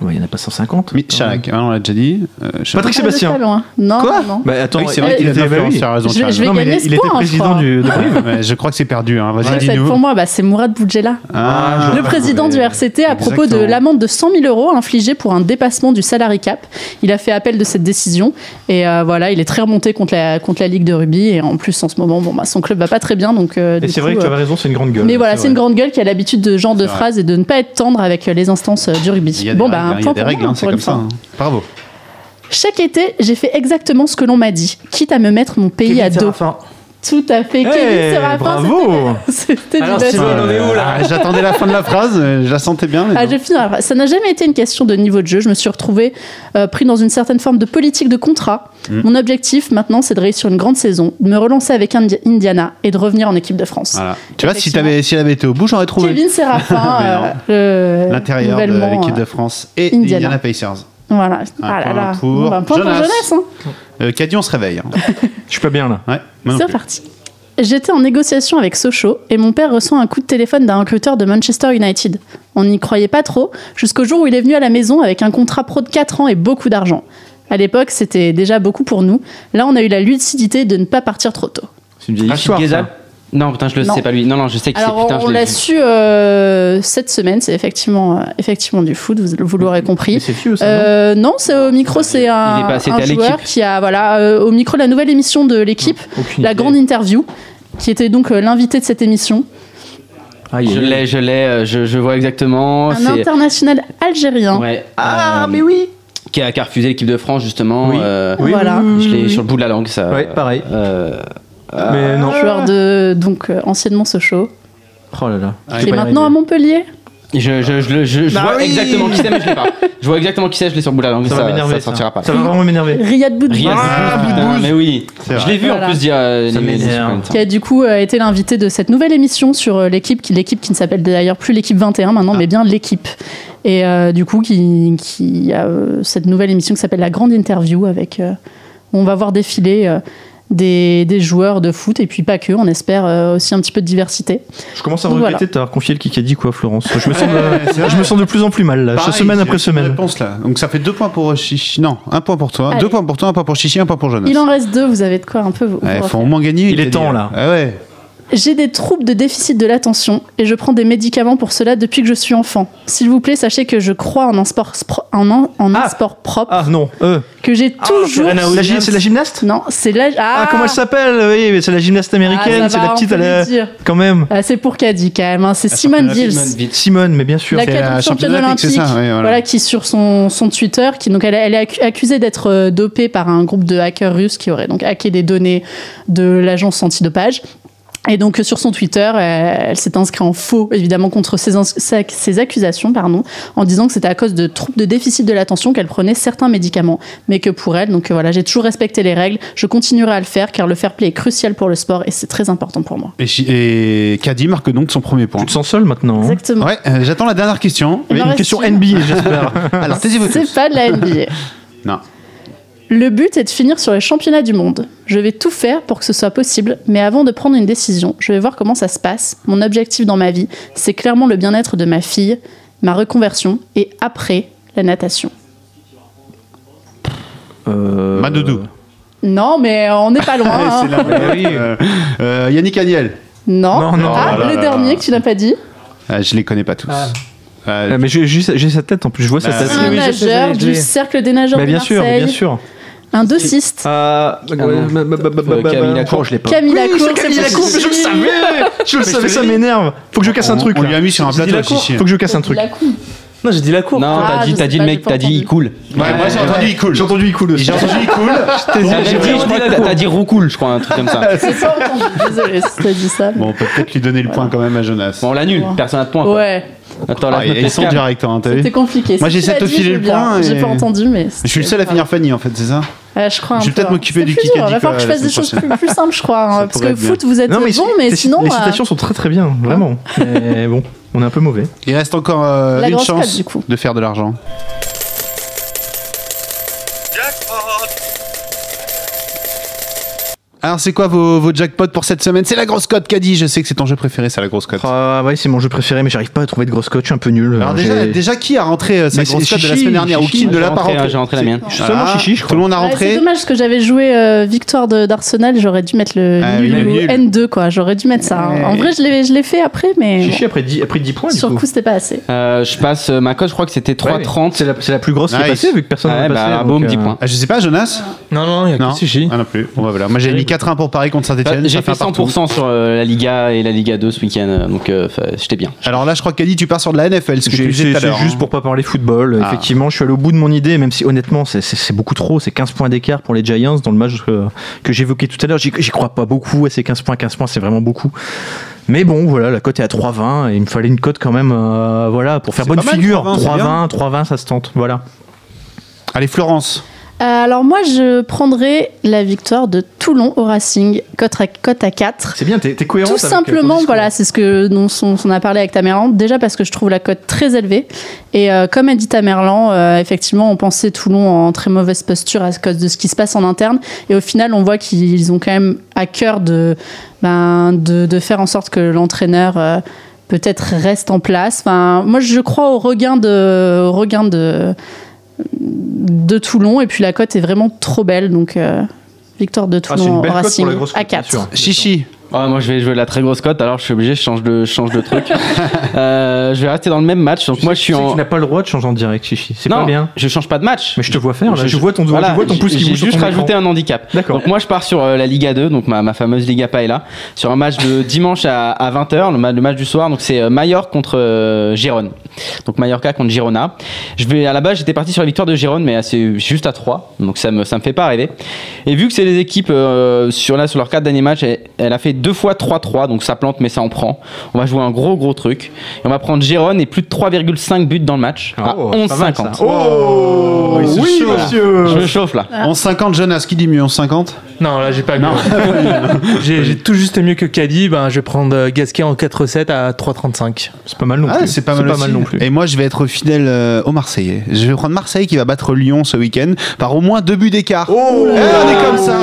Ah ouais, Il n'y en a pas 150. Mais Chirac, ah, on l'a déjà dit. Euh. Patrick Pas de Sébastien. loin. Non, Quoi non. Bah attends, Oui, c'est vrai qu'il était- oui. raison. Je- je vais. Non, gagner il, était point, je président crois. du, de Brive. Ouais, je crois que c'est perdu. Hein. Vas-y, dis-nous. pour moi, bah, c'est Mourad Boudjela. Ah, Le président du RCT à propos de l'amende de 100 000 euros infligée pour un dépassement du salary cap. Il a fait appel de cette décision et euh, voilà, il est très remonté contre la, contre la Ligue de rugby et en plus en ce moment, bon, bah, son club va pas très bien. Donc, euh, Et c'est vrai que tu avais raison, c'est une grande gueule. mais voilà, c'est une grande gueule qui a l'habitude de ce genre de phrases et de ne pas être tendre avec les instances du rugby. Bon, bah, hein, un il y a des pour règles, hein, c'est comme ça. hein. Bravo. Chaque été, j'ai fait exactement ce que l'on m'a dit, quitte à me mettre mon pays à dos. Tout à fait. Kevin Serafin, bravo. c'était- du Alors, basket. Steven, on est où là Ah, J'attendais la fin de la phrase, euh, je la sentais bien. mais Ah, je. Ça n'a jamais été une question de niveau de jeu. Je me suis retrouvée euh, pris dans une certaine forme de politique de contrat. Mm. Mon objectif maintenant, c'est de réussir une grande saison, de me relancer avec Indi- Indiana et de revenir en équipe de France. Voilà. Tu vois, si, si elle avait été au bout, j'aurais trouvé. Kevin Séraphin, euh, L'intérieur de l'équipe de euh, France et Indiana. Indiana Pacers. Voilà. Un Ah là point là. pour Bon, bah, un point pour Jonas. jeunesse. hein. Euh, Caddy, on se réveille. hein. Je suis pas bien là. Ouais, C'est reparti. J'étais en négociation avec Sochaux et mon père reçoit un coup de téléphone d'un recruteur de Manchester United. On n'y croyait pas trop, jusqu'au jour où il est venu à la maison avec un contrat pro de 4 ans et beaucoup d'argent. À l'époque, c'était déjà beaucoup pour nous. Là, on a eu la lucidité de ne pas partir trop tôt. C'est une vieille Ah, de. Non, putain, je le Non. sais pas lui. Non, non, je sais que c'est putain, on l'a su euh, cette semaine, c'est effectivement, euh, effectivement du foot, vous, vous l'aurez compris. c'est Euh, non, c'est au micro, c'est un, pas- joueur qui a, voilà, euh, au micro, la nouvelle émission de l'équipe, la idée. grande interview, qui était donc euh, l'invité de cette émission. Aïe, Je l'ai, je l'ai, je, je vois exactement. Un C'est. international algérien. Ouais. Ah, euh, mais oui. Qui a, qui a refusé l'équipe de France, justement. Oui. euh, Oui, Voilà. Je l'ai sur le bout de la langue, ça. Ouais, pareil. Euh, Mais non. Joueur de donc euh, anciennement Sochaux, Oh là là. Ah, qui est maintenant à. Montpellier. je je, je, le- je, je Ah vois oui. exactement qui c'est, mais je l'ai pas. Je vois exactement qui c'est, je l'ai sur le bout de la langue. Ça va m'énerver. Ça sortira pas. Ça va vraiment m'énerver. Riyad Boudbouz, Riyad Ah, mais oui. Je l'ai vu Voilà. en plus dire. euh, Ça qui a du coup euh, été l'invité de cette nouvelle émission sur euh, l'équipe, qui- l'équipe qui ne s'appelle d'ailleurs plus l'équipe 21 maintenant, mais bien l'équipe. Et euh, du coup, qui, qui a cette nouvelle émission qui s'appelle La Grande Interview, avec euh, où on va voir défiler euh, des, des joueurs de foot, et puis pas que, on espère euh, aussi un petit peu de diversité. Je commence à Donc regretter voilà. de t'avoir confié le Kikadi quoi, Florence. Je me sens je me sens de plus en plus mal là, Pareil, semaine après semaine. Réponse, là. Donc ça fait deux points pour Chichi. Non, un point pour toi. Allez. Deux points pour toi, un point pour Chichi, un point pour Jonas. Il en reste deux, vous avez de quoi un peu vous. Ouais, vous faut au moins gagner. Il est temps, là. Ah ouais. J'ai des troubles de déficit de l'attention et je prends des médicaments pour cela depuis que je suis enfant. S'il vous plaît, sachez que je crois en un sport, spro- en un, en un Ah. sport propre, Ah non, euh. que j'ai toujours. La gy- c'est la gymnaste? Non, c'est là. ah, comment elle s'appelle? Oui, mais c'est la gymnaste américaine, Ah, ça c'est va, la petite, elle dire. quand même. Ah, c'est pour Caddy quand même. hein. C'est Simone Biles. Simone, mais bien sûr. La C'est la championne olympique, olympique, c'est ça, oui, voilà. voilà. qui sur son, son Twitter, qui donc elle, elle est accu- accusée d'être euh, dopée par un groupe de hackers russes qui auraient donc hacké des données de l'agence antidopage. Et donc euh, sur son Twitter, elle, elle s'est inscrite en faux, évidemment, contre ces accusations, pardon, en disant que c'était à cause de troubles de déficit de l'attention qu'elle prenait certains médicaments, mais que pour elle, donc euh, voilà, j'ai toujours respecté les règles, je continuerai à le faire car le fair play est crucial pour le sport et c'est très important pour moi. Et, et Caddy marque donc son premier point. Tu te sens seul maintenant hein? Exactement. Ouais, euh, j'attends la dernière question. Une question. NBA, j'espère. Alors, taisez-vous. C'est pas de la NBA. Non. Le but est de finir sur les championnats du monde. Je vais tout faire pour que ce soit possible, mais avant de prendre une décision, je vais voir comment ça se passe. Mon objectif dans ma vie, c'est clairement le bien-être de ma fille, ma reconversion et après la natation. Euh, Madoudou. Non, mais on n'est pas loin. Ah, hein. Euh, euh, Yannick Aniel. Non. Non, non, Ah, là le là dernier là. que tu n'as pas dit. Ah, je les connais pas tous. Ah. Euh, Ah, mais j'ai j'ai- j'ai sa tête en plus, je vois sa Bah, tête. Ah, Un oui, je sais, nageur je l'ai, je du l'ai. cercle des nageurs Mais de bien sûr, Marseille. bien sûr. Un dossiste. Ah, non. Camille Lacour, je l'ai pas. Camille Lacour, c'est je le savais Je le savais, ça m'énerve. Faut que je casse un truc. On lui a mis sur un plateau, cour. Faut que je casse un truc. La. Non, j'ai dit la cour. Non, Ah, t'as je dit, t'as sais dit pas, le j'ai mec, pas t'as dit entendu. il coule. Ouais, moi j'ai entendu il coule. J'ai entendu il coule aussi. J'ai entendu il coule. T'as dit, je crois que t'as- t'as dit roucoule, je crois, un truc comme ça. J'ai pas entendu. Désolée si t'as dit ça. Bon, on peut peut-être lui donner le point quand même à Jonas. Bon, on l'annule, personne n'a de point. quoi. Ouais, Attends, là, Ah, me ils sont scam. directs, hein, t'as vu c'était compliqué. Moi, Si j'essaie tu de l'as te filer dit, le je veux bien. point et- J'ai pas entendu, mais. Je suis le seul à finir Fanny en fait, c'est ça Ouais, je crois un Je vais peu, peut-être hein. m'occuper C'est du plus dur, Kikadi, Il va falloir que je quoi, fasse la des choses semaine plus, plus simples, je crois. hein, Ça parce pourrait que être bien. foot, vous êtes Non, mais bon, mais sinon. Les euh, citations sont très très bien, vraiment. Mais bon, on est un peu mauvais. Il reste encore euh, une chance cote, du coup. de faire de l'argent. Alors, c'est quoi vos, vos jackpots pour cette semaine? C'est la grosse cote, Caddy. Je sais que c'est ton jeu préféré, c'est la grosse cote. Ah ouais, c'est mon jeu préféré, mais j'arrive pas à trouver de grosse coach, je suis un peu nul. Alors, déjà, déjà, qui a rentré euh, sa Mais grosse cote de la semaine dernière? Ou qui ne l'a pas rentré, j'ai rentré la mienne. Seulement Chichi, je Tout crois. le monde a ouais, c'est dommage parce que j'avais joué euh, victoire de- d'Arsenal, j'aurais dû mettre le Ah nul oui, le ou nul. N2, quoi. J'aurais dû mettre ça. hein. Ouais. En vrai, je l'ai je l'ai fait après, mais Chichi a pris 10, a pris 10 points du sur le coup. c'était pas assez. Euh, je passe euh, ma cote, je crois que c'était Ouais, 3,30. C'est la, c'est la plus grosse qui est passée vu que personne n'a passé. bah, donc, boum, euh, 10 points. Ah, Je sais pas, Jonas? Non, non, il y a Non? Que Chichi. Ah non plus. Bah, voilà. Moi j'ai mis 4-1 pour Paris contre Bah, Saint-Etienne. J'ai fait 100% sur euh, la Liga et la Liga 2 ce week-end, donc euh, j'étais bien. Alors là, je crois qu'Adi, tu pars sur de la NFL, ce que tu J'ai- disais C'est tout à juste hein. pour pas parler football. Ah. Effectivement, je suis allé au bout de mon idée, même si honnêtement, c'est- c'est c'est beaucoup trop. C'est 15 points d'écart pour les Giants dans le match euh, que j'évoquais tout à l'heure. J'y j'y crois pas beaucoup à ces 15 points. 15 points, c'est vraiment beaucoup. Mais bon, voilà, la cote est à 3,20 et il me fallait une cote quand même, euh, voilà, pour faire C'est bonne mal, figure. 3,20, c'est 3,20, 3,20, ça se tente. Voilà. Allez, Florence. Euh, alors moi, je prendrais la victoire de Toulon au Racing, cote à, cote à 4. C'est bien, t'es t'es cohérent. Tout simplement, voilà, c'est ce que dont on, on a parlé avec Tamerlan. Déjà parce que je trouve la cote très élevée. Et euh, comme a dit Tamerlan, euh, effectivement, on pensait Toulon en très mauvaise posture à cause de ce qui se passe en interne. Et au final, on voit qu'ils ont quand même à cœur de, ben, de, de faire en sorte que l'entraîneur euh, peut-être reste en place. Enfin, moi, je crois au regain de, au regain de, de Toulon. Et puis la cote est vraiment trop belle. Donc, euh, victoire de Ah, une Toulon belle au cote pour Racing la grosse à cote, bien 4. sûr. Chichi. Ah, moi je vais jouer la très grosse cote, alors je suis obligé, je change de, je change de truc. Euh, je vais rester dans le même match, donc moi je suis Tu en. Tu n'as pas le droit de changer en direct, Chichi. C'est pas bien. je change pas de match. Mais je te vois faire. Là. Je, Je- vois ton, Voilà, je vois ton pouce qui J'ai bouge sur juste rajouté un handicap. D'accord. Donc moi je pars sur euh, la Liga 2, donc ma, ma fameuse Liga Paella, sur un match de dimanche à, à 20h, le, ma- le match du soir. Donc c'est euh, Mallorca contre euh, Gérone. Donc Mallorca contre Girona. Je vais à la base j'étais parti sur la victoire de Gérone, mais c'est juste à 3, donc ça me ça me fait pas rêver. Et vu que c'est les équipes euh, sur là sur leurs quatre derniers matchs, elle, elle a fait deux fois 3-3, donc ça plante mais ça en prend. On va jouer un gros gros truc. Et on va prendre Gérone et plus de 3,5 buts dans le match à Oh, mal, ça. 11,50. Oh, il se oui, chauffe. monsieur. Je me chauffe là. 11,50, Jonas. Qui dit mieux 11,50 Non, là, j'ai pas mieux. j'ai j'ai tout juste mieux que Caddy. Ben, je vais prendre euh, Gasquet en 4-7 à 3,35. C'est pas mal non Ah, plus. c'est pas mal, non plus. Et moi, je vais être fidèle euh, aux Marseillais. Je vais prendre Marseille qui va battre Lyon ce week-end par au moins deux buts d'écart. Oh, Eh, on est comme ça.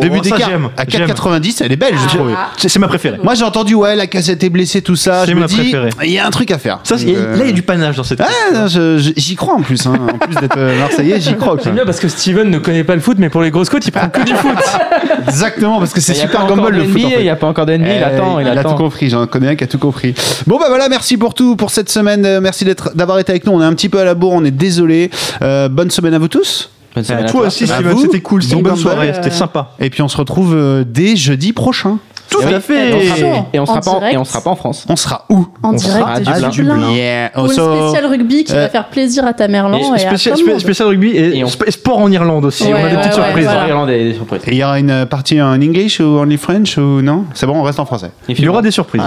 Deux buts Oh, d'écart. À j'aime. 4,90, elle est belle, je trouve. C'est c'est ma préférée. Moi, j'ai entendu, ouais, la cassette est blessée, tout ça. C'est ma dis, préférée. il y a un truc à faire. Ça, c'est- euh, là, il y a du panache dans cette. Ah, je- j'y crois en plus. hein. En plus d'être euh, Marseillais, j'y crois. J'aime bien parce que Steven ne connaît pas le foot, mais pour les grosses côtes, il prend que du foot. Exactement, parce que c'est super gamble le foot. en NBA, fait. Il n'y a pas encore de NBA, il Eh, attend, il, a attend. tout compris, j'en connais un qui a tout compris. Bon bah voilà, merci pour tout pour cette semaine, Euh, merci d'être d'avoir été avec nous. On est un petit peu à la bourre, on est désolé. Euh, bonne semaine à vous tous. Bonne semaine Ah, à toi toi. aussi, Steven, c'était cool. C'était une Bon bonne soirée. C'était sympa. Et puis on se retrouve euh, dès jeudi prochain. Tout Et à fait. Et on sera, pas en- direct. et on sera pas en France. On sera où En On direct sera à Dublin. Dublin. Yeah. Pour une spéciale rugby qui euh, va faire plaisir à et, à Spécial, rugby et, sport en Irlande aussi. On a des petites surprises. voilà. Irlandais, des surprises. Et il y aura une partie en English ou only French ou non? C'est bon, on reste en français. Il y aura des surprises.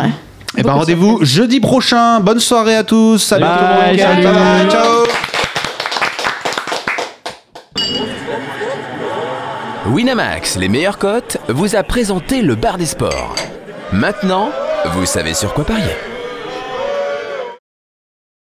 Et ben Beaucoup de rendez-vous jeudi prochain. Bonne soirée à tous. Salut tout le monde. ciao. Winamax, les meilleures cotes, vous a présenté le bar des sports. Maintenant, vous savez sur quoi parier.